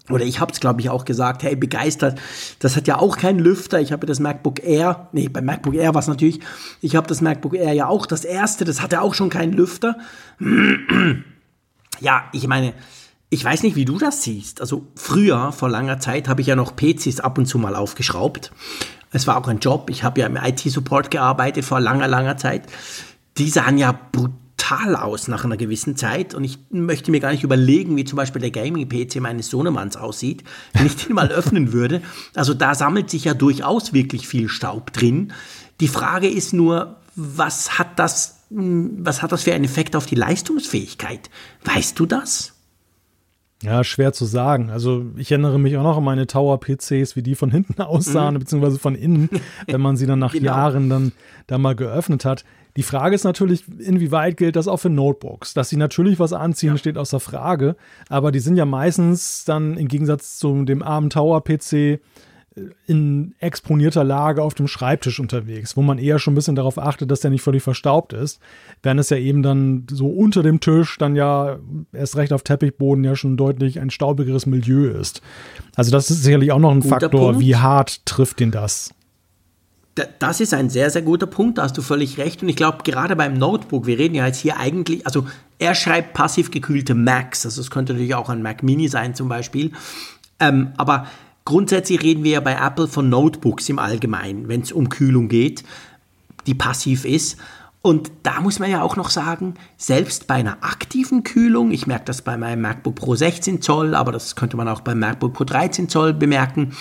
Oder ich habe es, glaube ich, auch gesagt, hey, begeistert. Das hat ja auch keinen Lüfter. Ich habe das MacBook Air, nee, beim MacBook Air war es natürlich, ich habe das MacBook Air ja auch, das erste, das hatte auch schon keinen Lüfter. ja, ich meine, ich weiß nicht, wie du das siehst. Also früher, vor langer Zeit, habe ich ja noch PCs ab und zu mal aufgeschraubt. Es war auch ein Job. Ich habe ja im IT-Support gearbeitet vor langer, langer Zeit. Die sahen ja brutal aus nach einer gewissen Zeit. Und ich möchte mir gar nicht überlegen, wie zum Beispiel der Gaming-PC meines Sohnemanns aussieht, wenn ich den mal öffnen würde. Also da sammelt sich ja durchaus wirklich viel Staub drin. Die Frage ist nur, was hat das, was hat das für einen Effekt auf die Leistungsfähigkeit? Weißt du das? Ja, schwer zu sagen. Also ich erinnere mich auch noch an meine Tower-PCs, wie die von hinten aussahen, mhm. beziehungsweise von innen, wenn man sie dann nach genau. Jahren dann da mal geöffnet hat. Die Frage ist natürlich, inwieweit gilt das auch für Notebooks? Dass sie natürlich was anziehen, ja. steht außer Frage, aber die sind ja meistens dann im Gegensatz zu dem armen Tower-PC in exponierter Lage auf dem Schreibtisch unterwegs, wo man eher schon ein bisschen darauf achtet, dass der nicht völlig verstaubt ist, während es ja eben dann so unter dem Tisch dann ja erst recht auf Teppichboden ja schon deutlich ein staubigeres Milieu ist. Also das ist sicherlich auch noch ein Guter Faktor, Punkt. wie hart trifft den das? Das ist ein sehr, sehr guter Punkt, da hast du völlig recht. Und ich glaube, gerade beim Notebook, wir reden ja jetzt hier eigentlich, also er schreibt passiv gekühlte Macs, also es könnte natürlich auch ein Mac Mini sein zum Beispiel. Ähm, aber Grundsätzlich reden wir ja bei Apple von Notebooks im Allgemeinen, wenn es um Kühlung geht, die passiv ist. Und da muss man ja auch noch sagen, selbst bei einer aktiven Kühlung, ich merke das bei meinem MacBook Pro 16 Zoll, aber das könnte man auch beim MacBook Pro 13 Zoll bemerken,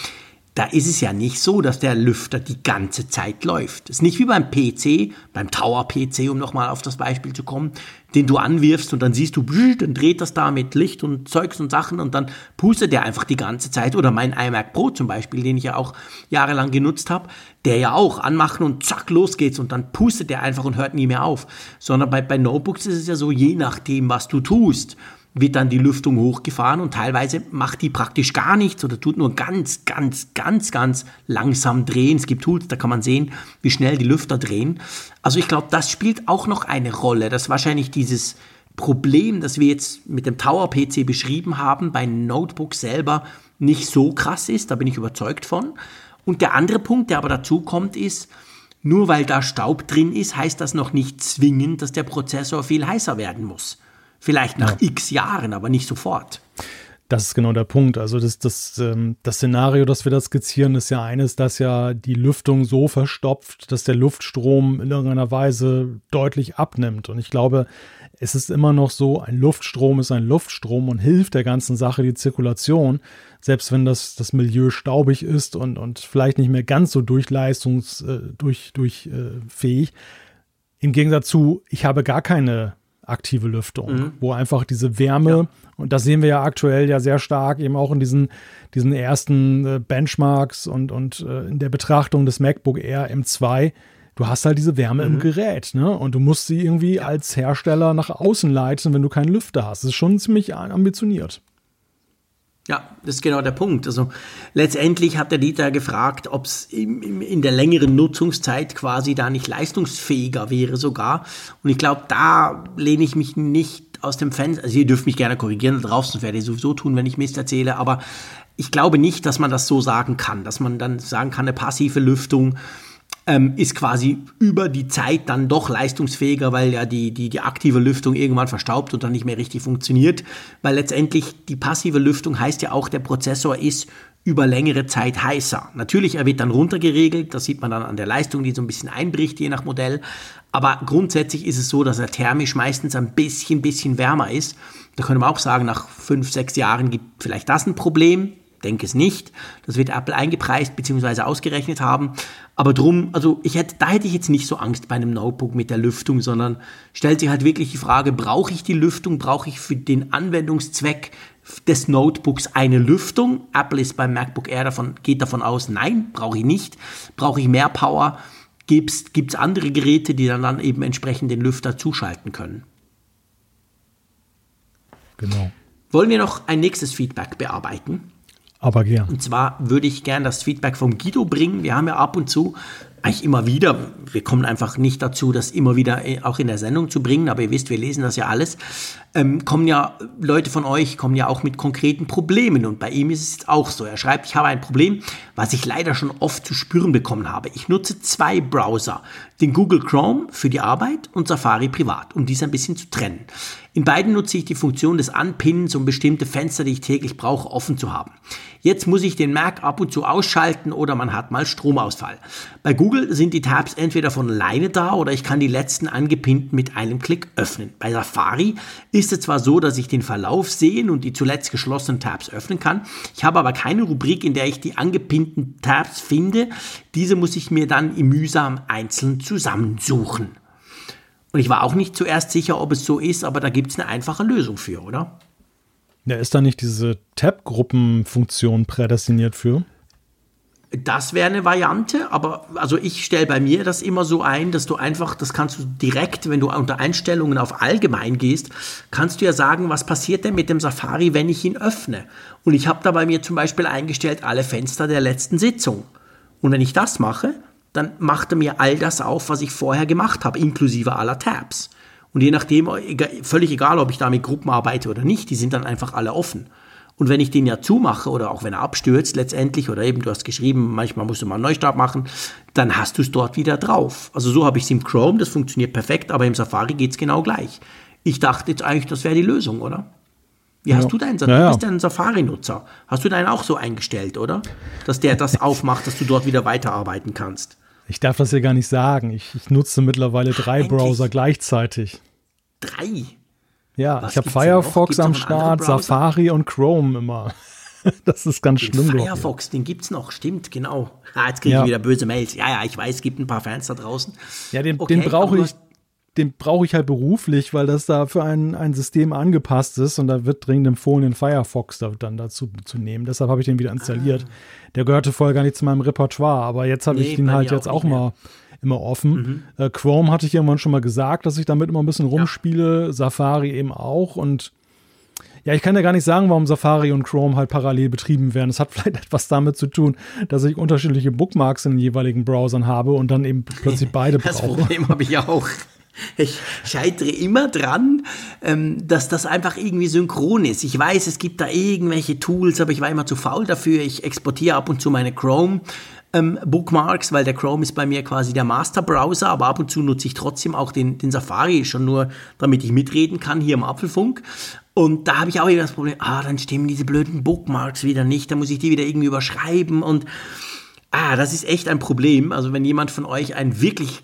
da ist es ja nicht so, dass der Lüfter die ganze Zeit läuft. Das ist nicht wie beim PC, beim Tower-PC, um nochmal auf das Beispiel zu kommen, den du anwirfst und dann siehst du, dann dreht das da mit Licht und Zeugs und Sachen und dann pustet der einfach die ganze Zeit. Oder mein iMac Pro zum Beispiel, den ich ja auch jahrelang genutzt habe, der ja auch anmachen und zack, los geht's und dann pustet der einfach und hört nie mehr auf. Sondern bei, bei Notebooks ist es ja so, je nachdem, was du tust wird dann die Lüftung hochgefahren und teilweise macht die praktisch gar nichts oder tut nur ganz, ganz, ganz, ganz langsam drehen. Es gibt Tools, da kann man sehen, wie schnell die Lüfter drehen. Also ich glaube, das spielt auch noch eine Rolle, dass wahrscheinlich dieses Problem, das wir jetzt mit dem Tower PC beschrieben haben, bei Notebook selber nicht so krass ist, da bin ich überzeugt von. Und der andere Punkt, der aber dazu kommt, ist, nur weil da Staub drin ist, heißt das noch nicht zwingend, dass der Prozessor viel heißer werden muss. Vielleicht nach ja. x Jahren, aber nicht sofort. Das ist genau der Punkt. Also das, das, ähm, das Szenario, das wir da skizzieren, ist ja eines, dass ja die Lüftung so verstopft, dass der Luftstrom in irgendeiner Weise deutlich abnimmt. Und ich glaube, es ist immer noch so, ein Luftstrom ist ein Luftstrom und hilft der ganzen Sache die Zirkulation, selbst wenn das, das Milieu staubig ist und, und vielleicht nicht mehr ganz so durchleistungs, äh, durch, durchfähig. Äh, Im Gegensatz zu, ich habe gar keine aktive Lüftung, mhm. wo einfach diese Wärme, ja. und das sehen wir ja aktuell ja sehr stark, eben auch in diesen, diesen ersten äh, Benchmarks und, und äh, in der Betrachtung des MacBook Air M2, du hast halt diese Wärme mhm. im Gerät, ne? Und du musst sie irgendwie ja. als Hersteller nach außen leiten, wenn du keinen Lüfter hast. Das ist schon ziemlich ambitioniert. Ja, das ist genau der Punkt. Also letztendlich hat der Dieter gefragt, ob es in der längeren Nutzungszeit quasi da nicht leistungsfähiger wäre sogar. Und ich glaube, da lehne ich mich nicht aus dem Fenster. Also ihr dürft mich gerne korrigieren da draußen, werde ich sowieso tun, wenn ich Mist erzähle. Aber ich glaube nicht, dass man das so sagen kann, dass man dann sagen kann, eine passive Lüftung ähm, ist quasi über die Zeit dann doch leistungsfähiger, weil ja die, die, die aktive Lüftung irgendwann verstaubt und dann nicht mehr richtig funktioniert. Weil letztendlich die passive Lüftung heißt ja auch, der Prozessor ist über längere Zeit heißer. Natürlich, er wird dann runtergeregelt, das sieht man dann an der Leistung, die so ein bisschen einbricht, je nach Modell. Aber grundsätzlich ist es so, dass er thermisch meistens ein bisschen, bisschen wärmer ist. Da können wir auch sagen, nach fünf, sechs Jahren gibt vielleicht das ein Problem. Denke es nicht. Das wird Apple eingepreist bzw. ausgerechnet haben. Aber drum, also ich hätte, da hätte ich jetzt nicht so Angst bei einem Notebook mit der Lüftung, sondern stellt sich halt wirklich die Frage, brauche ich die Lüftung? Brauche ich für den Anwendungszweck des Notebooks eine Lüftung. Apple ist beim MacBook Air davon, geht davon aus, nein, brauche ich nicht. Brauche ich mehr Power? Gibt es andere Geräte, die dann, dann eben entsprechend den Lüfter zuschalten können? Genau. Wollen wir noch ein nächstes Feedback bearbeiten? Aber gern. Und zwar würde ich gern das Feedback vom Guido bringen. Wir haben ja ab und zu eigentlich immer wieder, wir kommen einfach nicht dazu, das immer wieder äh, auch in der Sendung zu bringen, aber ihr wisst, wir lesen das ja alles, ähm, kommen ja Leute von euch, kommen ja auch mit konkreten Problemen und bei ihm ist es auch so. Er schreibt, ich habe ein Problem, was ich leider schon oft zu spüren bekommen habe. Ich nutze zwei Browser, den Google Chrome für die Arbeit und Safari privat, um dies ein bisschen zu trennen. In beiden nutze ich die Funktion des Anpinnens, um bestimmte Fenster, die ich täglich brauche, offen zu haben. Jetzt muss ich den Mac ab und zu ausschalten oder man hat mal Stromausfall. Bei Google sind die Tabs entweder von alleine da oder ich kann die letzten angepinnten mit einem Klick öffnen. Bei Safari ist es zwar so, dass ich den Verlauf sehen und die zuletzt geschlossenen Tabs öffnen kann. Ich habe aber keine Rubrik, in der ich die angepinnten Tabs finde. Diese muss ich mir dann im mühsam einzeln zusammensuchen. Und ich war auch nicht zuerst sicher, ob es so ist, aber da gibt es eine einfache Lösung für, oder? Ja, ist da nicht diese Tab-Gruppenfunktion prädestiniert für? Das wäre eine Variante, aber also ich stelle bei mir das immer so ein, dass du einfach, das kannst du direkt, wenn du unter Einstellungen auf allgemein gehst, kannst du ja sagen, was passiert denn mit dem Safari, wenn ich ihn öffne. Und ich habe da bei mir zum Beispiel eingestellt alle Fenster der letzten Sitzung. Und wenn ich das mache, dann macht er mir all das auf, was ich vorher gemacht habe, inklusive aller Tabs. Und je nachdem, völlig egal, ob ich da mit Gruppen arbeite oder nicht, die sind dann einfach alle offen. Und wenn ich den ja zumache oder auch wenn er abstürzt letztendlich oder eben du hast geschrieben, manchmal musst du mal einen Neustart machen, dann hast du es dort wieder drauf. Also so habe ich es im Chrome, das funktioniert perfekt, aber im Safari geht es genau gleich. Ich dachte jetzt eigentlich, das wäre die Lösung, oder? Wie ja. hast du deinen? Du ja, bist ja ein Safari-Nutzer. Hast du deinen auch so eingestellt, oder? Dass der das aufmacht, dass du dort wieder weiterarbeiten kannst. Ich darf das ja gar nicht sagen. Ich, ich nutze mittlerweile drei Eigentlich? Browser gleichzeitig. Drei? Ja, Was ich habe Firefox am Start, Safari und Chrome immer. Das ist ganz den schlimm. Firefox, den gibt es noch, stimmt, genau. Ah, jetzt kriege ja. ich wieder böse Mails. Ja, ja, ich weiß, es gibt ein paar Fans da draußen. Ja, den, okay, den brauche ich, den brauche ich halt beruflich, weil das da für ein, ein System angepasst ist und da wird dringend empfohlen, den Firefox da, dann dazu zu nehmen. Deshalb habe ich den wieder installiert. Ah. Der gehörte vorher gar nicht zu meinem Repertoire, aber jetzt habe nee, ich den halt jetzt auch, auch mal immer offen. Mhm. Äh, Chrome hatte ich irgendwann schon mal gesagt, dass ich damit immer ein bisschen rumspiele, ja. Safari eben auch und ja, ich kann ja gar nicht sagen, warum Safari und Chrome halt parallel betrieben werden. Es hat vielleicht etwas damit zu tun, dass ich unterschiedliche Bookmarks in den jeweiligen Browsern habe und dann eben plötzlich beide brauche. Das Problem habe ich auch. Ich scheitere immer dran, ähm, dass das einfach irgendwie synchron ist. Ich weiß, es gibt da irgendwelche Tools, aber ich war immer zu faul dafür. Ich exportiere ab und zu meine Chrome ähm, Bookmarks, weil der Chrome ist bei mir quasi der Master-Browser, aber ab und zu nutze ich trotzdem auch den, den Safari, schon nur, damit ich mitreden kann hier im Apfelfunk. Und da habe ich auch immer das Problem, ah, dann stimmen diese blöden Bookmarks wieder nicht, dann muss ich die wieder irgendwie überschreiben und ah, das ist echt ein Problem. Also wenn jemand von euch ein wirklich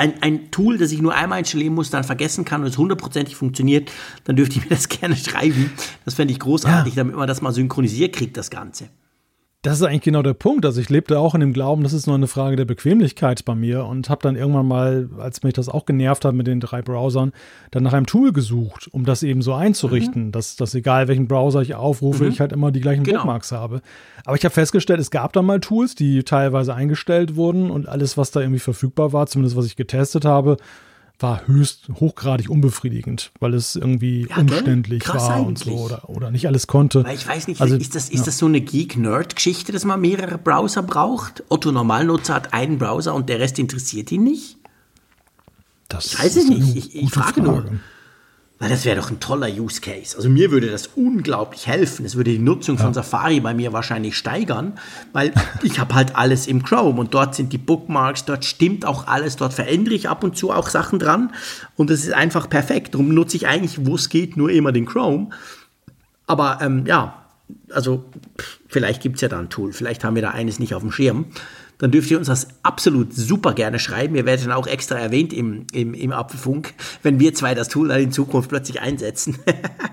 ein, ein Tool, das ich nur einmal installieren muss, dann vergessen kann und es hundertprozentig funktioniert, dann dürft ihr mir das gerne schreiben. Das fände ich großartig, ja. damit man das mal synchronisiert kriegt, das Ganze. Das ist eigentlich genau der Punkt. Also ich lebte auch in dem Glauben, das ist nur eine Frage der Bequemlichkeit bei mir und habe dann irgendwann mal, als mich das auch genervt hat mit den drei Browsern, dann nach einem Tool gesucht, um das eben so einzurichten, mhm. dass, dass egal welchen Browser ich aufrufe, mhm. ich halt immer die gleichen genau. Bookmarks habe. Aber ich habe festgestellt, es gab da mal Tools, die teilweise eingestellt wurden und alles, was da irgendwie verfügbar war, zumindest was ich getestet habe, war höchst hochgradig unbefriedigend, weil es irgendwie ja, umständlich war eigentlich. und so oder, oder nicht alles konnte. Weil ich weiß nicht, also, ist, das, ist ja. das so eine Geek-Nerd-Geschichte, dass man mehrere Browser braucht? Otto Normalnutzer hat einen Browser und der Rest interessiert ihn nicht? Das ich weiß es nicht. Ich, ich frage Frage. nur. Weil das wäre doch ein toller Use Case. Also mir würde das unglaublich helfen. Es würde die Nutzung ja. von Safari bei mir wahrscheinlich steigern, weil ich habe halt alles im Chrome und dort sind die Bookmarks, dort stimmt auch alles, dort verändere ich ab und zu auch Sachen dran und es ist einfach perfekt. Darum nutze ich eigentlich, wo es geht, nur immer den Chrome. Aber ähm, ja, also vielleicht gibt es ja da ein Tool, vielleicht haben wir da eines nicht auf dem Schirm dann dürft ihr uns das absolut super gerne schreiben. Ihr werdet dann auch extra erwähnt im, im, im Apfelfunk, wenn wir zwei das Tool dann in Zukunft plötzlich einsetzen.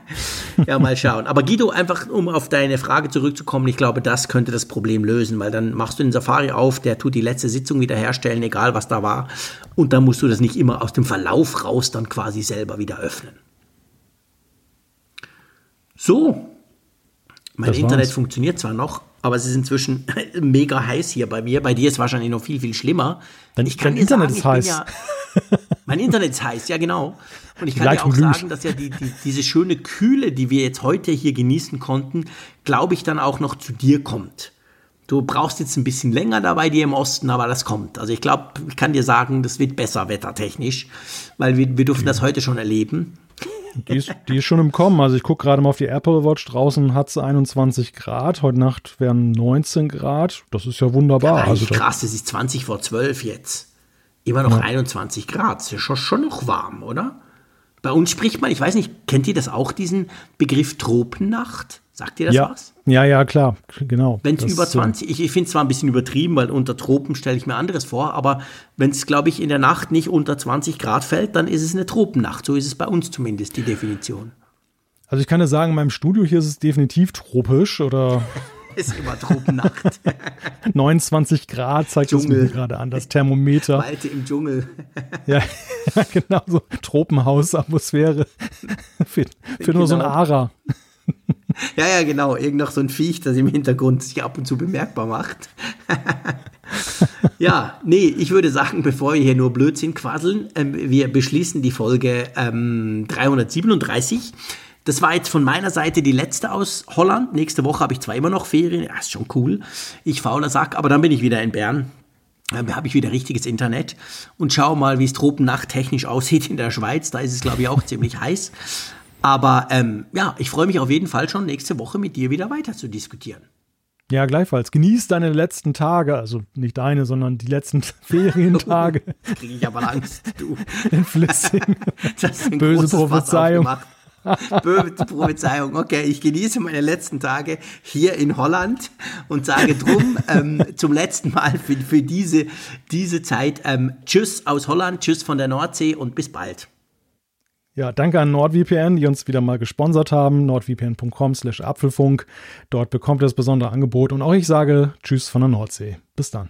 ja, mal schauen. Aber Guido, einfach um auf deine Frage zurückzukommen, ich glaube, das könnte das Problem lösen, weil dann machst du den Safari auf, der tut die letzte Sitzung wiederherstellen, egal was da war. Und dann musst du das nicht immer aus dem Verlauf raus dann quasi selber wieder öffnen. So. Mein das Internet war's. funktioniert zwar noch, aber es ist inzwischen mega heiß hier bei mir. Bei dir ist es wahrscheinlich noch viel, viel schlimmer. Dein, ich kann dein Internet sagen, ist heiß. Ja, mein Internet ist heiß, ja genau. Und ich kann dir auch sagen, dass ja die, die, diese schöne Kühle, die wir jetzt heute hier genießen konnten, glaube ich, dann auch noch zu dir kommt. Du brauchst jetzt ein bisschen länger dabei dir im Osten, aber das kommt. Also ich glaube, ich kann dir sagen, das wird besser wettertechnisch, weil wir, wir durften das heute schon erleben. Die ist, die ist schon im Kommen. Also ich gucke gerade mal auf die Apple Watch. Draußen hat sie 21 Grad. Heute Nacht wären 19 Grad. Das ist ja wunderbar. Ja, also krass, es ist 20 vor 12 jetzt. Immer noch ja. 21 Grad. Das ist ja schon, schon noch warm, oder? Bei uns spricht man, ich weiß nicht, kennt ihr das auch, diesen Begriff Tropennacht? Sagt ihr das ja. was? Ja, ja, klar, genau. Wenn es über 20, ich, ich finde es zwar ein bisschen übertrieben, weil unter Tropen stelle ich mir anderes vor, aber wenn es, glaube ich, in der Nacht nicht unter 20 Grad fällt, dann ist es eine Tropennacht. So ist es bei uns zumindest die Definition. Also ich kann ja sagen, in meinem Studio hier ist es definitiv tropisch oder ist immer Tropennacht. 29 Grad zeigt es mir gerade an, das Thermometer. Malte im Dschungel. ja, genau so Tropenhausatmosphäre für, für genau. nur so ein genau. Ara. Ja, ja, genau. Irgend noch so ein Viech, das im Hintergrund sich ab und zu bemerkbar macht. ja, nee, ich würde sagen, bevor wir hier nur Blödsinn quasseln, ähm, wir beschließen die Folge ähm, 337. Das war jetzt von meiner Seite die letzte aus Holland. Nächste Woche habe ich zwar immer noch Ferien, ja, ist schon cool. Ich fauler Sack, aber dann bin ich wieder in Bern. Dann habe ich wieder richtiges Internet und schau mal, wie es Tropennacht technisch aussieht in der Schweiz. Da ist es, glaube ich, auch ziemlich heiß. Aber ähm, ja, ich freue mich auf jeden Fall schon nächste Woche mit dir wieder weiter zu diskutieren. Ja, gleichfalls. Genieß deine letzten Tage, also nicht deine, sondern die letzten Ferientage. Kriege ich aber Angst, du. In Flüssing. Das ist ein Böse Prophezeiung. Böse Prophezeiung. Okay, ich genieße meine letzten Tage hier in Holland und sage drum ähm, zum letzten Mal für, für diese, diese Zeit ähm, Tschüss aus Holland, Tschüss von der Nordsee und bis bald. Ja, danke an NordVPN, die uns wieder mal gesponsert haben. nordvpn.com slash Apfelfunk. Dort bekommt ihr das besondere Angebot. Und auch ich sage Tschüss von der Nordsee. Bis dann.